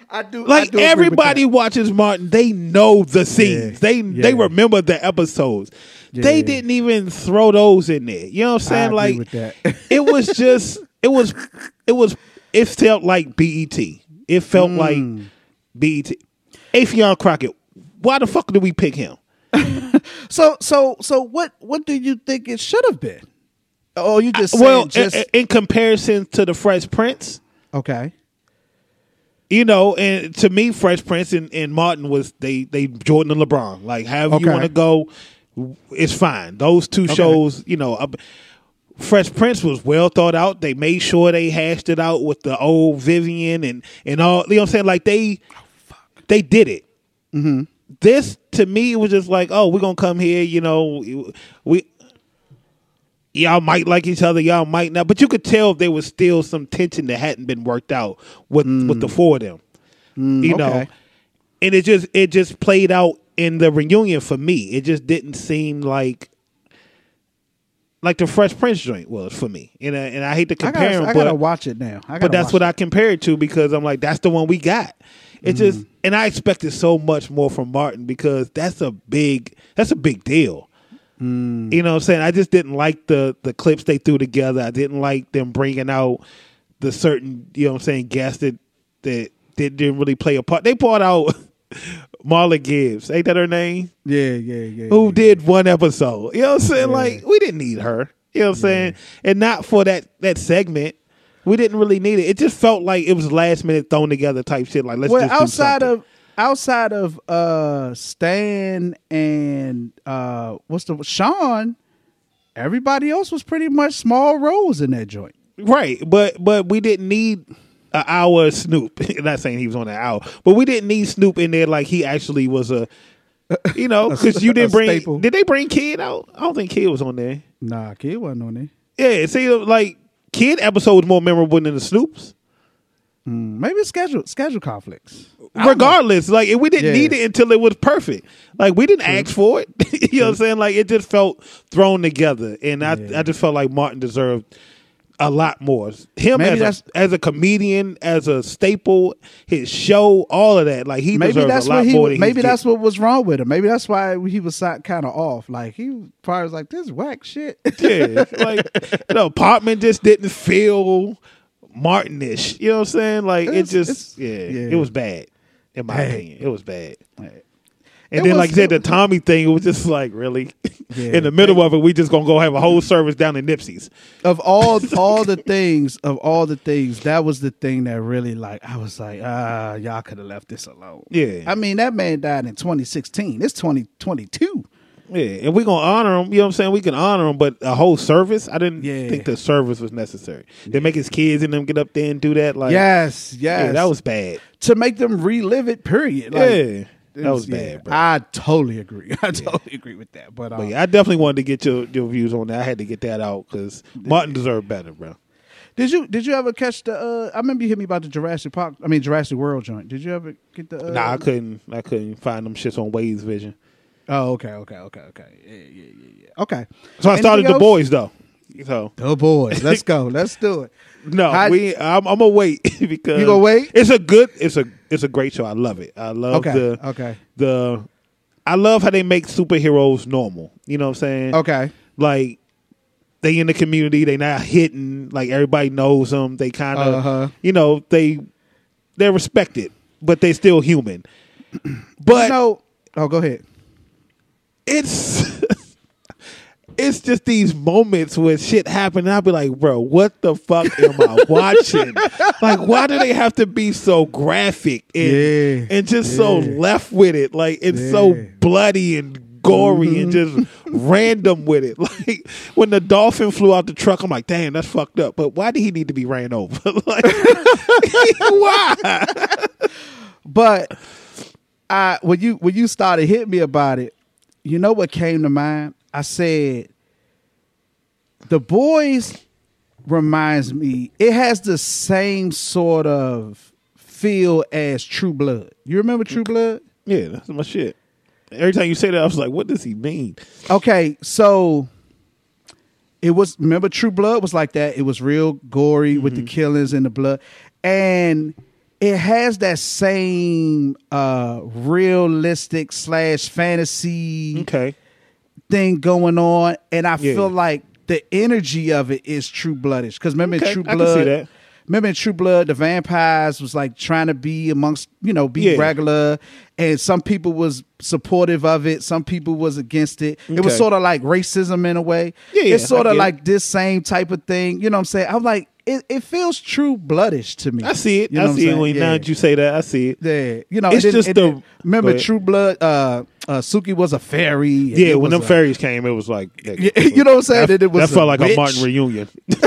I do. I Like do agree with everybody watches Martin, they know the scenes. Yeah, They they remember the episodes. They didn't even throw those in there. You know what I'm saying? agree like with that. it was *laughs* just it was it was it felt like BET. It felt Mm. like BET. Affion Crockett. Why the fuck did we pick him? *laughs* So so so what what do you think it should have been? Oh, you just well, just in, in comparison to the Fresh Prince, okay. you know, and to me, Fresh Prince and, and Martin was they they Jordan and LeBron. Like, however you want to go, it's fine. Those two shows, you know, uh, Fresh Prince was well thought out. They made sure they hashed it out with the old Vivian and and all. You know what I'm saying? Like they they did it. Mm-hmm. This to me it was just like, oh, we're gonna come here. You know, we y'all might like each other, y'all might not, but you could tell there was still some tension that hadn't been worked out with with the four of them. you know, Mm. okay. and it just it just played out in the reunion for me. It just didn't seem like like the Fresh Prince joint was for me, and I, and I hate to I compare gotta, them, I gotta but watch it now. I but gotta that's what it. I compare it to because I'm like, that's the one we got. It just Mm-hmm. and I expected so much more from Martin because that's a big that's a big deal. Mm. You know what I'm saying? I just didn't like the the clips they threw together. I didn't like them bringing out the certain you know what I'm saying guests that that, that didn't really play a part. They brought out *laughs* Marla Gibbs, ain't that her name? Yeah, yeah, yeah. who yeah. did one episode. You know what I'm saying? Like we didn't need her. You know what I'm saying? And not for that that segment. We didn't really need it. It just felt like it was last minute thrown together type shit. Like let's well, just outside of outside of uh Stan and uh what's the Sean, everybody else was pretty much small roles in that joint. right, but but we didn't need an hour of Snoop. *laughs* not saying he was on an hour, but we didn't need Snoop in there like he actually was a. You know, *laughs* because you didn't bring. staple. Did they bring Kid out? I don't think Kid was on there. Nah, kid wasn't on there. Yeah, see, like Kid episode was more memorable than the Snoops. Hmm, maybe schedule schedule conflicts. regardless like we didn't Yeah. need it until it was perfect like we didn't ask for it *laughs* you know what i'm saying like it just felt thrown together and i Yeah. i just felt like martin deserved a lot more him Maybe as a, as a comedian as a staple his show all of that like he Maybe deserves that's a lot what he. Maybe that's getting. what was wrong with him. Maybe that's why he was kind of off. Like he probably was like, "This whack shit." *laughs* yeah like the apartment just didn't feel martinish you know what i'm saying like it just it's- yeah, yeah. it was bad in my Bad. opinion it was bad It And then, was- like you said, the Tommy thing, it was just like, really? *laughs* Yeah. in the middle of it, we just going to go have a whole service down in Nipsey's. of all *laughs* all the things of all the things that was the thing that really like i was like ah y'all could have left this alone Yeah. i mean that man died in 2016 it's 2022 Yeah, and we're going to honor him. You know what I'm saying? We can honor him, but a whole service, I didn't Yeah. think the service was necessary. They make his kids and them get up there and do that. Like, yes yes yeah, that was bad. to make them relive it period Like, yeah, that was yeah, bad, bro. i totally agree *laughs* i totally agree with that but, uh, but yeah, I definitely wanted to get your, your views on that. I had to get that out because Martin deserved better, bro. did you did you ever catch the uh i remember you hit me about the jurassic park i mean jurassic world joint did you ever get the uh, Nah, I couldn't. I couldn't find them shits on Wade's Vision. oh okay okay okay okay yeah yeah yeah, yeah. okay So I started Anything the boys though. So oh boys let's *laughs* go let's do it No, How- we. I'm, I'm gonna wait *laughs* because You gonna wait? It's a good. It's a. It's a great show. I love it. I love Okay, the. okay. The. I love how they make superheroes normal. You know what I'm saying? okay Like they in the community. They not hitting. Like everybody knows them. They kind of. Uh-huh. You know they. They're respected, but they still human. *clears throat* But no. Oh, go ahead. it's *laughs* it's just these moments where shit happen and I'll be like, bro, what the fuck am I *laughs* watching? like, why do they have to be so graphic and, Yeah, and just so left with it? Like it's so Yeah. Mm-hmm. bloody and gory and just random with it. *laughs* Like when the dolphin flew out the truck, I'm like, damn, that's fucked up. But why did he need to be ran over? *laughs* like why? But I when you when you started hitting me about it, you know what came to mind? I said the boys reminds me. It has the same sort of feel as True Blood. You remember True Blood? Yeah, that's my shit. Every time you say that, I was like, what does he mean? Okay, so it was remember True Blood was like that. It was real gory with the killings and the blood, and it has that same uh realistic slash fantasy Okay. Thing going on, and I Yeah. feel like the energy of it is True Bloodish. Because remember, Okay, True Blood, see that. remember in True Blood, the vampires was like trying to be amongst you know be Yeah. regular, and some people was supportive of it, some people was against it. It was sort of like racism in a way. Yeah, yeah, it's sort I of get it. like this same type of thing. You know what I'm saying? I'm like, it, it feels True Bloodish to me. I see it. You know I see it when now that you say that. I see it. Yeah, you know, It's just and the- remember. True Blood. Uh, uh, Sookie was a fairy. Yeah, when them a- fairies came, it was like *laughs* that- Yeah, you know what I'm saying? That, That it was that felt like witch. a Martin reunion. *laughs*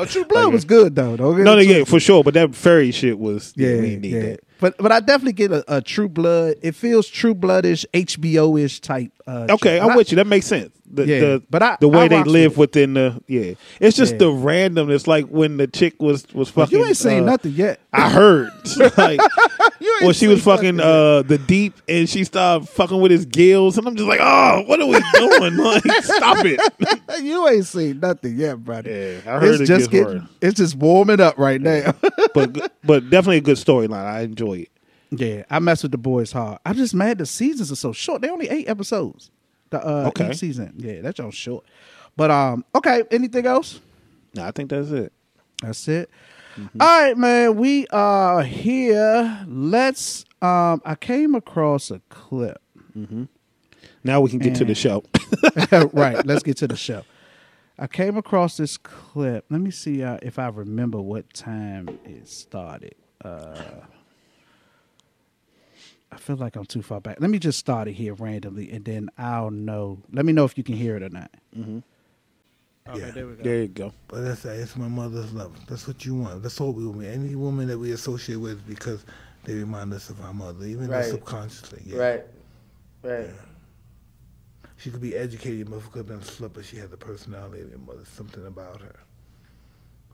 Oh, True Blood was good though. Don't get no, no, yeah, for sure. But that fairy shit was yeah, yeah, we need yeah. that. But but I definitely get a, a True Blood. It feels True Bloodish, HBO ish type. Uh, Okay, show. I'm I- with you. That makes sense. The, Yeah, the, but I- the way I they live with within the yeah, it's just Yeah. the randomness. Like when the chick was was fucking. you ain't saying uh, nothing yet. I heard. *laughs* *laughs* like, well, she was fucking uh the deep, and she started fucking with his gills, and I'm just like, oh, what are we doing? *laughs* like, stop it. you ain't seen nothing yet, brother. Yeah, I heard it's it just getting, hard. it's just warming up right now. but but definitely a good storyline. I enjoy it. yeah, I mess with the boys hard. I'm just mad the seasons are so short. They only eight episodes. The uh, Okay. season. Yeah, that's all short. But um, okay. Anything else? No, I think that's it. That's it. All right, man. We are here. Let's. Um, I came across a clip. Mm-hmm. Now we can get to the show. *laughs* *laughs* right. *laughs* Let's get to the show. I came across this clip. Let me see uh, if I remember what time it started. Uh, I feel like I'm too far back. Let me just start it here randomly, and then I'll know. Let me know if you can hear it or not. Mm-hmm. Okay, Yeah. there we go. there you go. But that's it's my mother's love. That's what you want. That's all we want. Any woman that we associate with because they remind us of our mother, even Right. though subconsciously. Yeah. Right. Right. She could be educated, but could have been a slut, but she had the personality of your mother. Something about her.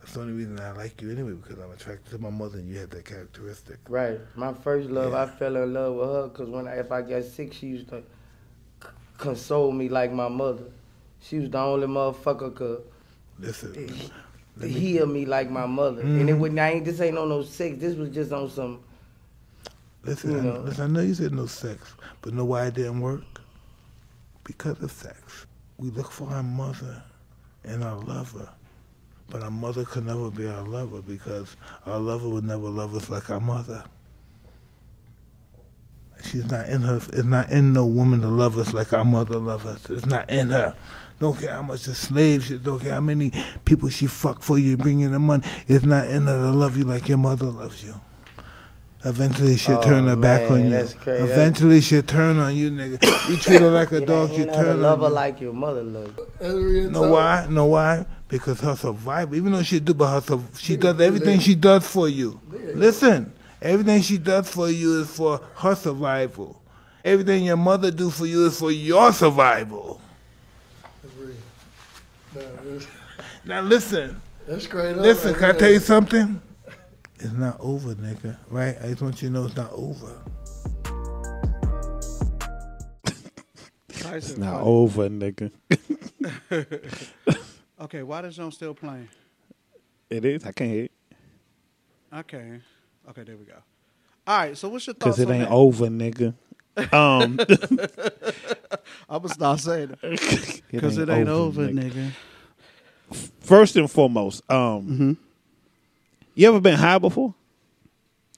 That's the only reason I like you anyway, because I'm attracted to my mother, and you had that characteristic. Right. My first love, Yeah. I fell in love with her because when I, if I got sick, she used to c- console me like my mother. She was the only motherfucker could Listen, let me- heal me like my mother. And it mm-hmm. would I ain't this ain't on no sex. This was just on some. listen, you I, know. listen. I know you said no sex, but know why it didn't work? Because of sex. We look for our mother and our lover, but our mother could never be our lover because our lover would never love us like our mother. She's not in her. It's not in no woman to love us like our mother loves us. It's not in her. Don't care how much a slave she. Don't care how many people she fuck for you, bring in the money. It's not in her to love you like your mother loves you. Eventually she'll Oh, turn her back on you. Eventually she'll turn on you, nigga. You treat her like a You dog, you she ain't never turn love her like your mother loved. you. Know why? Know why? Because her survival, even though she do, but her sur- she does everything she does for you. Listen, everything she does for you is for her survival. Everything your mother do for you is for your survival. Now listen, That's great. listen. Can I tell you something? It's not over, nigga. Right? I just want you to know it's not over. It's not over, nigga. *laughs* Okay, why the song still playing? It is. I can't hear it Okay, okay, there we go. All right, so what's your thoughts? because it ain't that? over, nigga. Um, I'm gonna start saying it *laughs* it because it ain't over, nigga. First and foremost, um, Mm-hmm. you ever been high before?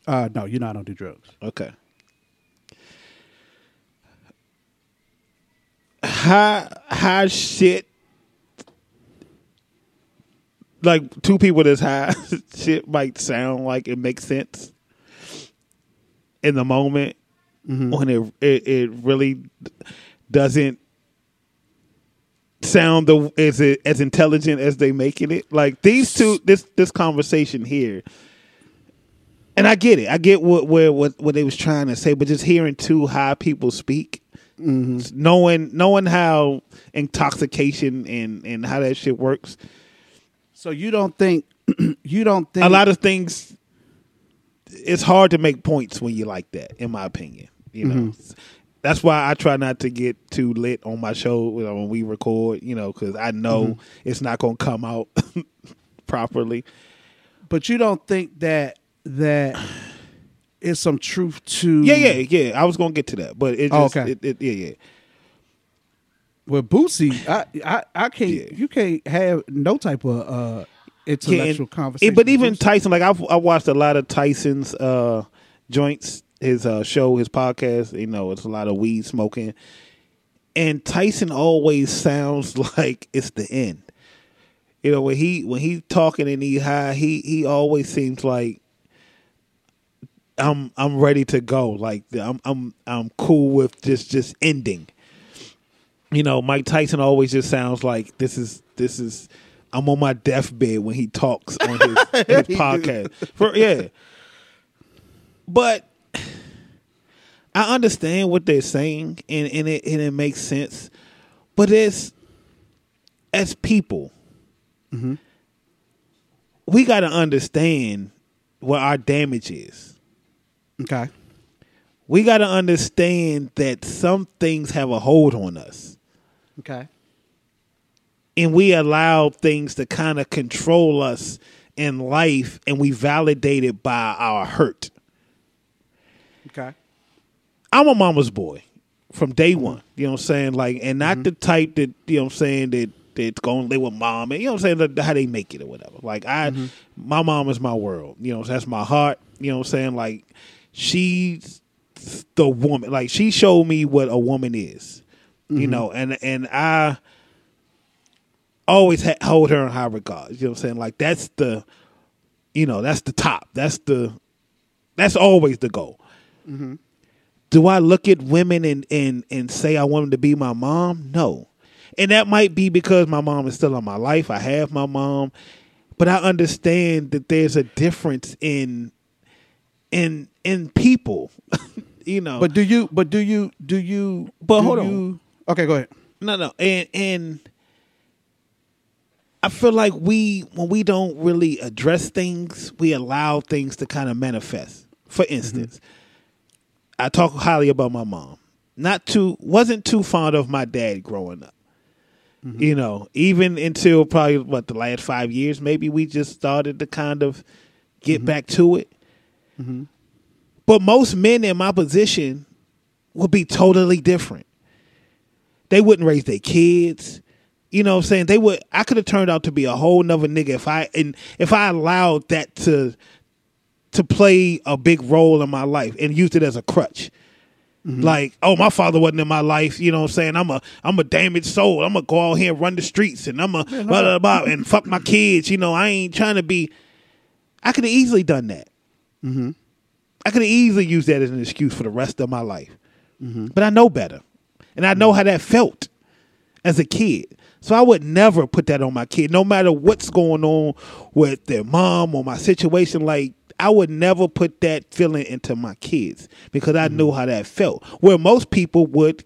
Uh, no, you know I don't do drugs. Okay. High, high shit. Like two people that's high, *laughs* shit might sound like it makes sense in the moment mm-hmm. when it, it it really doesn't sound the as as intelligent as they making it. Like these two, this this conversation here and I get it. I get what where what what they was trying to say, but just hearing two high people speak, mm-hmm. knowing knowing how intoxication and and how that shit works, So you don't think *clears throat* you don't think a lot of things. It's hard to make points when you like that, in my opinion. You know, mm-hmm. that's why I try not to get too lit on my show you know, when we record. You know, because I know mm-hmm. it's not gonna come out *laughs* properly. but you don't think that that *sighs* is some truth to Yeah, yeah, yeah. I was gonna get to that, but it Oh, just, okay. it, it, yeah, yeah. With Boosie. *laughs* I I, I can't. Yeah. You can't have no type of uh, Yeah, intellectual and- conversation. But even Boosie. Tyson, like I've I watched a lot of Tyson's uh, joints, his uh, show, his podcast. You know, it's a lot of weed smoking, and Tyson always sounds *laughs* like it's the end. You know, when he when he talking and he high, he he always seems like I'm I'm ready to go. Like I'm I'm I'm cool with just just ending. You know, Mike Tyson always just sounds like this is this is I'm on my deathbed when he talks on his, *laughs* his podcast. For yeah. But I understand what they're saying and, and it and it makes sense. But it's as people, mm-hmm. we gotta understand what our damage is okay, we got to understand that some things have a hold on us okay, and we allow things to kind of control us in life and we validate it by our hurt. Okay, i'm a mama's boy from day one you know what i'm saying? Like and not mm-hmm. the type that you know what i'm saying that that's gonna live with mom and you know what i'm saying how they make it or whatever. Like i mm-hmm. my mom is my world you know that's my heart you know what i'm saying? Like she's the woman like she showed me what a woman is you mm-hmm. know and and i always ha- hold her in high regard you know what i'm saying like that's the you know that's the top that's the that's always the goal mm-hmm. do I look at women and, and, and say I want them to be my mom? No. And that might be because my mom is still in my life. I have my mom. But I understand that there's a difference in in in people. *laughs* you know. But do you? But do you? Do you? But do hold on. you- Okay, go ahead. No, no, and and I feel like we when we don't really address things, we allow things to kind of manifest. For mm-hmm. instance, I talk highly about my mom. Not too wasn't too fond of my dad growing up. Mm-hmm. You know, even until probably what the last five years, maybe we just started to kind of get mm-hmm. back to it. But most men in my position would be totally different they wouldn't raise their kids. You know what I'm saying? They would I could have turned out to be a whole nother nigga if I and if I allowed that to to play a big role in my life and used it as a crutch. Like, oh, my father wasn't in my life. You know what I'm saying? I'm a I'm a damaged soul. I'm gonna go out here and run the streets and I'm a blah, blah, blah, and fuck my kids. You know, I ain't trying to be. I could have easily done that. Mm-hmm. I could have easily used that as an excuse for the rest of my life. Mm-hmm. But I know better. And I know how that felt as a kid. So I would never put that on my kid, no matter what's going on with their mom or my situation. Like, I would never put that feeling into my kids because I mm-hmm. knew how that felt. Where most people would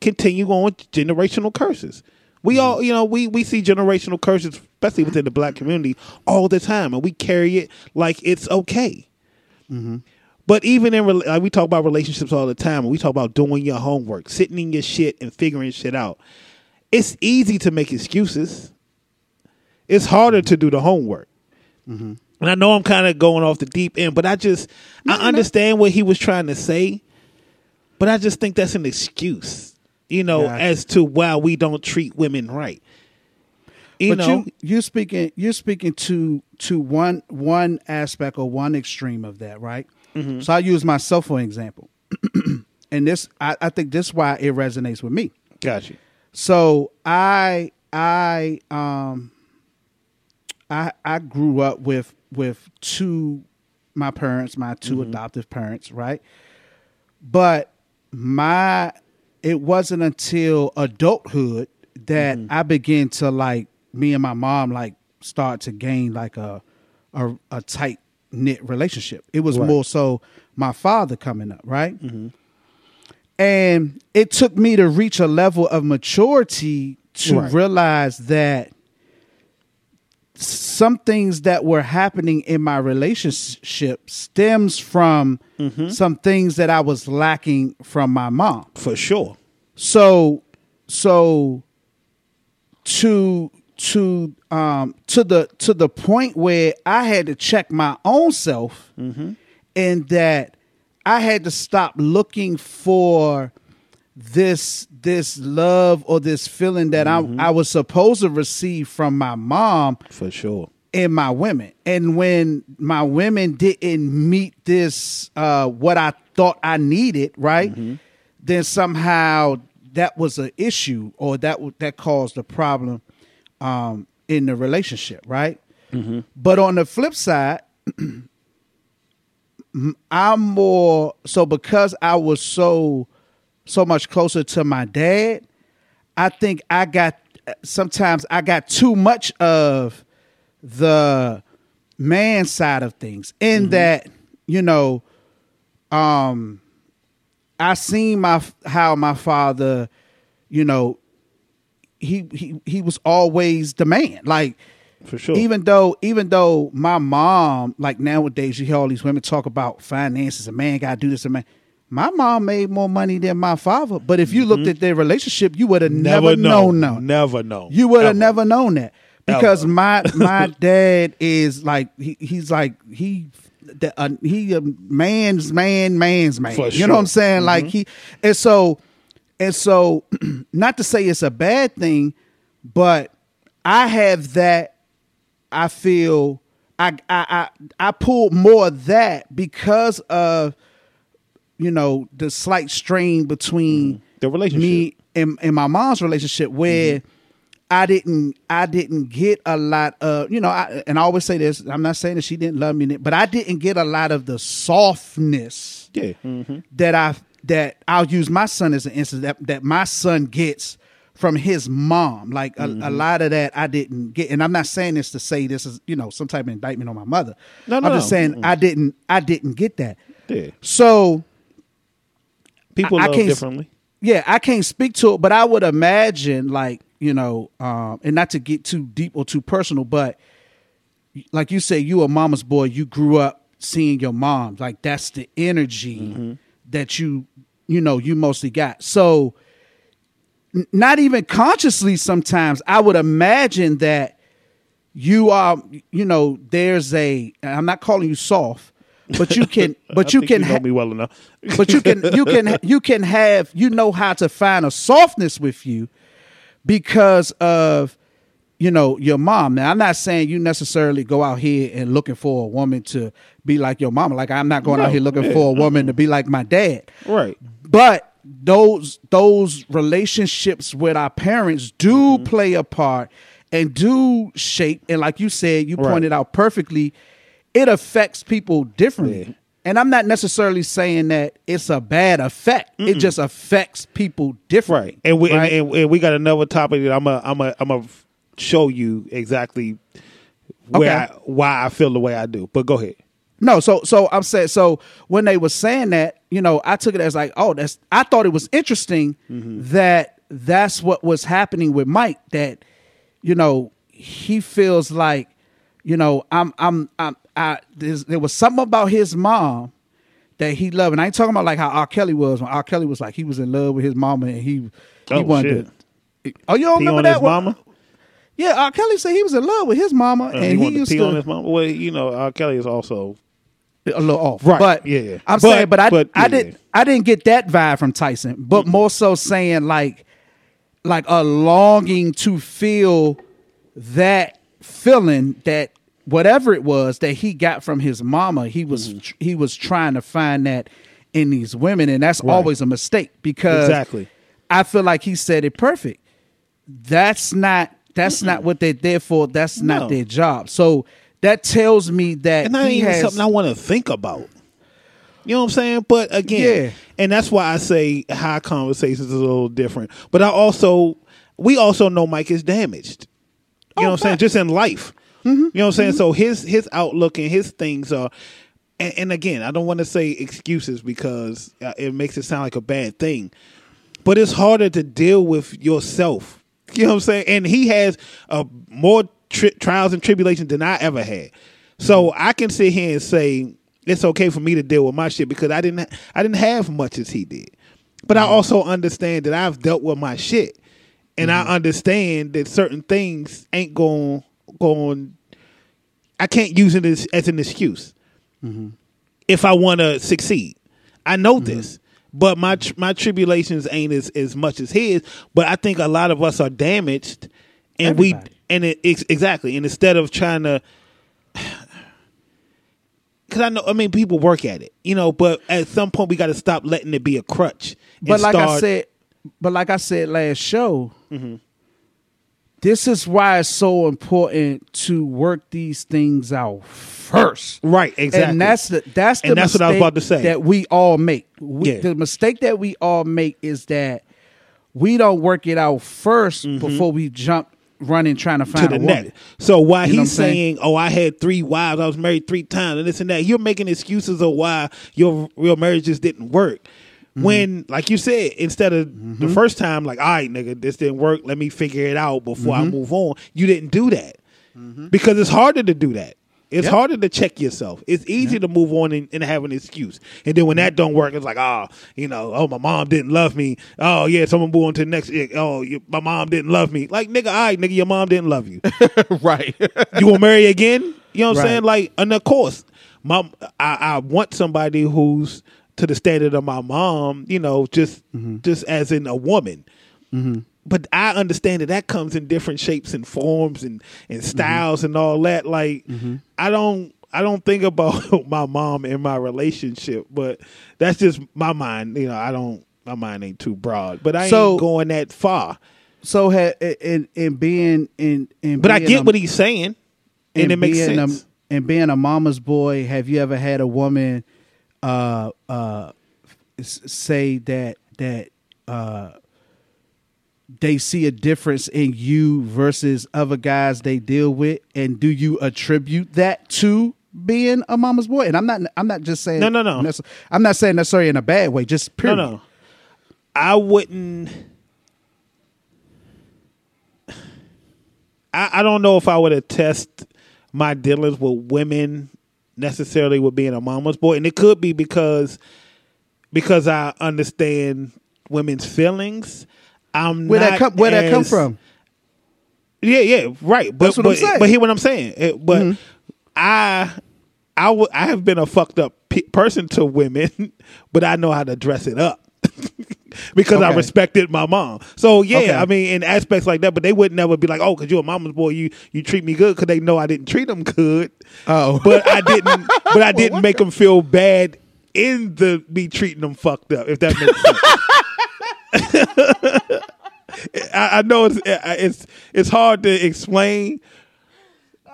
continue on generational curses. We mm-hmm. all, you know, we, we see generational curses, especially within the black community, all the time, and we carry it like it's okay. Mm-hmm. But even in like we talk about relationships all the time, and we talk about doing your homework, sitting in your shit, and figuring shit out. It's easy to make excuses. It's harder to do the homework. Mm-hmm. And I know I'm kind of going off the deep end, but I just I understand what he was trying to say, but I just think that's an excuse, you know, Gotcha. as to why we don't treat women right. You but know, you you're speaking you're speaking to to one one aspect or one extreme of that, right? Mm-hmm. So I use myself for an example, *clears throat* and this I, I think this is why it resonates with me. Gotcha. So I I um I I grew up with with two my parents, my 2 adoptive parents, right? But my it wasn't until adulthood that I began to like me and my mom like start to gain like a a, a tight knit relationship. It was Right. more so my father coming up, right? Mm-hmm. And it took me to reach a level of maturity to Right. realize that some things that were happening in my relationship stems from mm-hmm. some things that I was lacking from my mom. For sure. So so to to um to the to the point where I had to check my own self and that I had to stop looking for this this love or this feeling that I I was supposed to receive from my mom For sure. and my women. And when my women didn't meet this uh what I thought I needed, right? Then somehow that was an issue or that that caused a problem um in the relationship, right? But on the flip side, *clears throat* I'm more so because I was so so much closer to my dad. I think I got sometimes I got too much of the man side of things in that you know um I seen my how my father you know he he he was always the man. Like For sure. even though even though my mom like nowadays you hear all these women talk about finances a man got to do this a man. My mom made more money than my father but if you looked at their relationship you would have never, known. no Never know. you would have never known that. Because Ever. my *laughs* my dad is like he, he's like he the, uh, he a man's man man's man. For you know what i'm sure. saying? Like he and so and so *clears throat* not to say it's a bad thing but i have that i feel i i i, I pulled more of that because of you know the slight strain between mm. The relationship. me and, and my mom's relationship where mm-hmm. I didn't I didn't get a lot of you know I, and I always say this I'm not saying that she didn't love me but I didn't get a lot of the softness Yeah. Mm-hmm. that I that I'll use my son as an instance that, that my son gets from his mom like a, a lot of that I didn't get and I'm not saying this to say this is you know some type of indictment on my mother No, no, I'm just saying I didn't I didn't get that Yeah. so People I love can't differently. yeah, I can't speak to it, but I would imagine, like you know, um, and not to get too deep or too personal, but like you say, you a mama's boy. You grew up seeing your mom. Like that's the energy that you, you know, you mostly got. So, not even consciously, sometimes I would imagine that you are, you know, there's a. I'm not calling you soft, but you *laughs* can, but you can you know ha- me well enough. but you can you can you can have you know how to find a softness with you because of you know your mom now i'm not saying you necessarily go out here and looking for a woman to be like your mama like i'm not going out here looking yeah, for a woman to be like my dad Right. but those those relationships with our parents do Mm-hmm. play a part and do shape and like you said you Right. pointed out perfectly it affects people differently Yeah. and i'm not necessarily saying that it's a bad effect it just affects people differently Right. And we right? and, and we got another topic that I'm a I'm a I'm a show you exactly where Okay. I, why I feel the way I do. But go ahead. No, so so I'm saying so when they were saying that, you know, I took it as like, oh, that's I thought it was interesting mm-hmm. that that's what was happening with Mike. That you know he feels like, you know, I'm I'm I'm I there's, there was something about his mom that he loved, and I ain't talking about like how R. Kelly was when R. Kelly was like he was in love with his mama and he he Oh, wanted to. Oh, you don't Pee remember on that his one? mama. Yeah, R. Kelly said he was in love with his mama, Uh, and he wanted to used pee to on his mama. Well, you know, R. Kelly is also a little off. Right, But yeah, yeah. I'm But- saying, but I but, I yeah. didn't I didn't get that vibe from Tyson, but more so saying like like a longing to feel that feeling that whatever it was that he got from his mama, he was Mm-hmm. tr- he was trying to find that in these women, and that's always a mistake because Exactly. I feel like he said it perfect. That's not that's not what they're there for. That's No. not their job. So that tells me that and he even has something I want to think about. You know what I'm saying? But again, Yeah. and that's why I say high conversations is a little different. But I also, we also know Mike is damaged. You know what I'm saying? Just in life. You know what I'm saying? So his his outlook and his things are, and, and again, I don't want to say excuses because uh, it makes it sound like a bad thing, but it's harder to deal with yourself. You know what I'm saying? And he has uh, more tri- trials and tribulations than I ever had. So I can sit here and say it's okay for me to deal with my shit because I didn't I didn't have much as he did. But I mm-hmm. also understand that I've dealt with my shit and I mm-hmm. understand that certain things ain't going going. I can't use it as, as an excuse mm-hmm. if I want to succeed. I know this, but my tr- my tribulations ain't as, as much as his. But I think a lot of us are damaged, and Everybody. we and it ex- exactly. And instead of trying to, *sighs* because I know, I mean, people work at it, you know. But at some point, we got to stop letting it be a crutch. But like I said, but like I said last show, mm-hmm. This is why it's so important to work these things out first. right, exactly, And that's the that's the And that's what I was about to say. that we all make. We, Yeah. The mistake that we all make is that we don't work it out 1st before we jump running trying to Mm-hmm. to find the net. So why You know he's saying? saying, "Oh, I had three wives, I was married three times, and this and that," you're making excuses of why your real marriage just didn't work. Mm-hmm. When, like you said, instead of the first time, like, "All right, nigga, this didn't work. Let me figure it out before Mm-hmm. I move on." You didn't do that because it's harder to do that. It's Yep. harder to check yourself. It's easy to move on and, and have an excuse. And then when that don't work, it's like, oh, you know, oh, my mom didn't love me. Oh, yeah, someone move on to the next. Oh, you, my mom didn't love me. Like, nigga, all right, nigga, your mom didn't love you. *laughs* right. you gonna marry again? You know what I'm saying? Like, and of course, mom, I, I want somebody who's to the standard of my mom. You know, just mm-hmm. just as in a woman. Mm-hmm. But I understand that that comes in different shapes and forms and and mm-hmm. styles and all that. Like, I don't. I don't think about *laughs* my mom in my relationship, but that's just my mind. You know, I don't. My mind ain't too broad, but I So- ain't going that far. so ha, in in being in in But I get a- what he's saying, and, and it makes sense. A, and being a mama's boy, have you ever had a woman uh uh say that that uh they see a difference in you versus other guys they deal with and do you attribute that to being a mama's boy and i'm not i'm not just saying No, no, no. i'm not saying necessarily in a bad way just period No, no. I wouldn't. I, I don't know if I would attest my dealings with women necessarily with being a mama's boy, and it could be because because I understand women's feelings. I'm where that come where that come from Yeah, yeah, right. But That's what I'm saying. Mm-hmm. but hear what I'm saying. It- but I I w- I have been a fucked up pe- person to women, *laughs* but I know how to dress it up. *laughs* because I respected my mom. So yeah, Okay. I mean, in aspects like that, but they would never be like, "Oh, because you're a mama's boy, you you treat me good," because they know I didn't treat them good. Oh. but I didn't. *laughs* But I didn't make them feel bad in the me treating them fucked up. If that makes sense. *laughs* I, I know it's it's it's hard to explain,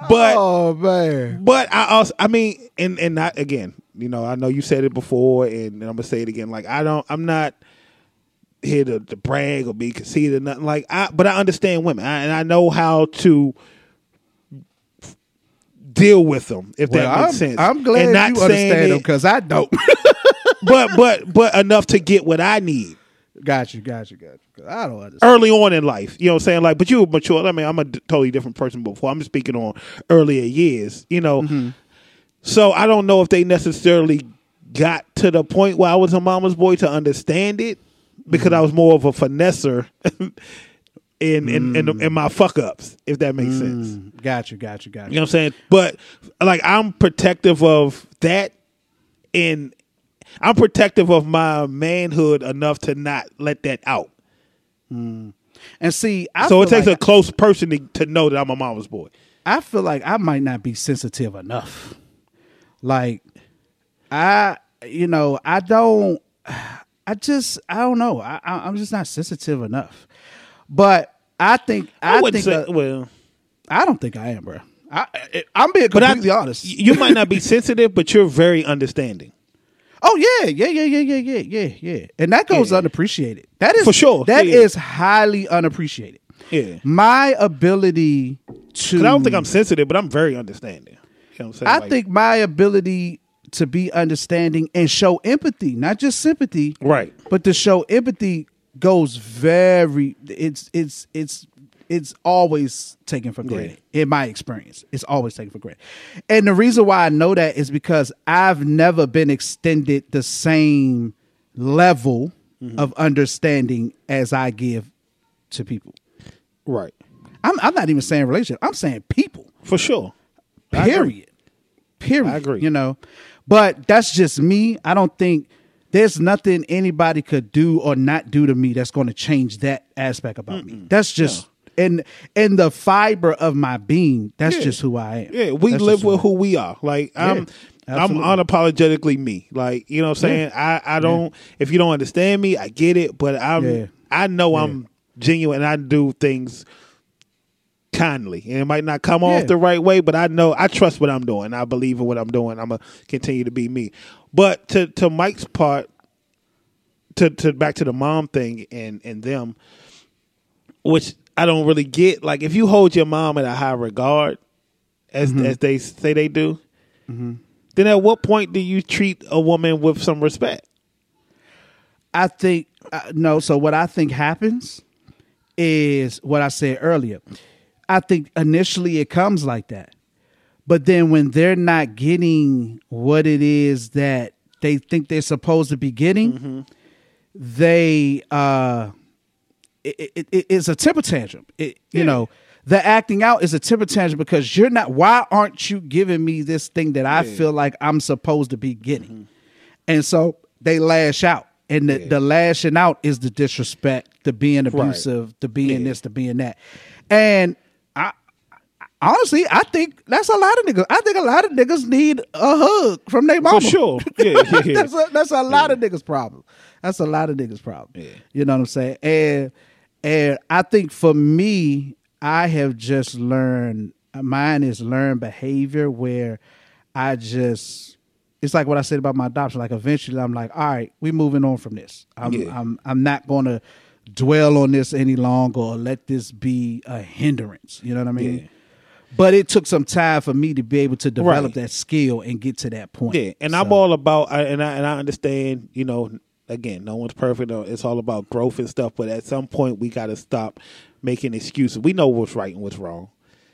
but oh man but I also, I mean, and and not again. You know, I know you said it before, and, I'm gonna say it again. Like I don't, I'm not here to, to brag or be conceited or nothing. Like I, but I understand women, I, and I know how to deal with them. If well, that makes I'm, sense. I'm glad and not you understand them because I don't. *laughs* but but but enough to get what I need. got you, got you, got you. I don't understand. early on in life. You know what I'm saying? Like, but you were mature. I mean, I'm a totally different person before. I'm speaking on earlier years, you know. Mm-hmm. So I don't know if they necessarily got to the point where I was a mama's boy to understand it because. I was more of a finesser *laughs* in in, Mm. in in my fuck ups, if that makes sense. Got you, got you, got You you. know what I'm saying? But like I'm protective of that and I'm protective of my manhood enough to not let that out. And see, I so it feel takes like, a close person to, to know that I'm a mama's boy. I feel like I might not be sensitive enough. Like, I, you know, I don't. I just, I don't know. I, I I'm just not sensitive enough. But I think I, I, think say uh, well, I don't think I am, bro. I, I'm being but I, completely honest. You might not be sensitive, but you're very understanding. Oh yeah, yeah, yeah, yeah, yeah, yeah, yeah, yeah. And that goes Yeah. unappreciated. That is For sure. That Yeah, is highly unappreciated. Yeah, My ability to I don't think I'm sensitive, but I'm very understanding. You know what I'm saying? I Like, think my ability to be understanding and show empathy, not just sympathy, right. but to show empathy goes very it's it's it's it's always taken for granted in my experience it's always taken for granted and the reason why i know that is because i've never been extended the same level Mm-hmm. of understanding as i give to people Right. I'm, I'm not even saying relationship. I'm saying people. For sure. Period. Period. I agree. You know, but that's just me. I don't think there's nothing anybody could do or not do to me that's going to change that aspect about me. That's just in in the fiber of my being. That's Yeah. just who I am. Yeah, we That's live with who we are. Like I'm I'm unapologetically me. Like, you know what I'm saying? I, I don't if you don't understand me, I get it, but I'm Yeah. I know I'm genuine and I do things kindly. And it might not come Yeah. off the right way, but I know I trust what I'm doing. I believe in what I'm doing. I'm gonna continue to be me. But to to Mike's part, to to back to the mom thing and and them, which I don't really get. Like if you hold your mom in a high regard, as Mm-hmm. as they say they do, then at what point do you treat a woman with some respect? I think uh, no. So what I think happens is what I said earlier. I think initially it comes like that, but then when they're not getting what it is that they think they're supposed to be getting, they uh, it, it, it- it's a temper tantrum. It, you know, the acting out is a temper tantrum because you're not. Why aren't you giving me this thing that I feel like I'm supposed to be getting? And so they lash out. And the, the lashing out is the disrespect, the being abusive, the being this, the being that. And honestly, I think that's a lot of niggas. I think a lot of niggas need a hug from their mama. For sure. *laughs* Yeah, yeah, yeah. that's a, that's a lot of niggas' problem. That's a lot of niggas' problem. Yeah. You know what I'm saying? And and I think for me, I have just learned mine is learned behavior where I just it's like what I said about my adoption. Like eventually I'm like, all right, we moving on from this. I'm Yeah. I'm I'm not gonna dwell on this any longer or let this be a hindrance. You know what I mean? But it took some time for me to be able to develop Right. that skill and get to that point. Yeah, and I'm all about, I- and I and I understand. You know, again, no one's perfect. It's all about growth and stuff. But at some point, we got to stop making excuses. We know what's right and what's wrong.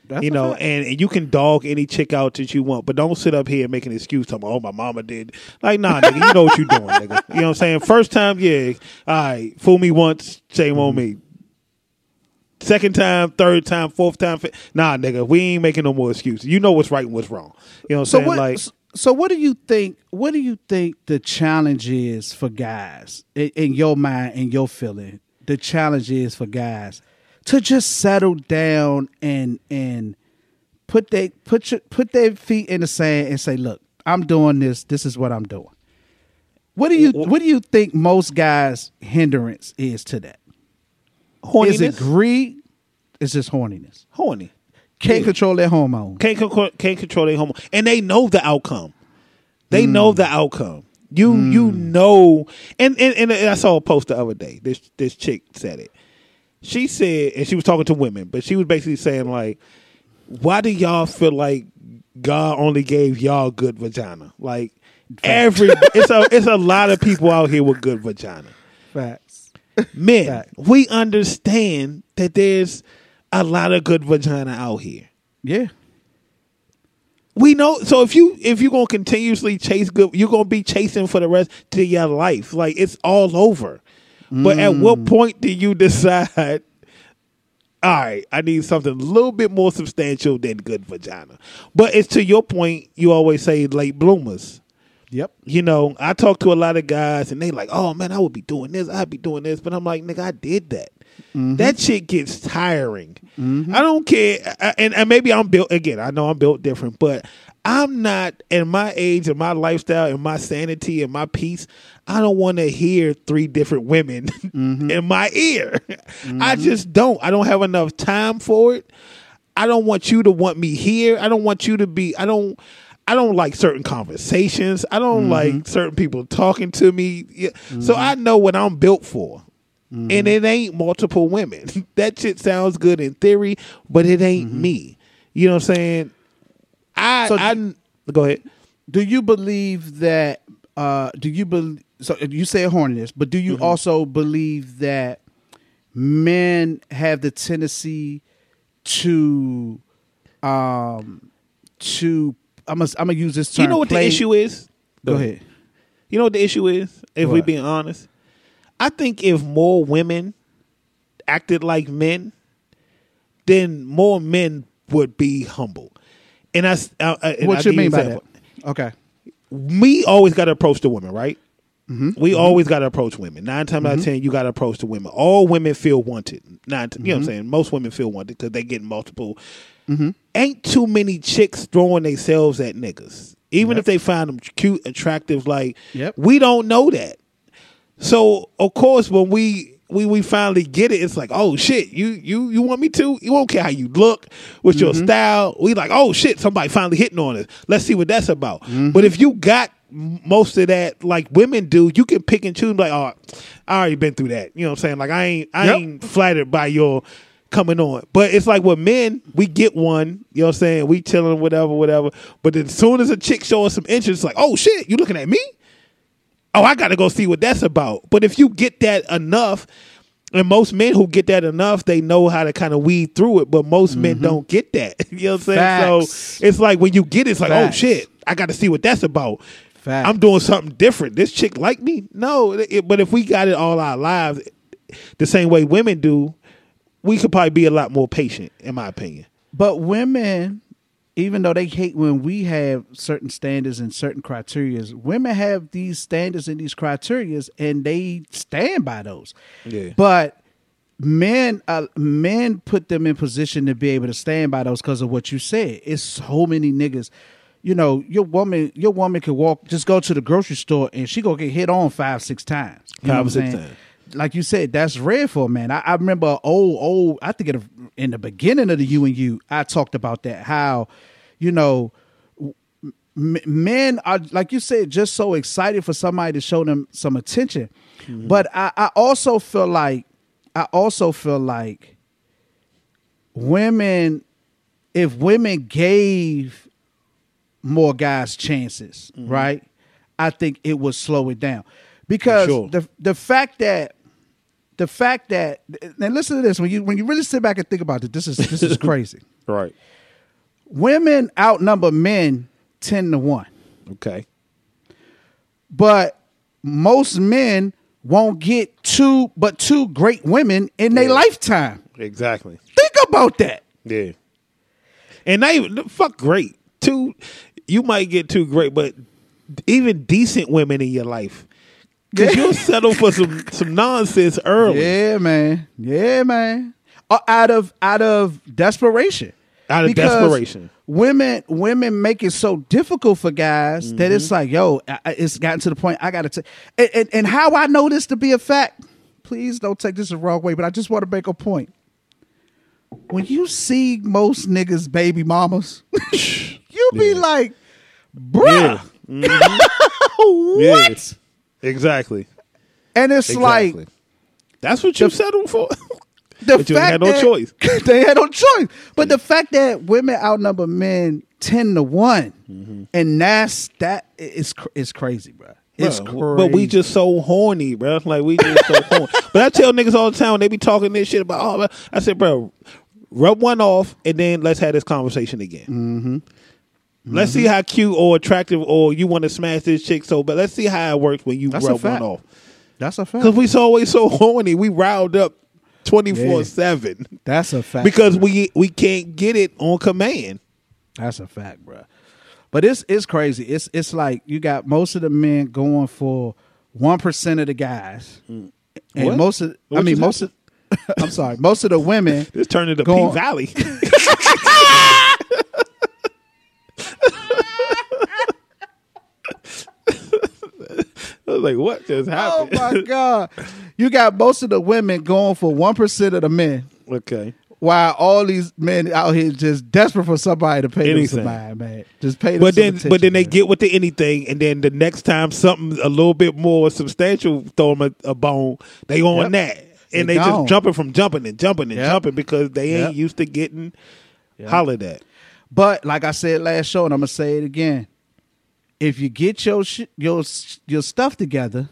That's you know, and, and you can dog any chick out that you want, but don't sit up here and make an excuse. Talking, oh, my mama did. Like, nah, nigga, you know what you doing, nigga. You know what I'm saying? First time, yeah, all right, fool me once, shame on mm-hmm. me. Second time, third time, fourth time, fi- nah, nigga, we ain't making no more excuses. You know what's right and what's wrong. You know what I'm So saying? what? like, so what do you think? What do you think the challenge is for guys in, in your mind and your feeling? The challenge is for guys to just settle down and and put they put your, put their feet in the sand and say, "Look, I'm doing this. This is what I'm doing." What do you What do you think most guys' hindrance is to that? Horniness, Is it greed? It's just horniness. horny. Can't Yeah. control their hormones. can't control, can't control their hormone, and they know the outcome. They know mm. the outcome. You mm. you know, and, and and I saw a post the other day. This this chick said it. She said, and she was talking to women, but she was basically saying like, "Why do y'all feel like God only gave y'all good vagina? Like every it's a *laughs* it's a lot of people out here with good vagina. Facts. Men, Fact. we understand that there's a lot of good vagina out here." Yeah. We know. So if you if you're gonna continuously chase good, you're gonna be chasing for the rest of your life. Like it's all over. But at what mm. point do you *laughs* decide? All right, I need something a little bit more substantial than good vagina. But it's to your point. You always say late bloomers. Yep. You know, I talk to a lot of guys and they like, oh man, I would be doing this, I'd be doing this. But I'm like, nigga, I did that. Mm-hmm. That shit gets tiring. Mm-hmm. I don't care. I- And, and maybe I'm built, again, I know I'm built different, but I'm not, in my age and my lifestyle and my sanity and my peace, I don't want to hear three different women mm-hmm. *laughs* in my ear. I just don't. I don't have enough time for it. I don't want you to want me here. I don't want you to be. I don't. I don't like certain conversations. I don't like certain people talking to me. Yeah. So I know what I'm built for. And it ain't multiple women. *laughs* that shit sounds good in theory, but it ain't me. You know what I'm saying? I So I go ahead. do you believe that uh do you believe so you say horniness but do Mm-hmm. you also believe that men have the tendency to um to i'm gonna i'm gonna use this term You know what play- the issue is? go ahead You know what the issue is? If we What? being honest, I think if more women acted like men, then more men would be humble. And I, and What I'll you mean by that? Okay. We always got to approach the women, right? Mm-hmm. We always got to approach women. Nine times out of ten, you got to approach the women. All women feel wanted. Nine, you Mm-hmm. know what I'm saying? Most women feel wanted because they get multiple. Mm-hmm. Ain't too many chicks throwing themselves at niggas, even if they find them cute, attractive. Like Yep. we don't know that. So of course, when we we we finally get it, it's like, oh shit, you you you want me to? You don't care how you look with your mm-hmm. style. We like, oh shit, somebody finally hitting on us. Let's see what that's about. Mm-hmm. But if you got most of that, like women do, you can pick and choose. Like, oh, I already been through that. You know what I'm saying? Like, I ain't I Yep. ain't flattered by your coming on. But it's like with men, we get one, you know what I'm saying? We chilling, whatever, whatever. But then as soon as a chick show us some interest, it's like, oh shit, you looking at me? oh, I got to go see what that's about. But if you get that enough, and most men who get that enough, they know how to kind of weed through it. But most men mm-hmm. don't get that. *laughs* you know what I'm saying? Facts. So it's like when you get it, it's like, oh, Facts. oh shit, I got to see what that's about. Facts. I'm doing something different. This chick like me? No. It- but if we got it all our lives, the same way women do, we could probably be a lot more patient, in my opinion. But women, even though they hate when we have certain standards and certain criterias, women have these standards and these criterias, and they stand by those. Yeah. But men, uh, men put them in position to be able to stand by those because of what you said. It's so many niggas. You know, your woman, your woman could walk, just go to the grocery store, and she gonna get hit on five, six times. You Five or six times. Like you said, that's rare for a man. I, I remember old, old. I think it, in the beginning of the U and U, I talked about that. How, you know, men are like you said, just so excited for somebody to show them some attention. Mm-hmm. But I, I also feel like, I also feel like, women, if women gave more guys chances, mm-hmm. right? I think it would slow it down because Sure. the the fact that the fact that and listen to this when you when you really sit back and think about it, this is this is *laughs* crazy. Right. Women outnumber men ten to one, Okay. but most men won't get two but two great women in their Yeah. lifetime. Exactly. Think about that. Yeah. And they fuck great. Two you might get two great, but even decent women in your life. Cause you'll settle for some some nonsense early. Yeah, man. Yeah, man. Uh, out of out of desperation. Out of Because desperation. Women women make it so difficult for guys that it's Mm-hmm. like, yo, I- it's gotten to the point I gotta take and, and, and how I know this to be a fact, please don't take this the wrong way, but I just want to make a point. When you see most niggas baby mamas, *laughs* you be Yeah. like, bruh, Yeah. *laughs* what? Yeah. Exactly. And it's Exactly. like That's what you settled for. *laughs* the But you had no that- choice. *laughs* they had no choice. But the fact that women outnumber men ten to one, Mm-hmm. and that's that is is crazy, bro. It's Bruh, crazy. But we just so horny, bro. Like we just so horny. *laughs* But I tell niggas all the time when they be talking this shit about, oh, man, I said, bro, rub one off and then let's have this conversation again. Mm-hmm. Let's mm-hmm. see how cute or attractive or you want to smash this chick so, but let's see how it works when you That's rub one off. that's a fact. Because we so always so *laughs* horny, we riled up twenty four seven That's a fact because we we can't get it on command. That's a fact, bro. But it's it's crazy. It's it's like you got most of the men going for one percent of the guys, mm. and What? most of I mean most of *laughs* I'm sorry, most of the women. *laughs* This turned into P. Valley. Was like, what just oh, happened? Oh my *laughs* god! You got most of the women going for one percent of the men. okay. While all these men out here just desperate for somebody to pay them Anything. some mind, man. Just pay them But then, but then they man. get with the anything, and then the next time something a little bit more substantial throw them a, a bone, they on Yep. that, and They they, just jumping from jumping and jumping and Yep. jumping because they ain't Yep. used to getting hollered at. But like I said last show, and I'm gonna say it again: if you get your sh- your your stuff together,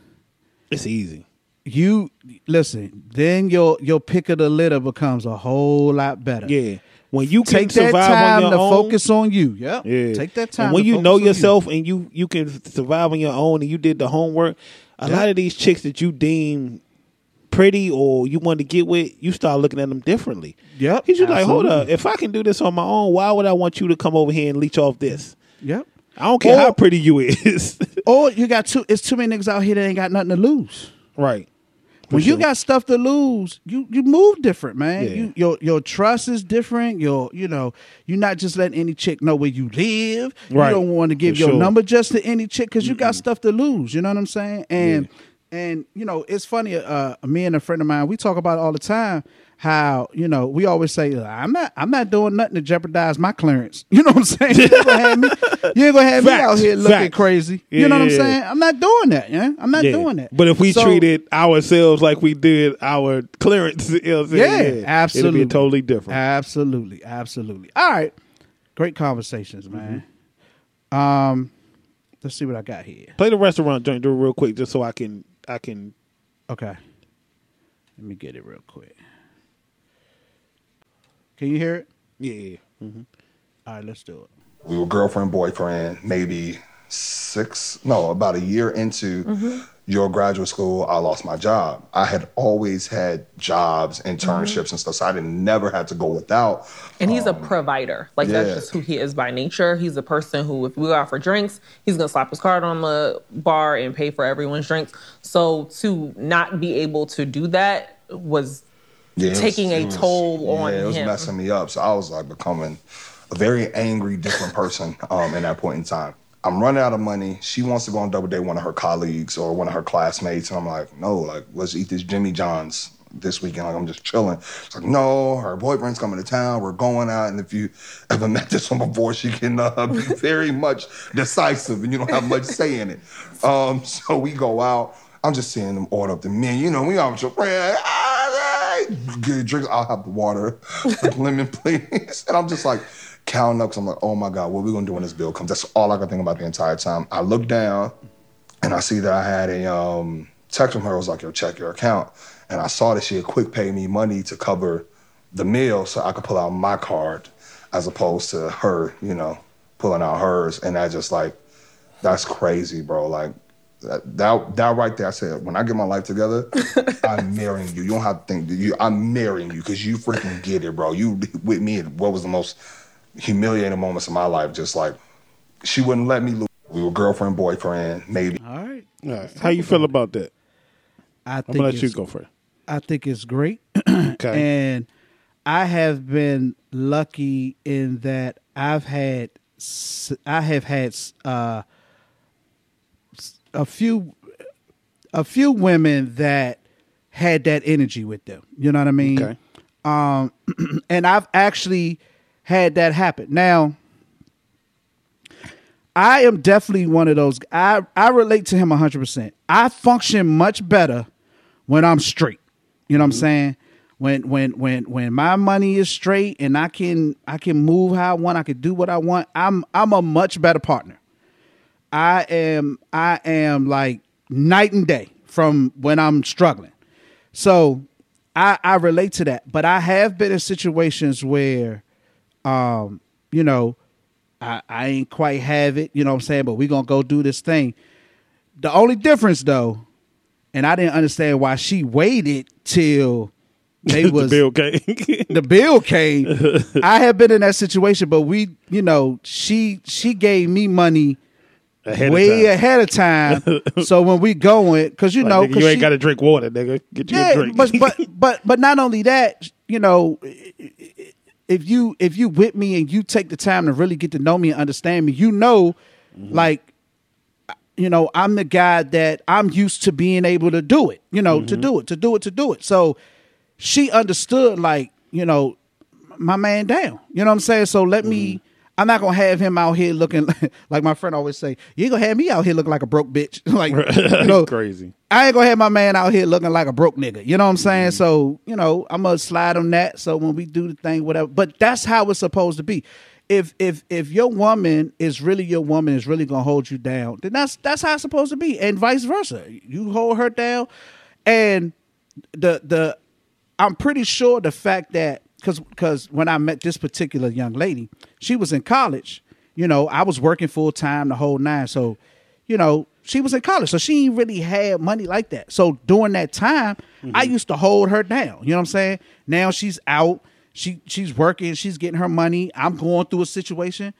It's easy. you listen. Then your your pick of the litter becomes a whole lot better. Yeah. When you can Take that time to own, focus on you. Yeah. Yeah. Take that time. And when you know on you. yourself and you you can survive on your own and you did the homework, a Yeah. lot of these chicks that you deem pretty or you want to get with, you start looking at them differently. Yep, He's just like, hold up, if I can do this on my own, why would I want you to come over here and leech off this? Yep. I don't care Or- how pretty you is. *laughs* Or you got too. It's too many niggas out here that ain't got nothing to lose. right. when you got stuff to lose, you you move different, man. Yeah. You your your trust is different. Your you know you're not just letting any chick know where you live. Right. You don't want to give For your sure. number just to any chick because you got stuff to lose. You know what I'm saying? And and you know it's funny. Uh, me and a friend of mine we talk about it all the time. How you know we always say I'm not I'm not doing nothing to jeopardize my clearance. *laughs* You know what I'm saying? You ain't gonna have me, *laughs* you ain't gonna have me out here looking Facts. crazy. Yeah, you know what I'm yeah, saying? I'm not doing that. Yeah, I'm not Yeah. doing that. But if we So- treated ourselves like we did our clearance, *laughs* you know what I'm saying? Yeah, absolutely. It'd be totally different. Absolutely, absolutely. All right, great conversations, man. Mm-hmm. Um, let's see what I got here. Play the restaurant joint real quick, just so I can I can. Okay, let me get it real quick. Can you hear it? Yeah. Mm-hmm. All right, let's do it. we were girlfriend boyfriend maybe six no about a year into mm-hmm. your graduate school i lost my job i had always had jobs internships mm-hmm. and stuff so i didn't never had to go without And he's a um, provider. Like yeah. that's just who he is by nature. He's a person who, if we go out for drinks, he's gonna slap his card on the bar and pay for everyone's drinks. So to not be able to do that was Yeah, it was- taking a was- toll yeah, on it was him. messing me up. So i was like becoming a very angry different person um, in that point in time. I'm running out of money. She wants to go on double date with one of her colleagues or one of her classmates. And i'm like no like let's eat this jimmy john's this weekend. Like i'm just chilling. It's like no her boyfriend's coming to town. We're going out. And if you *laughs* ever met this one before she can uh, be *laughs* very much decisive and you don't have much say in it. *laughs* Um, so we go out. I'm just seeing them order up the menu. You know we all just get drinks. I'll have water, *laughs* with lemon, please. And I'm just like counting up because I'm like, oh my God, what are we gonna do when this bill comes? That's all I can think about the entire time. I look down and I see that I had a um, text from her. It was like, yo, check your account. And I saw that she had quick paid me money to cover the meal so I could pull out my card as opposed to her, you know, pulling out hers. And I just like, that's crazy, bro. Like, that, that that right there, I said, when I get my life together, *laughs* I'm marrying you. You don't have to think you. I'm marrying you because you freaking get it, bro. You with me. What was the most humiliating moments of my life? Just like she wouldn't let me lose. We were girlfriend, boyfriend, maybe. All right. All right. How you feel about that? I I'm think gonna let you it's- go first. I think it's great. *clears throat* Okay. and I have been lucky in that I've had I have had uh, s- a few a few women that had that energy with them. You know what I mean? Okay. Um, *clears throat* and I've actually had that happen. Now, I am definitely one of those. I I relate to him hundred percent. I function much better when I'm straight. You know what I'm saying? When when when when my money is straight and I can I can move how I want, I can do what I want. I'm I'm a much better partner. I am I am like night and day from when I'm struggling. So I I relate to that. But I have been in situations where um, you know, I, I ain't quite have it, you know what I'm saying, but we gonna go do this thing. The only difference though, and I didn't understand why she waited till they *laughs* the was bill came. *laughs* the bill came. *laughs* I have been in that situation, but we, you know, she she gave me money Ahead of way time. ahead of time. *laughs* so when we going, because you Like, know, nigga, you ain't got to drink water, nigga. Get you a yeah, drink. but *laughs* but but but not only that, you know, if you if you with me and you take the time to really get to know me and understand me, you know, Mm-hmm. like, you know, I'm the guy that I'm used to being able to do it. You know, to Mm-hmm. do it, to do it, to do it. So she understood, like, you know, my man down. You know what I'm saying? So let me. Mm-hmm. I'm not gonna have him out here looking *laughs* like my friend always say. You ain't gonna have me out here looking like a broke bitch. *laughs* like, you *laughs* know, Crazy. I ain't gonna have my man out here looking like a broke nigga. You know what I'm saying? So, you know, I'm gonna slide on that. So when we do the thing, whatever. But that's how it's supposed to be. If if if your woman is really your woman is really gonna hold you down, then that's that's how it's supposed to be. And vice versa. You hold her down. And the the I'm pretty sure the fact that because because when I met this particular young lady, she was in college. You know, I was working full time the whole nine. So, you know, she was in college, so she ain't really had money like that. So during that time, Mm-hmm. I used to hold her down. You know what I'm saying? Now she's out. She she's working. She's getting her money. I'm going through a situation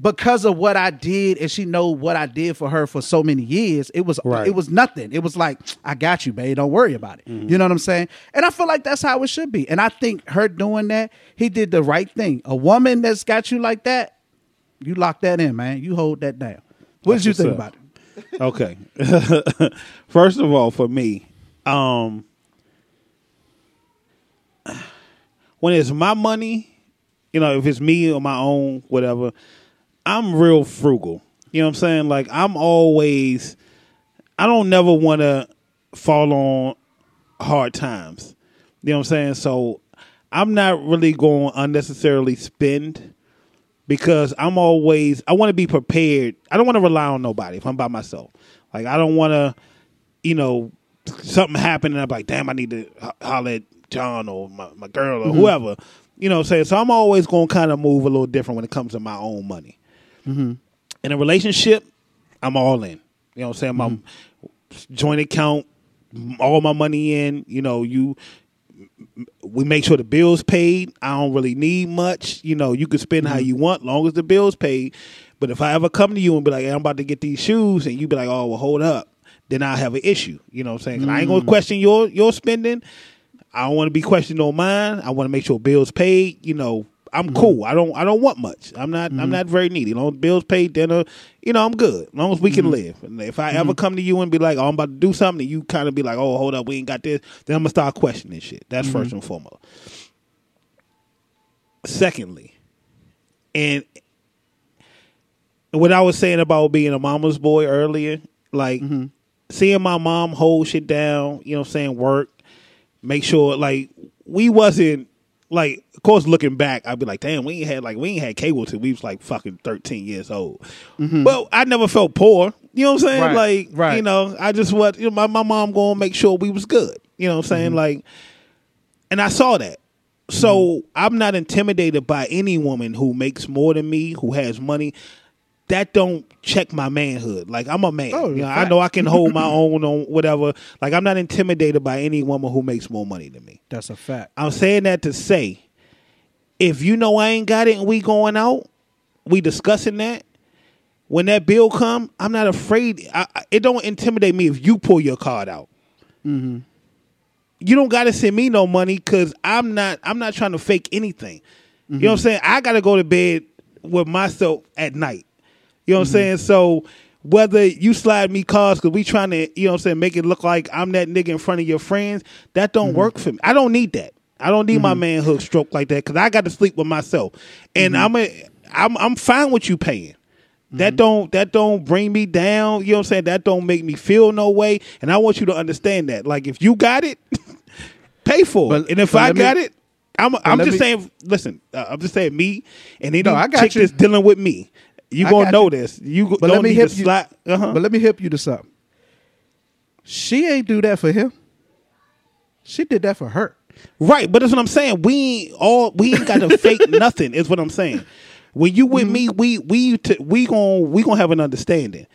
because of what I did, and she know what I did for her for so many years. It was Right. it was nothing. It was like I got you, babe. Don't worry about it. Mm-hmm. You know what I'm saying? And I feel like that's how it should be. And I think her doing that, he did the right thing. A woman that's got you like that, you lock that in, man. You hold that down. What That's did you think up. about it? *laughs* Okay. *laughs* First of all, for me, um, *sighs* when it's my money, you know, if it's me or my own, whatever, I'm real frugal. You know what I'm saying? Like I'm always, I don't never want to fall on hard times. You know what I'm saying? So I'm not really going unnecessarily spend because I'm always I want to be prepared. I don't want to rely on nobody if I'm by myself. Like I don't want to, you know, something happen and I'm like, damn, I need to ho- holler at John or my, my girl or Mhm. whoever. You know what I'm saying? So I'm always going to kind of move a little different when it comes to my own money. Mm-hmm. In a relationship, I'm all in. You know what I'm saying? My joint account, all my money in. You know, you we make sure the bills paid. I don't really need much. You know, you can spend how you want, long as the bills paid. But if I ever come to you and be like, hey, I'm about to get these shoes, and you be like, oh, well, hold up, then I have an issue. You know what I'm saying? 'Cause I ain't gonna Mm. question your your spending. I don't want to be questioned on mine. I want to make sure bills paid. You know, I'm mm-hmm. cool. I don't I don't want much. I'm not I'm mm-hmm. not very needy. Long bills paid, dinner, you know, I'm good. As long as we can mm-hmm. live. And if I ever come to you and be like, oh, I'm about to do something, and you kind of be like, oh, hold up, we ain't got this, then I'm gonna start questioning shit. That's first and foremost. Secondly, and and what I was saying about being a mama's boy earlier, like seeing my mom hold shit down, you know what I'm saying, work, make sure like we wasn't like of course looking back, I'd be like, damn, we ain't had like we ain't had cable till we was like fucking thirteen years old. Mm-hmm. But I never felt poor. You know what I'm saying? Right, Like right. you know, I just what you know, my, my mom gonna make sure we was good. You know what I'm saying? Mm-hmm. Like and I saw that. So mm-hmm. I'm not intimidated by any woman who makes more than me, who has money. That don't check my manhood. Like I'm a man. Oh, you know, I know I can hold my *laughs* own on whatever. Like I'm not intimidated by any woman who makes more money than me. That's a fact. I'm saying that to say, if you know I ain't got it and we going out, we discussing that. When that bill come, I'm not afraid. I, I- it don't intimidate me if you pull your card out. Mm-hmm. You don't got to send me no money because I'm not. I'm not trying to fake anything. You know what I'm Mm-hmm. saying? I got to go to bed with myself at night. You know what Mm-hmm. I'm saying? So whether you slide me cards because we trying to, you know what I'm saying, make it look like I'm that nigga in front of your friends, that don't Mm-hmm. work for me. I don't need that. I don't need my manhood stroke like that because I got to sleep with myself, and Mm-hmm. I'm a, I'm I'm fine with you paying. That don't that don't bring me down. You know what I'm saying? That don't make me feel no way. And I want you to understand that. Like if you got it, *laughs* pay for it. And if I let me- got it, I'm I'm just me- saying. Listen, uh, I'm just saying me and any No, I got chick you. that's dealing with me. You I gonna know you. this. You go- But let me hip to you. slide. Uh-huh. But let me hip you to something. She ain't do that for him. She did that for her. Right, but that's what I'm saying. We ain't all we ain't got to *laughs* fake nothing. Is what I'm saying. When you with mm-hmm. me, we we t- we gon' we gonna have an understanding.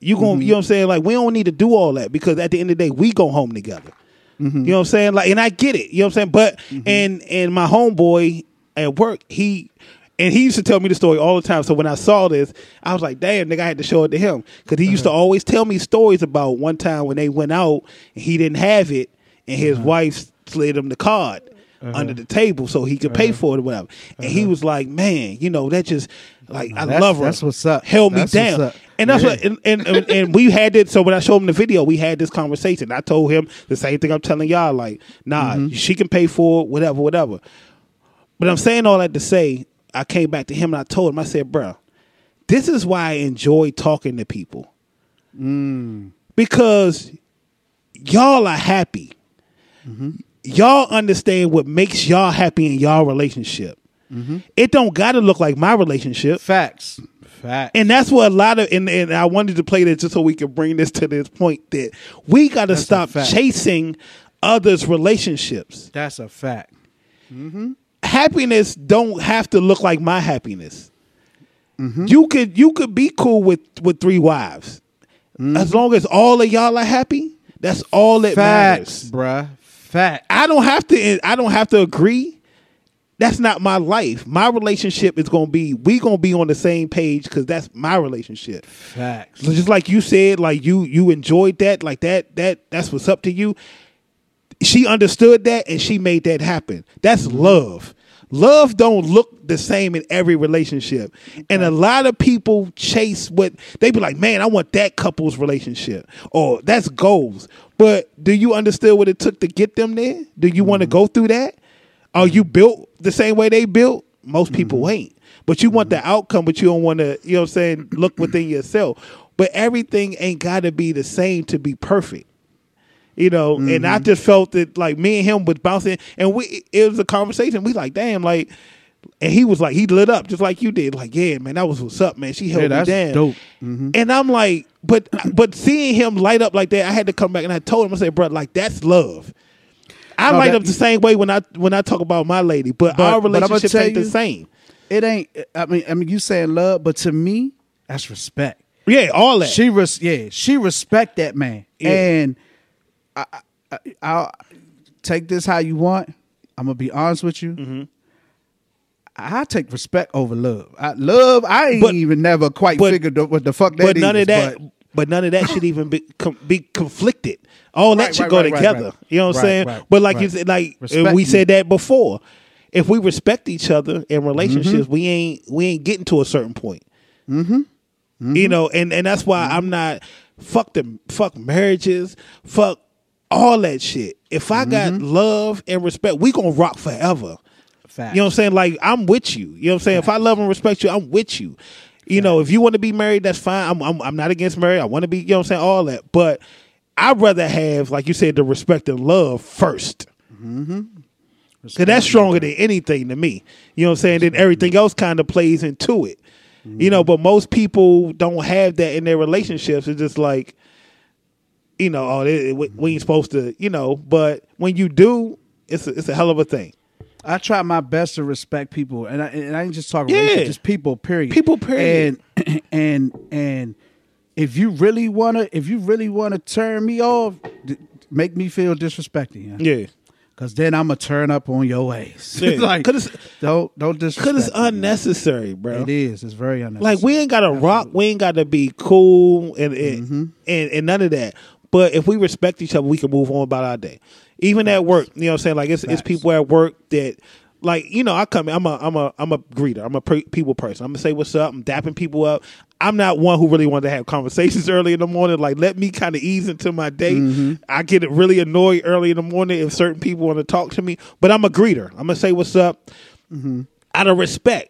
You gon' you mm-hmm. know what I'm saying? Like we don't need to do all that because at the end of the day, we go home together. Mm-hmm. You know what I'm saying? Like, and I get it. You know what I'm saying? But and and my homeboy at work, he and he used to tell me the story all the time. So when I saw this, I was like, damn, nigga, I had to show it to him because he used to uh-huh. always tell me stories about one time when they went out and he didn't have it, and his uh-huh. wife slid him the card. Uh-huh. Under the table, so he could pay for it or whatever. And he was like, "Man, you know that just like I That's- love her. that's what's up. Held me That's down, what's up. and that's Yeah. what and, and, and and we had it. So when I showed him the video, we had this conversation. I told him the same thing I'm telling y'all. Like, nah, Mm-hmm. she can pay for it, whatever, whatever. But I'm saying all that to say, I came back to him and I told him, I said, bro, this is why I enjoy talking to people Mm. because y'all are happy. Mm-hmm. Y'all understand what makes y'all happy in y'all relationship. It don't got to look like my relationship. Mm-hmm. Facts. Facts. And that's what a lot of and, and I wanted to play that just so we can bring this to this point that we got to That's stop chasing others' relationships. That's a fact. Happiness don't have to look like my happiness. Mm-hmm. You could you could be cool with with three wives, As long as all of y'all are happy, that's all that Facts, matters. bruh. Fact. I don't have to. I don't have to agree. That's not my life. My relationship is gonna be. We gonna be on the same page because that's my relationship. Facts. So just like you said, like you you enjoyed that, like that that that's what's up to you. She understood that and she made that happen. That's love. Love don't look the same in every relationship. And a lot of people chase what they be like, man, I want that couple's relationship. Or that's goals. But do you understand what it took to get them there? Do you want to mm-hmm. go through that? Are you mm-hmm. built the same way they built? Most people mm-hmm. ain't. But you want the outcome, but you don't want to, you know what I'm saying, look within yourself. But everything ain't got to be the same to be perfect. You know, and I just felt that like me and him was bouncing, and we it was a conversation. We like, damn, like, and he was like, he lit up just like you did. Like, yeah, man, that was what's up, man. She held Yeah, me down. dope. Mhm. And I'm like, but but seeing him light up like that, I had to come back and I told him, I said, bro, like that's love. I No, light that- up the same way when I when I talk about my lady, but, But- our relationship ain't the same. It ain't. I mean, I mean, you saying love, but to me, that's respect. Yeah, all that. She res. Yeah, she respect that man, Yeah. and I, I, I'll take this how you want. I'm gonna be honest with you. Mm-hmm. I take respect over love. I love. I ain't But- even never quite but- figured what the fuck that but none is, of that. but- But, none of that should even be *laughs* com- be conflicted. All that Right, should right, go right, together. You know what I'm saying? but like you said, like Respect we said that before. If we respect each other in relationships, Mm-hmm. we ain't we ain't getting to a certain point. Mm-hmm. You know, and and that's why I'm not fuck them fuck marriages, fuck all that shit. If I got Mm-hmm. love and respect, we gonna rock forever. Facts. You know what I'm saying? Like I'm with you. You know what I'm saying? If I love and respect you, I'm with you. You know, if you want to be married, that's fine. I'm, I'm I'm not against marriage. I want to be, you know what I'm saying, all that. But I'd rather have, like you said, the respect and love 1st Cause that's stronger than anything to me. You know what I'm saying? Then everything else kind of plays into it. You know, but most people don't have that in their relationships. It's just like, you know, oh, they, we we ain't supposed to, you know. But when you do, it's a, it's a hell of a thing. I try my best to respect people, and I, and I ain't just talking Yeah. relationship, just people. Period. People, period. And *clears throat* and and if you really wanna, if you really wanna turn me off, d- make me feel disrespected. Yeah. Yeah. Cause then I'm gonna turn up on your ass. Yeah. *laughs* like, 'Cause it's- don't don't disrespect. Cause it's me. unnecessary, bro. It is. It's very unnecessary. Like we ain't gotta rock, we ain't gotta be cool and and, Mm-hmm. and and none of that. But if we respect each other, we can move on about our day. Even at work, you know what I'm saying? Like it's it's people at work that like, you know, I come in, I'm a I'm a I'm a greeter. I'm a per- people person. I'm gonna say what's up, I'm dapping people up. I'm not one who really wanted to have conversations *laughs* early in the morning. Like let me kind of ease into my day. Mm-hmm. I get really annoyed early in the morning if certain people want to talk to me. But I'm a greeter. I'm gonna say what's up out of respect.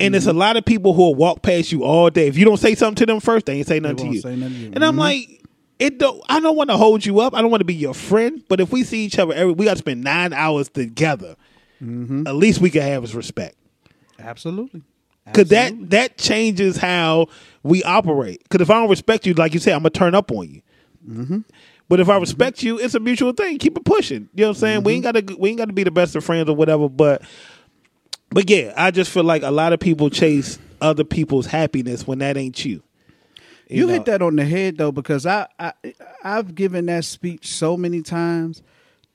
And there's a Mm-hmm. lot of people who will walk past you all day. If you don't say something to them first, they ain't say nothing to won't you. say nothing to you. And I'm Mhm. like, it don't. I don't want to hold you up. I don't want to be your friend. But if we see each other every, we got to spend nine hours together. Mm-hmm. At least we can have is respect. absolutely. Cause that that changes how we operate. Cause if I don't respect you, like you said, I'm gonna turn up on you. Mm-hmm. But if I respect you, it's a mutual thing. Keep it pushing. You know what I'm saying? We ain't Mm-hmm. gotta we ain't gotta be the best of friends or whatever. But but yeah, I just feel like a lot of people chase other people's happiness when that ain't you. You, know? hit that on the head though, because I, I I've given that speech so many times.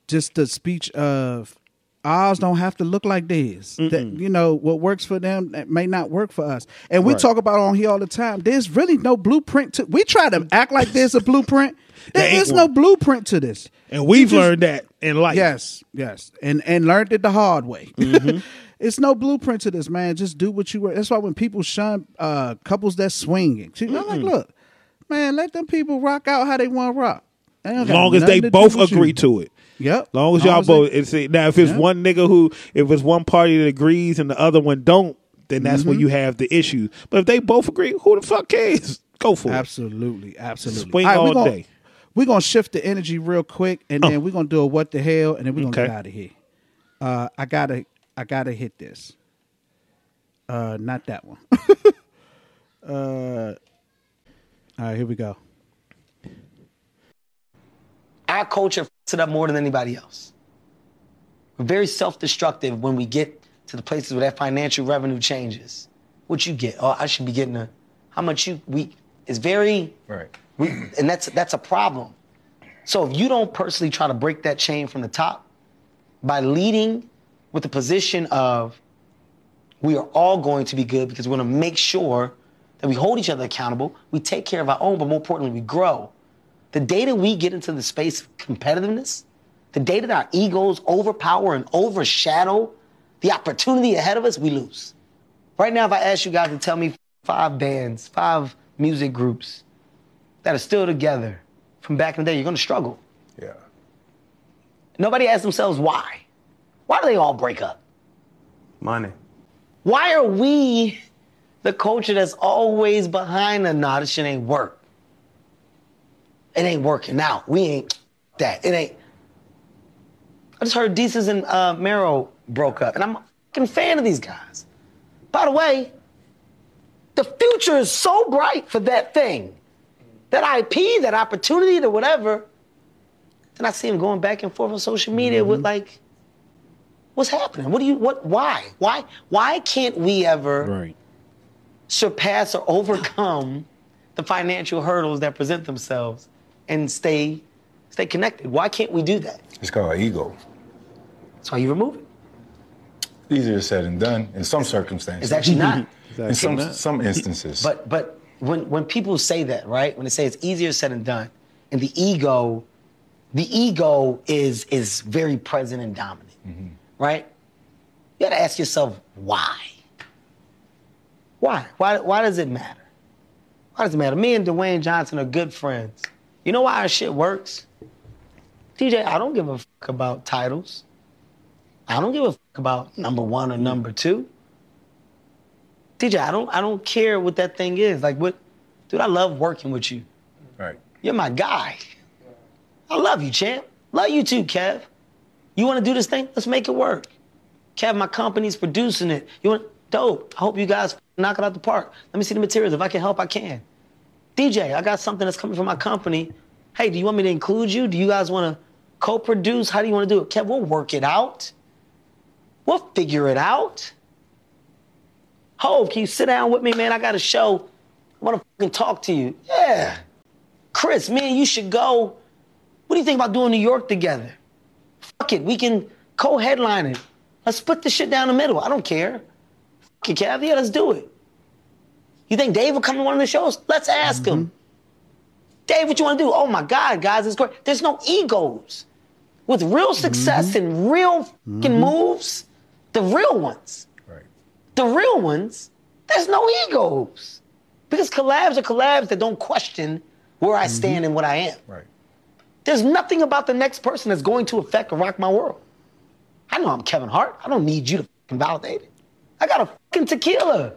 Just the speech of ours don't have to look like theirs. That you know what works for them that may not work for us. And we Right. talk about on here all the time. There's really no blueprint to. We try to act like there's a blueprint. *laughs* There There ain't no blueprint to this. And we've just- learned that in life. Yes, yes, and and learned it the hard way. Mm-hmm. *laughs* it's no blueprint to this, man. Just do what you were. That's why when people shun uh, couples that swinging, see, I'm like, look, man, let them people rock out how they want to rock. As long as they both with you. agree to it. Yep. long as Long y'all as they- both it's now if it's Yeah. one nigga who if it's one party that agrees and the other one don't, then that's Mm-hmm. when you have the issue. But if they both agree, who the fuck cares? *laughs* Go for it. Absolutely, absolutely. Swing All right, all gonna, day. We're gonna shift the energy real quick, and then we're gonna do a what the hell, and then we're gonna Okay. get out of here. Uh, I gotta, I gotta hit this. Uh, not that one. *laughs* uh, all right, here we go. Our culture fucks it up more than anybody else. We're very self-destructive when we get to the places where that financial revenue changes. What you get? Oh, I should be getting a. How much you we? It's very Right. We, and that's that's a problem. So if you don't personally try to break that chain from the top by leading with the position of we are all going to be good because we're going to make sure that we hold each other accountable, we take care of our own, but more importantly, we grow. The day that we get into the space of competitiveness, the day that our egos overpower and overshadow the opportunity ahead of us, we lose. Right now, if I ask you guys to tell me five bands, five music groups that are still together from back in the day, you're gonna struggle. Yeah. Nobody asks themselves why. Why do they all break up? Money. Why are we the culture that's always behind the nah, this shit ain't work? It ain't working out. We ain't that. It ain't. I just heard Desus and uh, Mero broke up, and I'm a fucking fan of these guys. By the way, the future is so bright for that thing, that IP, that opportunity, that whatever. Then I see him going back and forth on social media with like, what's happening? What do you? What? Why? Why? Why can't we ever Right. surpass or overcome the financial hurdles that present themselves and stay stay connected? Why can't we do that? It's called ego. That's why you remove it. Easier said than done in some circumstances. It's actually not. *laughs* in some some instances. But but when when people say that, right? When they say it's easier said than done, and the ego, the ego is is very present and dominant, mm-hmm. Right? You got to ask yourself why. Why? Why? Why does it matter? Why does it matter? Me and Dwayne Johnson are good friends. You know why our shit works? DJ, I don't give a fuck about titles. I don't give a fuck about number one or number two. DJ, I don't I don't care what that thing is. Like what dude, I love working with you. Right. You're my guy. I love you, champ. Love you too, Kev. You wanna do this thing? Let's make it work. Kev, my company's producing it. You want dope. I hope you guys knock it out the park. Let me see the materials. If I can help, I can. DJ, I got something that's coming from my company. Hey, do you want me to include you? Do you guys want to co-produce? How do you want to do it? Kev, we'll work it out. We'll figure it out. Hove, can you sit down with me, man? I got a show. I want to fucking talk to you. Yeah. Chris, man, you should go. What do you think about doing New York together? Fuck it, we can co-headline it. Let's split this shit down the middle. I don't care. Fuck it, Kev. Yeah, let's do it. You think Dave will come to one of the shows? Let's ask him. Mm-hmm. Dave, what you want to do? Oh my God, guys, it's great. There's no egos. With real success mm-hmm. and real fucking mm-hmm. moves, the real ones, the real ones, there's no egos. Because collabs are collabs that don't question where I stand and what I am. Right. There's nothing about the next person that's going to affect or rock my world. I know I'm Kevin Hart. I don't need you to validate it. I got a fucking tequila.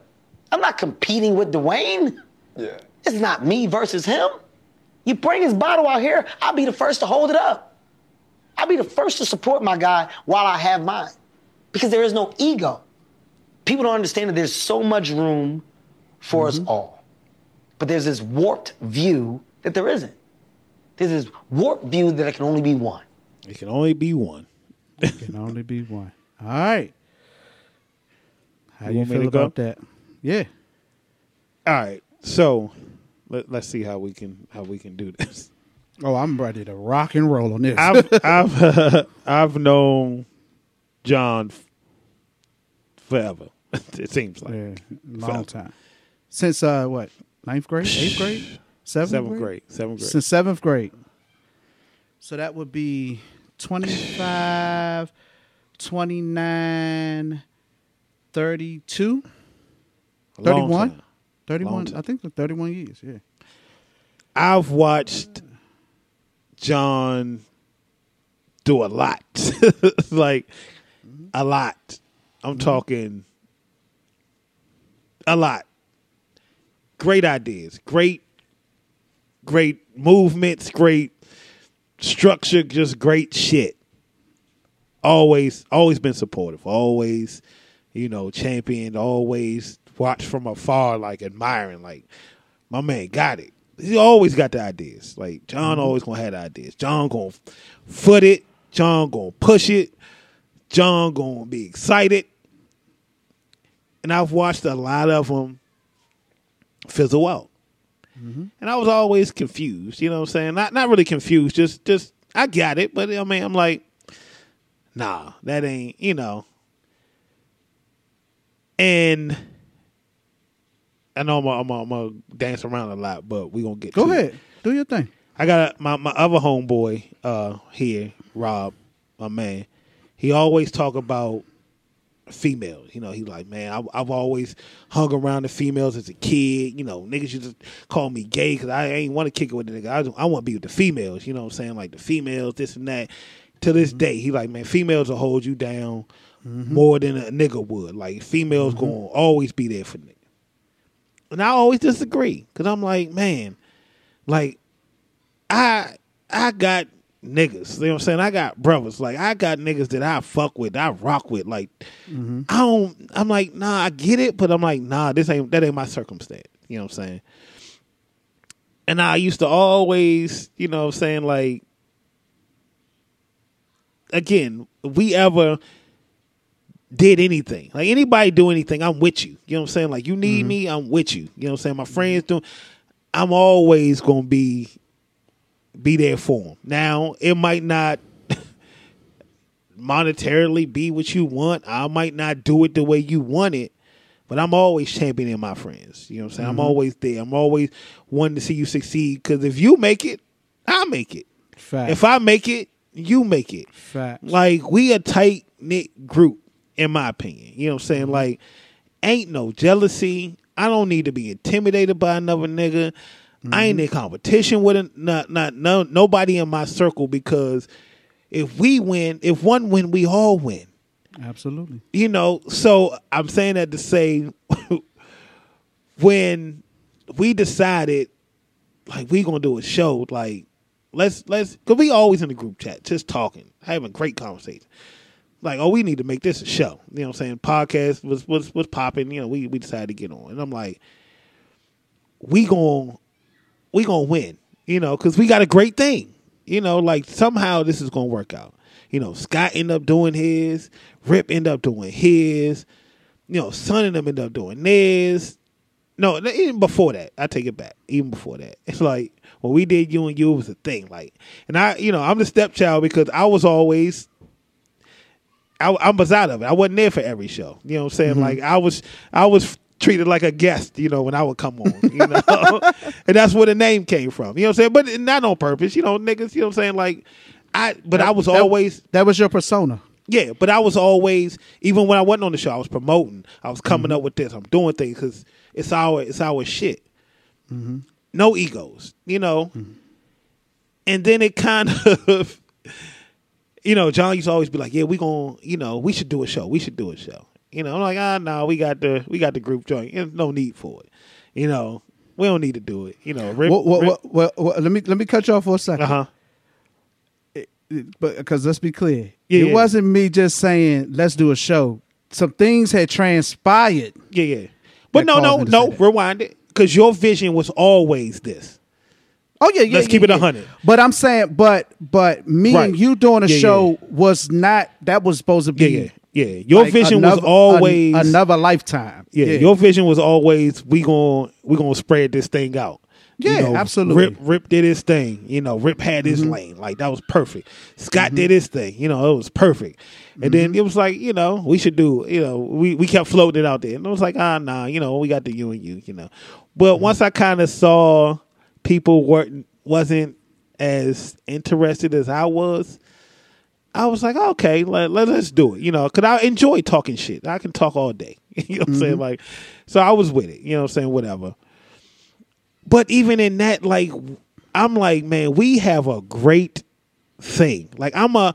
I'm not competing with Dwayne. Yeah. It's not me versus him. You bring his bottle out here, I'll be the first to hold it up. I'll be the first to support my guy while I have mine. Because there is no ego. People don't understand that there's so much room for us mm-hmm. all. But there's this warped view that there isn't. There's this warp view that it can only be one. It can only be one. It can only be one. *laughs* All right. How You you want feel to go? about that? Yeah. All right. So let, let's see how we can how we can do this. *laughs* Oh, I'm ready to rock and roll on this. I've *laughs* I've I've known John f- forever. it seems like yeah, long Forever. time. Since uh what? Ninth grade? Eighth grade? Seventh, Seventh grade. Seventh grade. Since seventh grade. So that would be 25, 29, 32, A 31. 31. I think the 31 years, yeah. I've watched John do a lot, *laughs* like mm-hmm. a lot. I'm mm-hmm. talking a lot. Great ideas, great, great movements, great structure, just great shit. Always, always been supportive. Always, you know, championed. Always watched from afar, like admiring. Like my man got it. He always got the ideas. Like John mm-hmm. always gonna have the ideas. John gonna foot it. John gonna push it. John gonna be excited. And I've watched a lot of them fizzle out. And I was always confused, you know what I'm saying? Not not really confused, just just I got it, but I mean I'm like, nah, that ain't, you know. And I know I'm gonna I'm gonna- I'm gonna dance around a lot, but we gonna get Go to it. ahead, do your thing. I got my my other homeboy uh here, Rob, my man. He always talk about females. You know, he like, man, I, I've always hung around the females as a kid. You know, niggas used to call me gay because I ain't want to kick it with the nigga. I, I want to be with the females. You know what I'm saying? Like the females, this and that. To this mm-hmm. day, he like, man, females will hold you down mm-hmm. more than a nigga would. Like females mm-hmm. gonna always be there for nigga. And I always disagree because I'm like, man, like I I got niggas. You know what I'm saying? I got brothers. Like I got niggas that I fuck with, I rock with. Like mm-hmm. I don't I'm like, nah, I get it, but I'm like, nah, this ain't that ain't my circumstance. You know what I'm saying? And I used to always, you know what I'm saying, like again, we ever did anything, like anybody do anything, I'm with you. You know what I'm saying? Like you need mm-hmm. me, I'm with you. You know what I'm saying? My mm-hmm. friends do I'm always gonna be be there for them. Now, it might not *laughs* monetarily be what you want. I might not do it the way you want it, but I'm always championing my friends. You know what I'm saying? I'm Mhm. always there. I'm always wanting to see you succeed because if you make it, I make it. Fact. If I make it, you make it. Fact. Like we a tight knit group, in my opinion. You know what I'm saying? Like, ain't no jealousy. I don't need to be intimidated by another nigga. I ain't in competition with a, not not no nobody in my circle because if we win, if one win, we all win. Absolutely. You know, so I'm saying that to say *laughs* when we decided like we gonna do a show, like let's let's cause we always in the group chat, just talking, having great conversation. Like, oh, we need to make this a show. You know what I'm saying? Podcast was was was popping, you know, we we decided to get on. And I'm like, we gon' we gonna win, you know, because we got a great thing. You know, like somehow this is gonna work out. You know, Scott end up doing his, Rip end up doing his, you know, Son and them end up doing theirs. No, even before that, I take it back. Even before that, *laughs* it's like when we did you and you it was a thing. Like, and I, you know, I'm the stepchild because I was always, I, I was out of it. I wasn't there for every show. You know what I'm saying? Mhm. Like I was, I was treated like a guest. You know, when I would come on. You know, *laughs* and that's where the name came from. You know what I'm saying? But not on purpose. You know, niggas. You know what I'm saying? Like, I, but I was That- always that was your persona. yeah, but I was always even when I wasn't on the show, I was promoting. I was coming up with this. I'm doing things because it's our it's our shit. Mm-hmm. No egos, you know. And then it kind *laughs* of, you know, John used to always be like, "Yeah, we going, to you know, we should do a show. We should do a show." You know, I'm like, "Ah, no, we got the we got the group joint. There's no need for it. You know, we don't need to do it. You know, Rip, well, well, Rip- well, well, let me let me cut you off for a second. Uh-huh. But because let's be clear, Yeah, it yeah. wasn't me just saying let's do a show. Some things had transpired. Yeah, yeah. But no, no, no. Rewind it because your vision was always this. Oh yeah, yeah. Let's yeah, keep it yeah. 100. But I'm saying, but but me Right. and you doing a show was not that was supposed to be. Yeah, yeah, yeah. Your like vision was always an- another lifetime. Yeah, your vision was always we gon' we gonna spread this thing out. Yeah, absolutely. Rip Rip did his thing. You know, Rip had his Mhm. lane. Like that was perfect. Scott Mm-hmm. did his thing. You know, it was perfect. And then it was like, you know, we should do, you know, we, we kept floating it out there. And it was like, ah nah, you know, we got the you and you, you know. But Mm-hmm. once I kind of saw people weren't wasn't as interested as I was, I was like, okay, let, let us do it. You know, because I enjoy talking shit. I can talk all day. *laughs* you know what I'm saying? Mhm. Like, so I was with it. You know what I'm saying? Whatever. But even in that, like, I'm like, man, we have a great thing. Like, I'm a,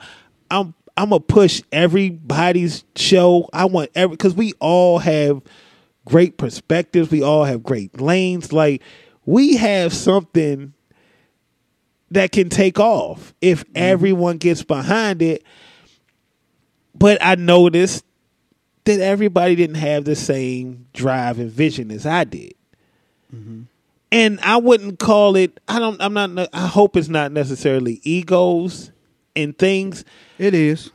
I'm, I'm a push everybody's show. I want every because we all have great perspectives. We all have great lanes. Like, we have something that can take off if mm-hmm. everyone gets behind it. But I noticed that everybody didn't have the same drive and vision as I did. Mm-hmm. And I wouldn't call it I don't I'm not I hope it's not necessarily egos and things. It is.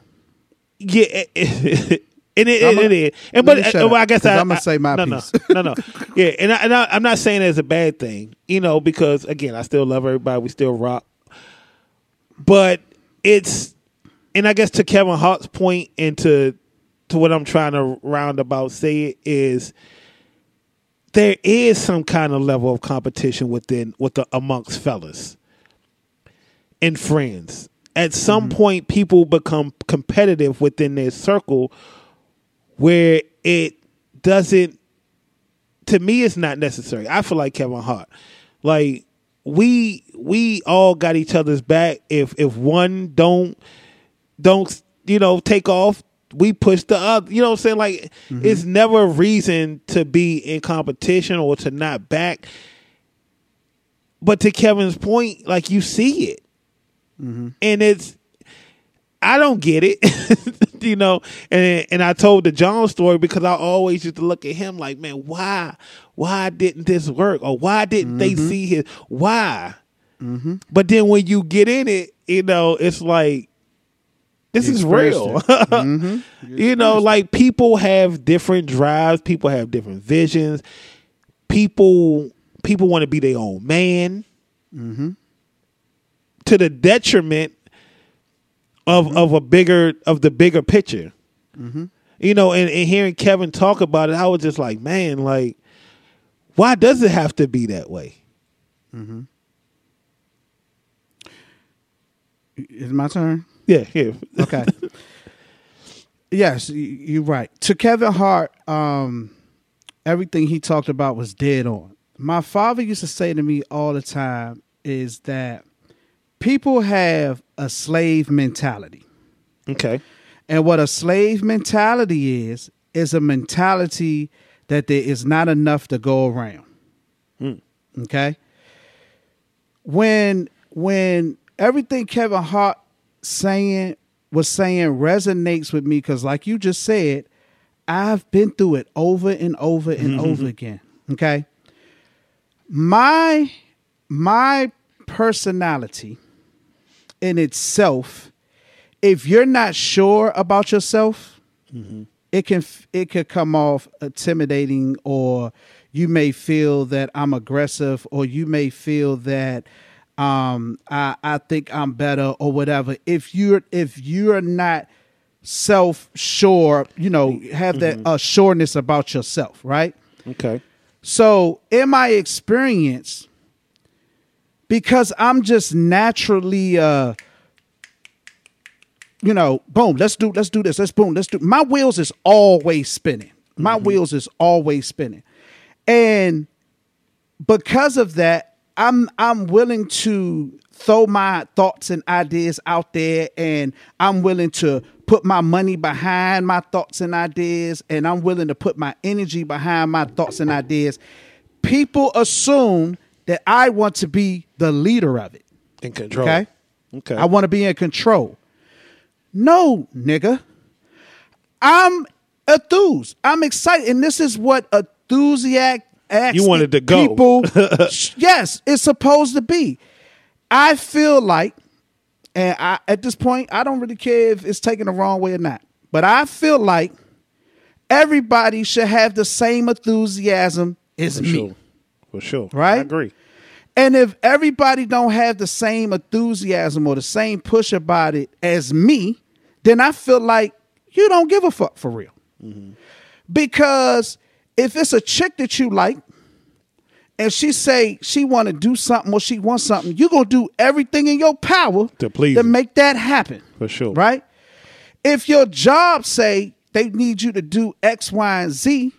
Yeah, it, *laughs* I'ma- it, it is. And but uh, well, I guess I, I'ma say my no, piece. No, *laughs* no, no. Yeah, and, I, and I, I'm not saying it's a bad thing, you know, because again, I still love everybody. We still rock. But it's, and I guess to Kevin Hart's point and to to what I'm trying to roundabout say is there is some kind of level of competition within with the amongst fellas and friends. At some point, people become competitive within their circle where it doesn't to me it's not necessary. I feel like Kevin Hart. Like we we all got each other's back. If if one don't don't you know take off, we push the other. You know what I'm saying? Like mm-hmm. it's never a reason to be in competition or to not back. But to Kevin's point, like you see it. Mm-hmm. And it's I don't get it. *laughs* you know, and and I told the John story because I always used to look at him like, man, why, why didn't this work, or why didn't they Mm-hmm. see his, why? But then when you get in it, you know, it's like this You is real. it. *laughs* Mhm. You know, like people have different drives, people have different visions. People people want to be their own man Mm-hmm. to the detriment of of a bigger of the bigger picture. Mm-hmm. You know, and, and hearing Kevin talk about it, I was just like, man, like, why does it have to be that way? Mm-hmm. Is it my turn? Yeah, yeah. Okay. *laughs* yes, you're right. To Kevin Hart, um, everything he talked about was dead on. My father used to say to me all the time is that people have a slave mentality. Okay. And what a slave mentality is, is a mentality that there is not enough to go around. Hmm. Okay. When when everything Kevin Hart saying was saying resonates with me because like you just said, I've been through it over and over and mm-hmm, over mm-hmm. again. Okay. My my personality in itself, if you're not sure about yourself, it can it could come off intimidating or you may feel that I'm aggressive or you may feel that um I I think I'm better or whatever. If you're if you're not self sure you know have that uh, sureness about yourself right? Okay. so in my experience because I'm just naturally uh you know, boom, let's do let's do this. Let's boom, let's do my wheels is always spinning. My wheels is always spinning. And because of that, I'm I'm willing to throw my thoughts and ideas out there and I'm willing to put my money behind my thoughts and ideas and I'm willing to put my energy behind my thoughts and ideas. People assume that I want to be the leader of it. In control. Okay? Okay. I want to be in control. No, nigga. I'm enthused. I'm excited. And this is what enthusiastic You wanted to go. people *laughs* yes, it's supposed to be. I feel like, and I at this point, I don't really care if it's taken the wrong way or not. But I feel like everybody should have the same enthusiasm as For me. sure. For sure. Right? I agree. And if everybody don't have the same enthusiasm or the same push about it as me, then I feel like you don't give a fuck for real. Mm-hmm. Because if it's a chick that you like and she say she want to do something or she wants something, you going to do everything in your power To please to make that happen. For sure. Right? If your job say they need you to do X, Y, and Z,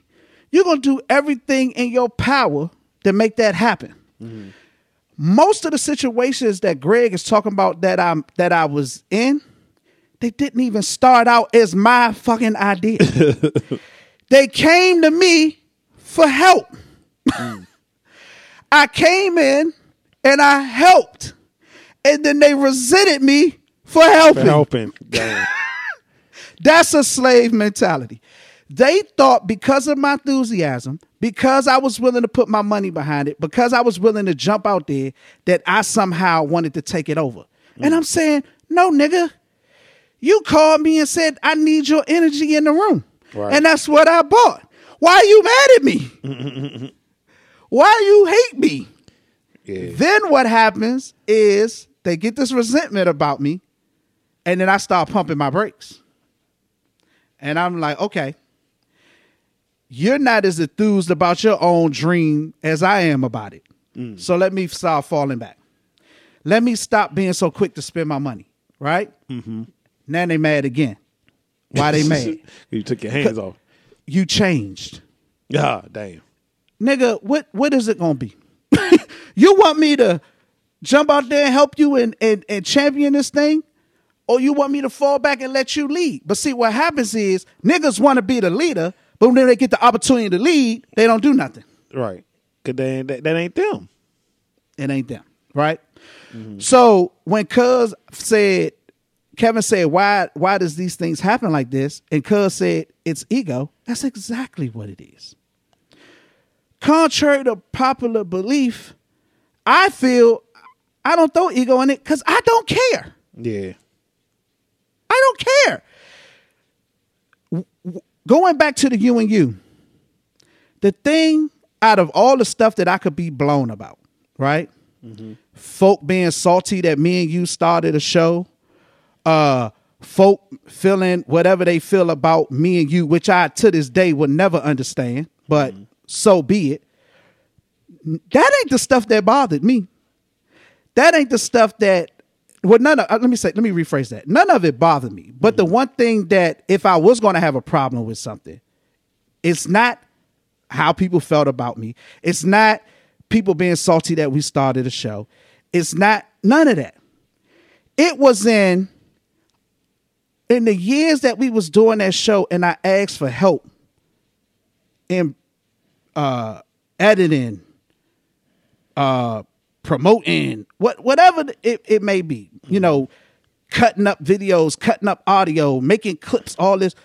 you're going to do everything in your power to make that happen most of the situations that Greg is talking about that I'm that I was in, they didn't even start out as my fucking idea. *laughs* they came to me for help. *laughs* I came in and I helped. And then they resented me for For helping. helping. *laughs* That's a slave mentality. They thought because of my enthusiasm, because I was willing to put my money behind it, because I was willing to jump out there, that I somehow wanted to take it over. And mm. I'm saying, no, nigga, you called me and said, I need your energy in the room. Right. And that's what I bought. Why are you mad at me? *laughs* Why you hate me? Yeah. Then what happens is they get this resentment about me, and then I start pumping my brakes. And I'm like, okay, you're not as enthused about your own dream as I am about it. So let me start falling back. Let me stop being so quick to spend my money, right? Mm-hmm. Now they mad again. Why they mad? *laughs* you took your hands off. You changed. Ah, damn. nigga, what what is it gonna be? *laughs* you want me to jump out there and help you and, and, and champion this thing? Or you want me to fall back and let you lead? But see, what happens is niggas want to be the leader, but when they get the opportunity to lead, they don't do nothing. Right. Cause they that, that ain't them. It ain't them, right? So when Cuz said, Kevin said, why why does these things happen like this? And Cuz said, it's ego. That's exactly what it is. Contrary to popular belief, I feel I don't throw ego in it because I don't care. Yeah. I don't care. Going back to the you and you, the thing out of all the stuff that I could be blown about, right? Folk being salty that me and you started a show, uh, folk feeling whatever they feel about me and you, which I to this day would never understand, but so be it. That ain't the stuff that bothered me. That ain't the stuff that well, none of uh, let me say, let me rephrase that. None of it bothered me. But the one thing that if I was going to have a problem with something, it's not how people felt about me. It's not people being salty that we started a show. It's not none of that. It was in in the years that we was doing that show and I asked for help in uh editing, uh promoting, what whatever it, it may be, you know, cutting up videos, cutting up audio, making clips, all this.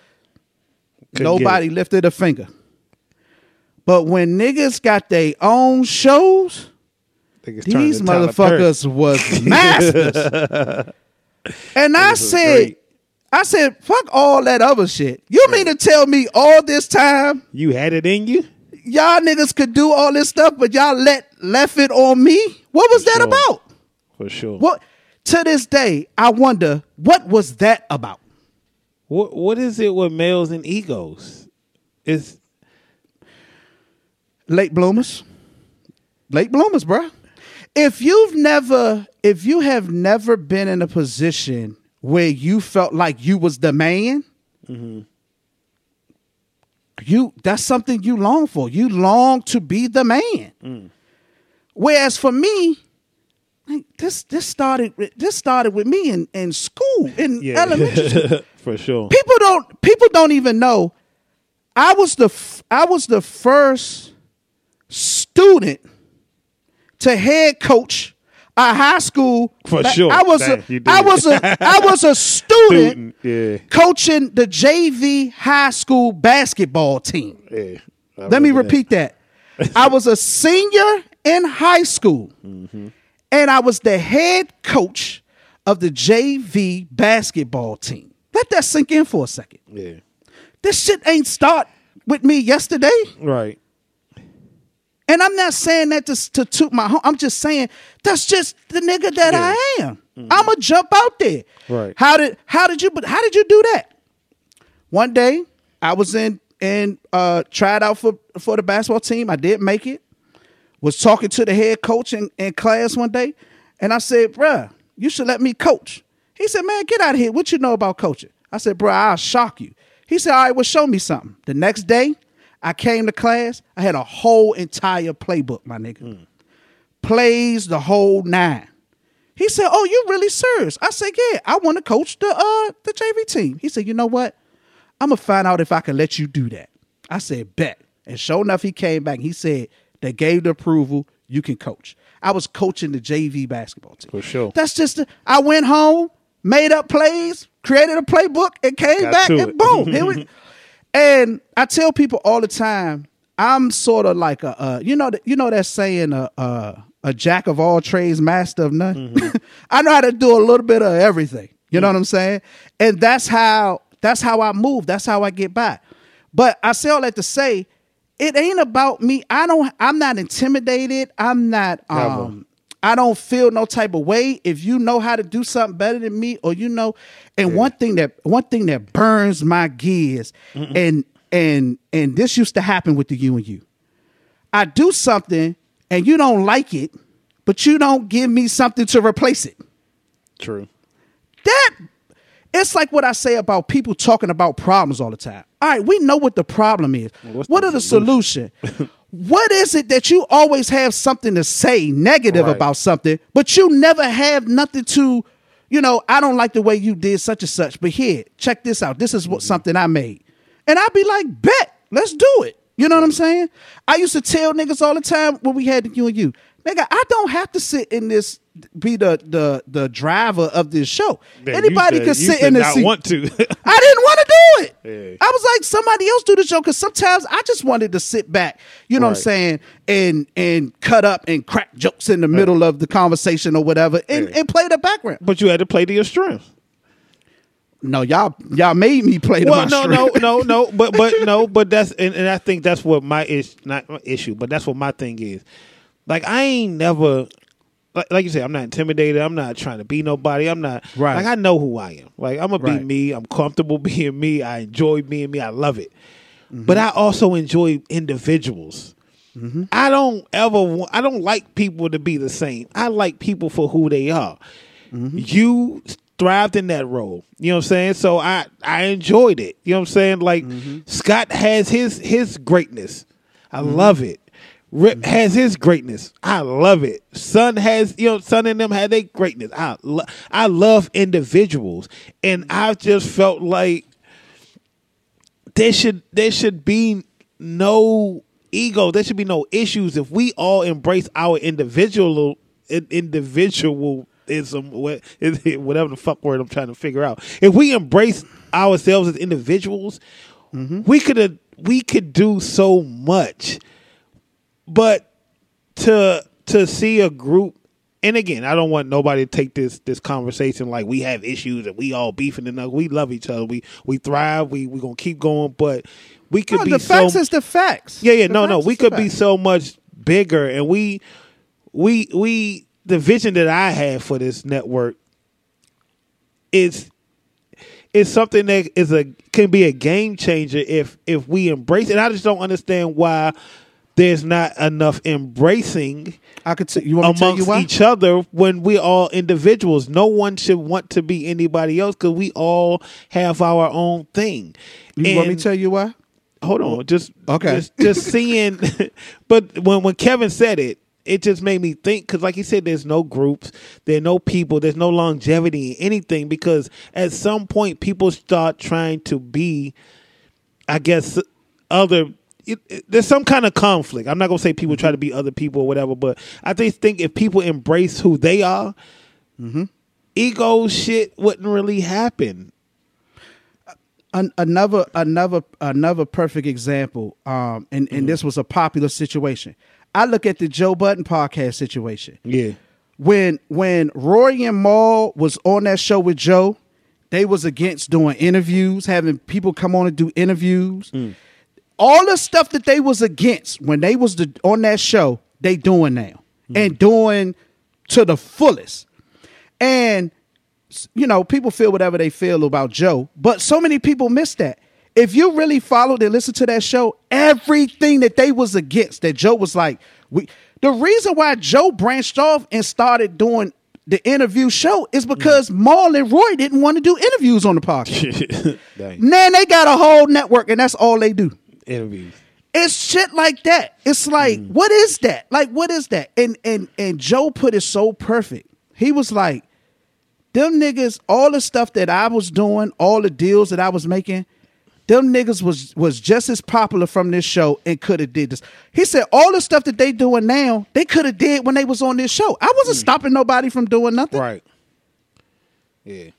Couldn't Nobody lifted a finger. But when niggas got their own shows, these motherfuckers was *laughs* masters. and I said, great. I said, fuck all that other shit. You mean to tell me all this time You had it in you? Y'all niggas could do all this stuff, but y'all let left it on me? What was that sure. about? For sure. What to this day, I wonder what was that about? What what is it with males and egos? It's late bloomers. Late bloomers, bruh. If you've never, if you have never been in a position where you felt like you was the man, mm-hmm. You that's something you long for. You long to be the man. Mm. Whereas for me, like this this started with- this started with me in, in school, in yeah. elementary school. *laughs* For sure. people don't people don't even know i was the f- i was the first student to head coach a high school For ba- sure. i was Damn, a, i was a i was a *laughs* student Yeah. coaching the jv high school basketball team Yeah. Let me remember that. repeat that. I was a senior in high school, Mm-hmm. and I was the head coach of the JV basketball team. Let that sink in for a second. Yeah. This shit ain't start with me yesterday. Right. And I'm not saying that to, to toot my home. I'm just saying that's just the nigga that I am. I'ma jump out there. Right. How did how did you but how did you do that? One day I was in and uh tried out for for the basketball team. I did make it. Was talking to the head coach in, in class one day, and I said, bruh, you should let me coach. He said, Man, get out of here. What you know about coaching? I said, Bruh, I'll shock you. He said, All right, well, show me something. The next day, I came to class. I had a whole entire playbook, my nigga. Plays the whole nine. He said, "Oh, you really serious?" I said, "Yeah, I want to coach the uh the JV team." He said, "You know what? I'm gonna find out if I can let you do that." I said, "Bet." And sure enough, he came back. He said they gave the approval. You can coach. I was coaching the JV basketball team. For sure. That's just. I went home, made up plays, created a playbook, and came Got back, and it. boom, here *laughs* we. And I tell people all the time, I'm sort of like a, uh, you know, that you know that saying, a, a, a jack of all trades, master of none. *laughs* I know how to do a little bit of everything. You know what I'm saying? And that's how that's how I move. That's how I get by. But I say all that to say, it ain't about me. I don't. I'm not intimidated. I'm not. Um, I don't feel no type of way. If you know how to do something better than me, or you know, and one thing that one thing that burns my gears, and and and this used to happen with the you and you. I do something and you don't like it, but you don't give me something to replace it. True. That it's like what I say about people talking about problems all the time. All right, we know what the problem is. what are the solution? *laughs* what is it that you always have something to say negative Right. about something, but you never have nothing to, you know, I don't like the way you did such and such, but here, check this out. This is what mm-hmm. something I made. And I'd be like, bet, let's do it. You know what I'm saying? I used to tell niggas all the time when we had the you and you, nigga, I don't have to sit in this, be the the the driver of this show. Man, Anybody could sit in the seat. want to. *laughs* I didn't want to do it. Yeah. I was like, somebody else do the show because sometimes I just wanted to sit back, you know what I'm saying, and and cut up and crack jokes in the middle of the conversation or whatever, and, and play the background. But you had to play to your strength. No, y'all y'all made me play well, no, no, no, no, *laughs* but but no, but that's and, and I think that's what my is not my issue, but that's what my thing is. Like I ain't never like, like you said, I'm not intimidated. I'm not trying to be nobody. I'm not Right. like I know who I am. Like I'm gonna Right. be me. I'm comfortable *laughs* being me. I enjoy being me. I love it. Mm-hmm. But I also enjoy individuals. Mm-hmm. I don't ever want. I don't like people to be the same. I like people for who they are. Mm-hmm. You thrived in that role. You know what I'm saying? So I I enjoyed it. You know what I'm saying? Like mm-hmm. Scott has his his greatness. I love it. Rip mm-hmm. has his greatness. I love it. Son has, you know, Son and them had their greatness. I lo- I love individuals, and mm-hmm. I just felt like there should there should be no ego. There should be no issues if we all embrace our individual individualism, what- whatever the fuck word I'm trying to figure out. If we embrace ourselves as individuals, mm-hmm. we could we could do so much. But to to see a group and again, I don't want nobody to take this this conversation like we have issues and we all beefing and uh, we love each other. We we thrive. We we gonna keep going, but we could No, be the so facts is the facts. yeah, yeah, The no, no. We could be facts. so much bigger, and we, we, we. The vision that I have for this network is is something that is a can be a game changer if if we embrace it. And I just don't understand why there's not enough embracing. I could. T- you want me to tell you amongst each other when we all individuals. No one should want to be anybody else because we all have our own thing. You want me to tell you why? hold on, just Okay. just, just *laughs* seeing. *laughs* but when when Kevin said it, it just made me think because, like he said, there's no groups, there's no people, there's no longevity in anything. Because at some point, people start trying to be, I guess, other. It, it- there's some kind of conflict. I'm not gonna say people try to be other people or whatever, but I just think if people embrace who they are, ego shit wouldn't really happen. An- another another another perfect example um and Mm-hmm. and this was a popular situation i look at the joe Budden podcast situation Yeah. when when rory and Mal was on that show with joe they was against doing interviews having people come on and do interviews Mm. All the stuff that they was against when they was the, on that show they doing now Mm. and doing to the fullest and you know, people feel whatever they feel about Joe, but so many people miss that. If you really followed and listened to that show, everything that they was against, that Joe was like, we the reason why Joe branched off and started doing the interview show is because Mal and Roy didn't want to do interviews on the podcast. *laughs* Man, they got a whole network and that's all they do. Interviews. It's shit like that. It's like, mm. what is that? Like, what is that? And and and Joe put it so perfect. He was like, them niggas, all the stuff that I was doing, all the deals that I was making, them niggas was was just as popular from this show and could have did this. He said all the stuff that they doing now, they could have did when they was on this show. I wasn't mm. stopping nobody from doing nothing. Right. Yeah.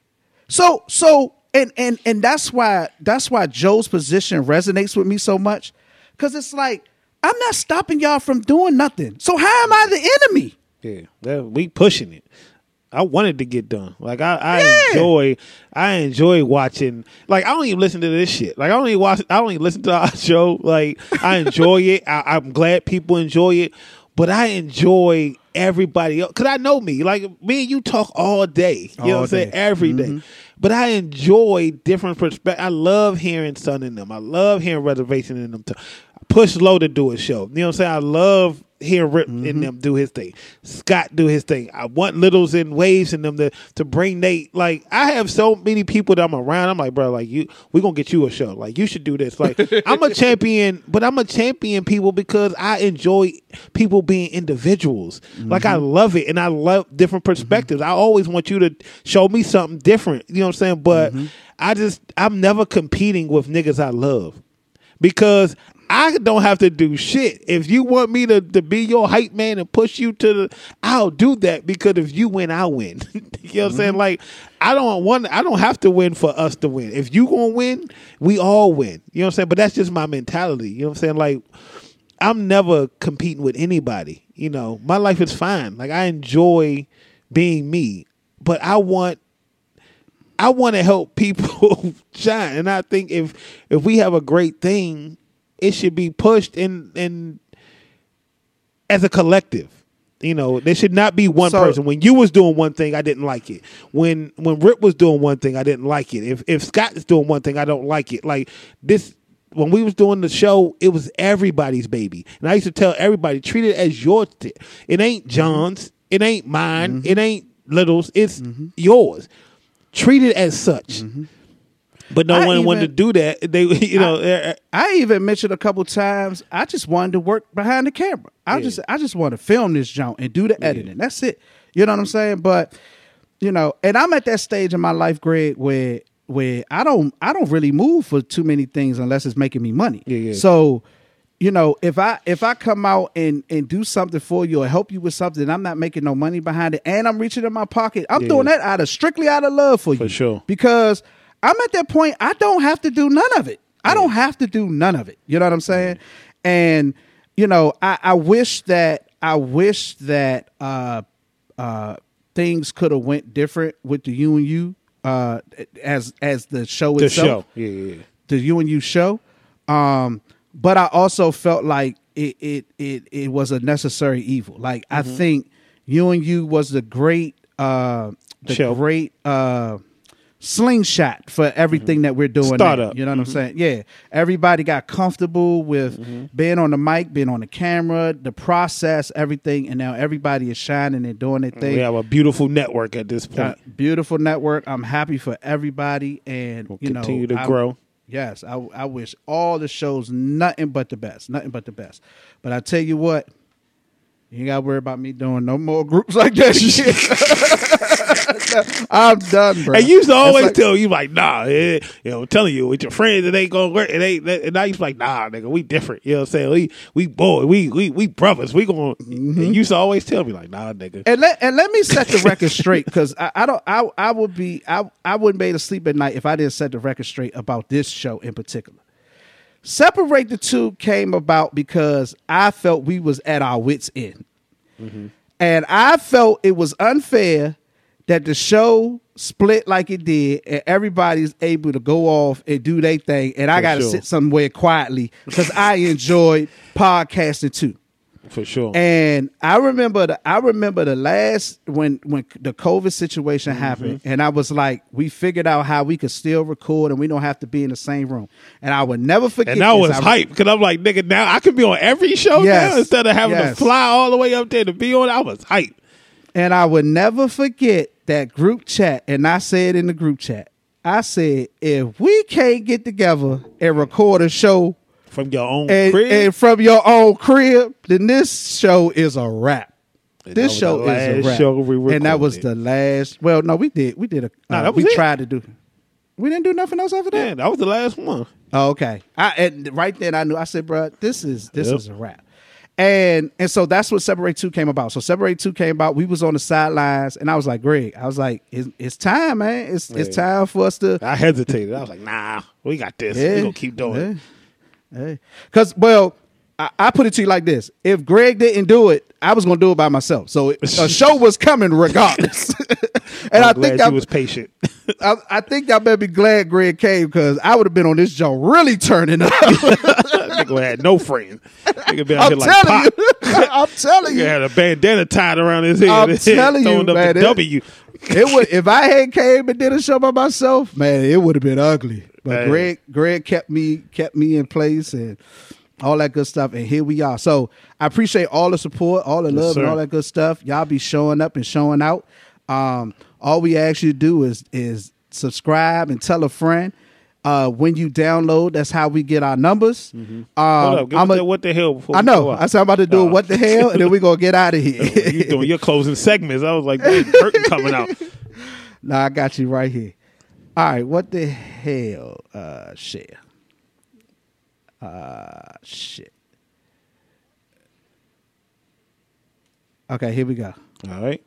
So so and and and that's why that's why Joe's position resonates with me so much cuz it's like I'm not stopping y'all from doing nothing. So how am I the enemy? Yeah, that- we pushing it. I wanted to get done. Like I, I enjoy, I enjoy watching. Like I don't even listen to this shit. Like I don't even watch. I don't even listen to our *laughs* show. Like I enjoy it. I, I'm glad people enjoy it, but I enjoy everybody else because I know me. Like me and you talk all day. You know what I'm saying? day. Every day. Mhm. But I enjoy different perspectives. I love hearing Sun in them. I love hearing Reservation in them. Too. Push Low to do a show. You know what I'm saying? I love hearing Rip Mm-hmm. in them do his thing. Scott do his thing. I want Littles and Waves in them to to bring Nate. Like I have so many people that I'm around. I'm like, bro, like you, we gonna get you a show. Like you should do this. Like I'm a *laughs* champion, but I'm a champion people because I enjoy people being individuals. Like I mm-hmm. love it, and I love different mm-hmm. perspectives. I always want you to show me something different. You know what I'm saying? But mm-hmm. I just I'm never competing with niggas I love because I don't have to do shit. If you want me to, to be your hype man and push you to the, I'll do that because if you win, I win. *laughs* you know what I'm saying? Mm-hmm. Like I don't want, I don't have to win for us to win. If you gonna win, we all win. You know what I'm saying? But that's just my mentality. You know what I'm saying? Like I'm never competing with anybody. You know, my life is fine. Like I enjoy being me, but I want I want to help people *laughs* shine, and I think if if we have a great thing, it should be pushed in in as a collective. You know, there should not be one So- person. When you was doing one thing, I didn't like it. When when Rip was doing one thing, I didn't like it. If if Scott is doing one thing, I don't like it. Like this when we was doing the show, it was everybody's baby. And I used to tell everybody, treat it as your it ain't mm-hmm. John's, it ain't mine, mm-hmm. it ain't Little's, it's mm-hmm. yours. Treat it as such. But no I one wanted to do that. *laughs* They you know, uh, I even mentioned a couple times. I just wanted to work behind the camera. I Yeah. just I just want to film this joint and do the editing. That's it. You know what I'm saying? But you know, and I'm at that stage in my life, Greg, where where I don't I don't really move for too many things unless it's making me money. Yeah, yeah. So you know, if I if I come out and and do something for you or help you with something, I'm not making no money behind it, and I'm reaching in my pocket, I'm Yeah, doing that out of strictly out of love for you, For sure. Because I'm at that point, I don't have to do none of it. I don't have to do none of it. You know what I'm saying? And you know, I, I wish that I wish that uh, uh, things could have went different with the you and you uh, as as the show the itself show. Yeah, yeah, the you and you show. Um, but I also felt like it it it, it was a necessary evil. Like I Mm-hmm. think you and you was the great uh the Show. great uh slingshot for everything that we're doing. now. Startup. You know what I'm saying? Yeah. Everybody got comfortable with being on the mic, being on the camera, the process, everything, and now everybody is shining and doing their thing. We have a beautiful network at this point. Uh, beautiful network. I'm happy for everybody, and We'll you know, continue to I- grow. Yes, I, I wish all the shows nothing but the best, nothing but the best. But I tell you what, you ain't got to worry about me doing no more groups like that shit. *laughs* *laughs* *laughs* I'm done, bro. And you used to always like- tell you like, nah, eh, you know, I'm telling you with your friends, it ain't gonna work. It ain't. And I now you like, nah, nigga, we different. You know what I'm saying? We we boy, we we we brothers. We gonna. Mm-hmm. And you used to always tell me like, nah, nigga. and let and let me set the record straight because I, I don't I I would be I I wouldn't be able to sleep at night if I didn't set the record straight about this show in particular. Separate the two came about because I felt we was at our wits end, and I felt it was unfair that the show split like it did, and everybody's able to go off and do their thing, and I got to sure. sit somewhere quietly because I enjoyed podcasting too. For sure. And I remember the I remember the last when when the COVID situation Mm-hmm. happened, and I was like, we figured out how we could still record and we don't have to be in the same room. And I would never forget. and I was I- hype because I'm like, nigga, now I could be on every show Yes. now instead of having Yes. to fly all the way up there to be on. I was hype. And I would never forget that group chat. And I said in the group chat, I said, if we can't get together and record a show from your own and, crib? and from your own crib, then this show is a wrap. that This show is a wrap. show we and that was the last. Well, no, we did. We did a. Nah, uh, we it. tried to do. We didn't do nothing else after that. Yeah, that was the last one. Oh, okay. I and right then I knew. I said, "Bro, this is this Yep. is a wrap." And and so that's what Separate Two came about. So Separate Two came about. We was on the sidelines, and I was like, "Greg," I was like, "It's, it's time, man. It's it's time for us to." *laughs* I hesitated. I was like, nah, we got this. we Yeah. gonna keep doing it. Hey. Because, well, I, I put it to you like this: If Greg didn't do it, I was gonna do it by myself. So a *laughs* show was coming regardless. *laughs* and I'm I think I was patient. I, I think y'all better be glad Greg came because I would have been on this show really turning up. *laughs* Nigga had no friends. Nigga been out I'm here like pop. you, *laughs* I'm telling you. had a bandana tied around his head. I'm *laughs* telling you, man, the it- W. it would if I had came and did a show by myself, man, it would have been ugly. But Man. Greg, Greg kept me kept me in place and all that good stuff. And here we are. So I appreciate all the support, all the Yes, love, and all that good stuff. Y'all be showing up and showing out. Um, all we ask you to do is is subscribe and tell a friend. Uh, when you download, that's how we get our numbers. Um, Hold up, give I'm a- what the hell before I know. I said I'm about to do Oh. what the hell, and then we are gonna get out of here. *laughs* you doing your closing segments. I was like, curtain coming out. *laughs* Nah, I got you right here. All right, what the hell? Uh share. Uh shit. Okay, here we go. All right.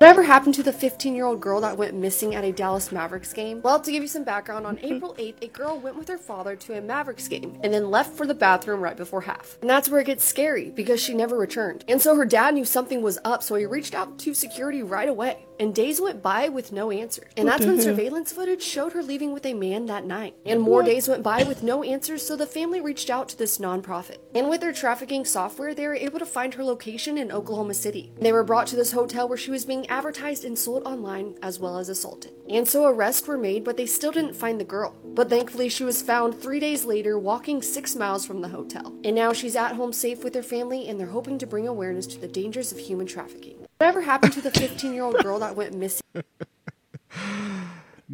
Whatever happened to the 15 year old girl that went missing at a Dallas Mavericks game? Well, to give you some background, on April 8th, a girl went with her father to a Mavericks game and then left for the bathroom right before half. And that's where it gets scary because she never returned. And so her dad knew something was up, so he reached out to security right away. And days went by with no answer. And that's when surveillance footage showed her leaving with a man that night. And more days went by with no answers, so the family reached out to this nonprofit. And with their trafficking software, they were able to find her location in Oklahoma City. They were brought to this hotel where she was being advertised and sold online as well as assaulted. And so arrests were made, but they still didn't find the girl. But thankfully, she was found three days later walking six miles from the hotel. And now she's at home safe with her family, and they're hoping to bring awareness to the dangers of human trafficking. Whatever happened to the 15 year old girl that went missing? *laughs*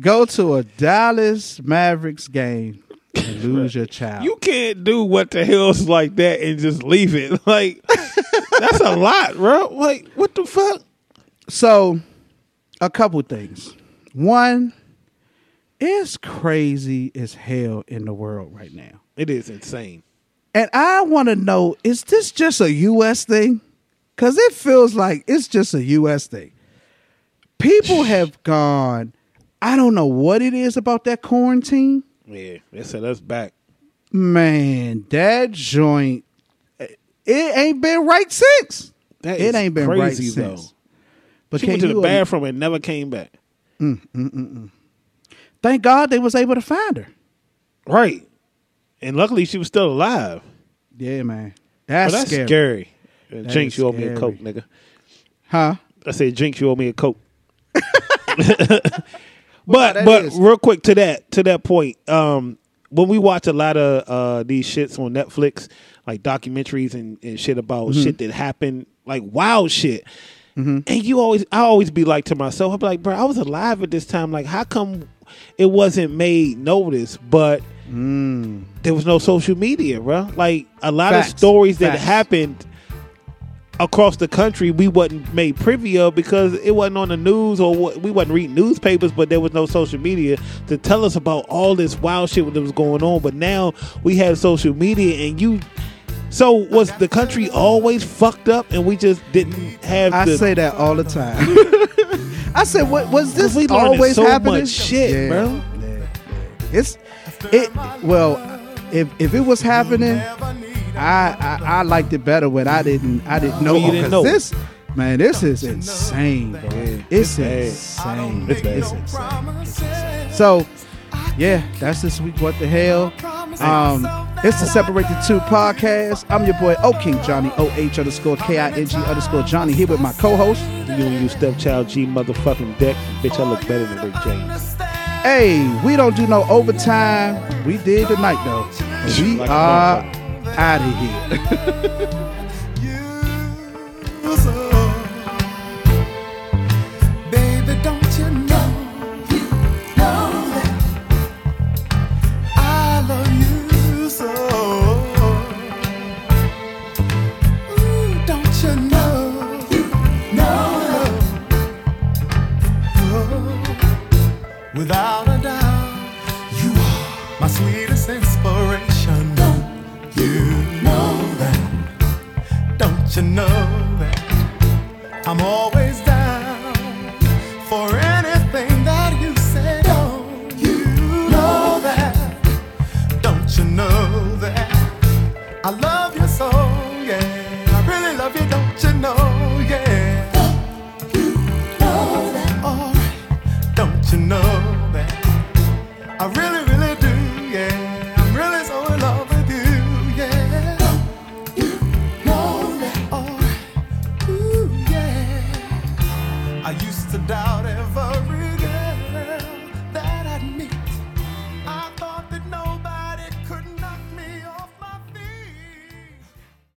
Go to a Dallas Mavericks game and lose your child. You can't do what the hell's like that and just leave it. *laughs* Like that's a lot, bro. Like what the fuck? So, a couple things. One, it's crazy as hell in the world right now. It is insane. And I want to know is this just a US thing? Because it feels like it's just a US thing. People *sighs* have gone, I don't know what it is about that quarantine. Yeah, they said us back. Man, that joint, it ain't been right since. That it ain't been crazy, right though. since. But she went to the bathroom and never came back. Mm, mm, mm, mm. Thank God they was able to find her. Right. And luckily she was still alive. Yeah, man. That's, But that's scary. scary. That Jinx, you owe me a coke, nigga. Huh? I said, Jinx, you owe me a coke. *laughs* *laughs* But but is- real quick to that to that point, um, when we watch a lot of uh, these shits on Netflix, like documentaries and, and shit about Mhm. shit that happened, like wild shit. Mm-hmm. And you always, I always be like to myself, I'm like, bro, I was alive at this time. Like, how come it wasn't made notice? But there was no social media, bro. Like a lot Facts. of stories that Facts. happened across the country, we wasn't made privy of because it wasn't on the news or we wasn't reading newspapers. But there was no social media to tell us about all this wild shit that was going on. But now we have social media, and you. So was the country always fucked up, and we just didn't have? I the, say that all the time. *laughs* I said, what was this We always so happening? much shit, bro. It's it. Well, if if it was happening, I I, I liked it better when I didn't I didn't know. When you didn't 'cause know. This man, this is insane, bro. It's bad. insane. It's. It's insane. It's insane. So, yeah, that's this week. What the hell? Um, it's the Separate the Two podcast. I'm your boy O King Johnny O H underscore K I N G underscore Johnny here with my co-host. You and you stepchild G motherfucking deck, bitch. I look better than Rick James. Hey, we don't do no overtime. We did tonight though. We Like are out of here. *laughs* Don't know that? I'm always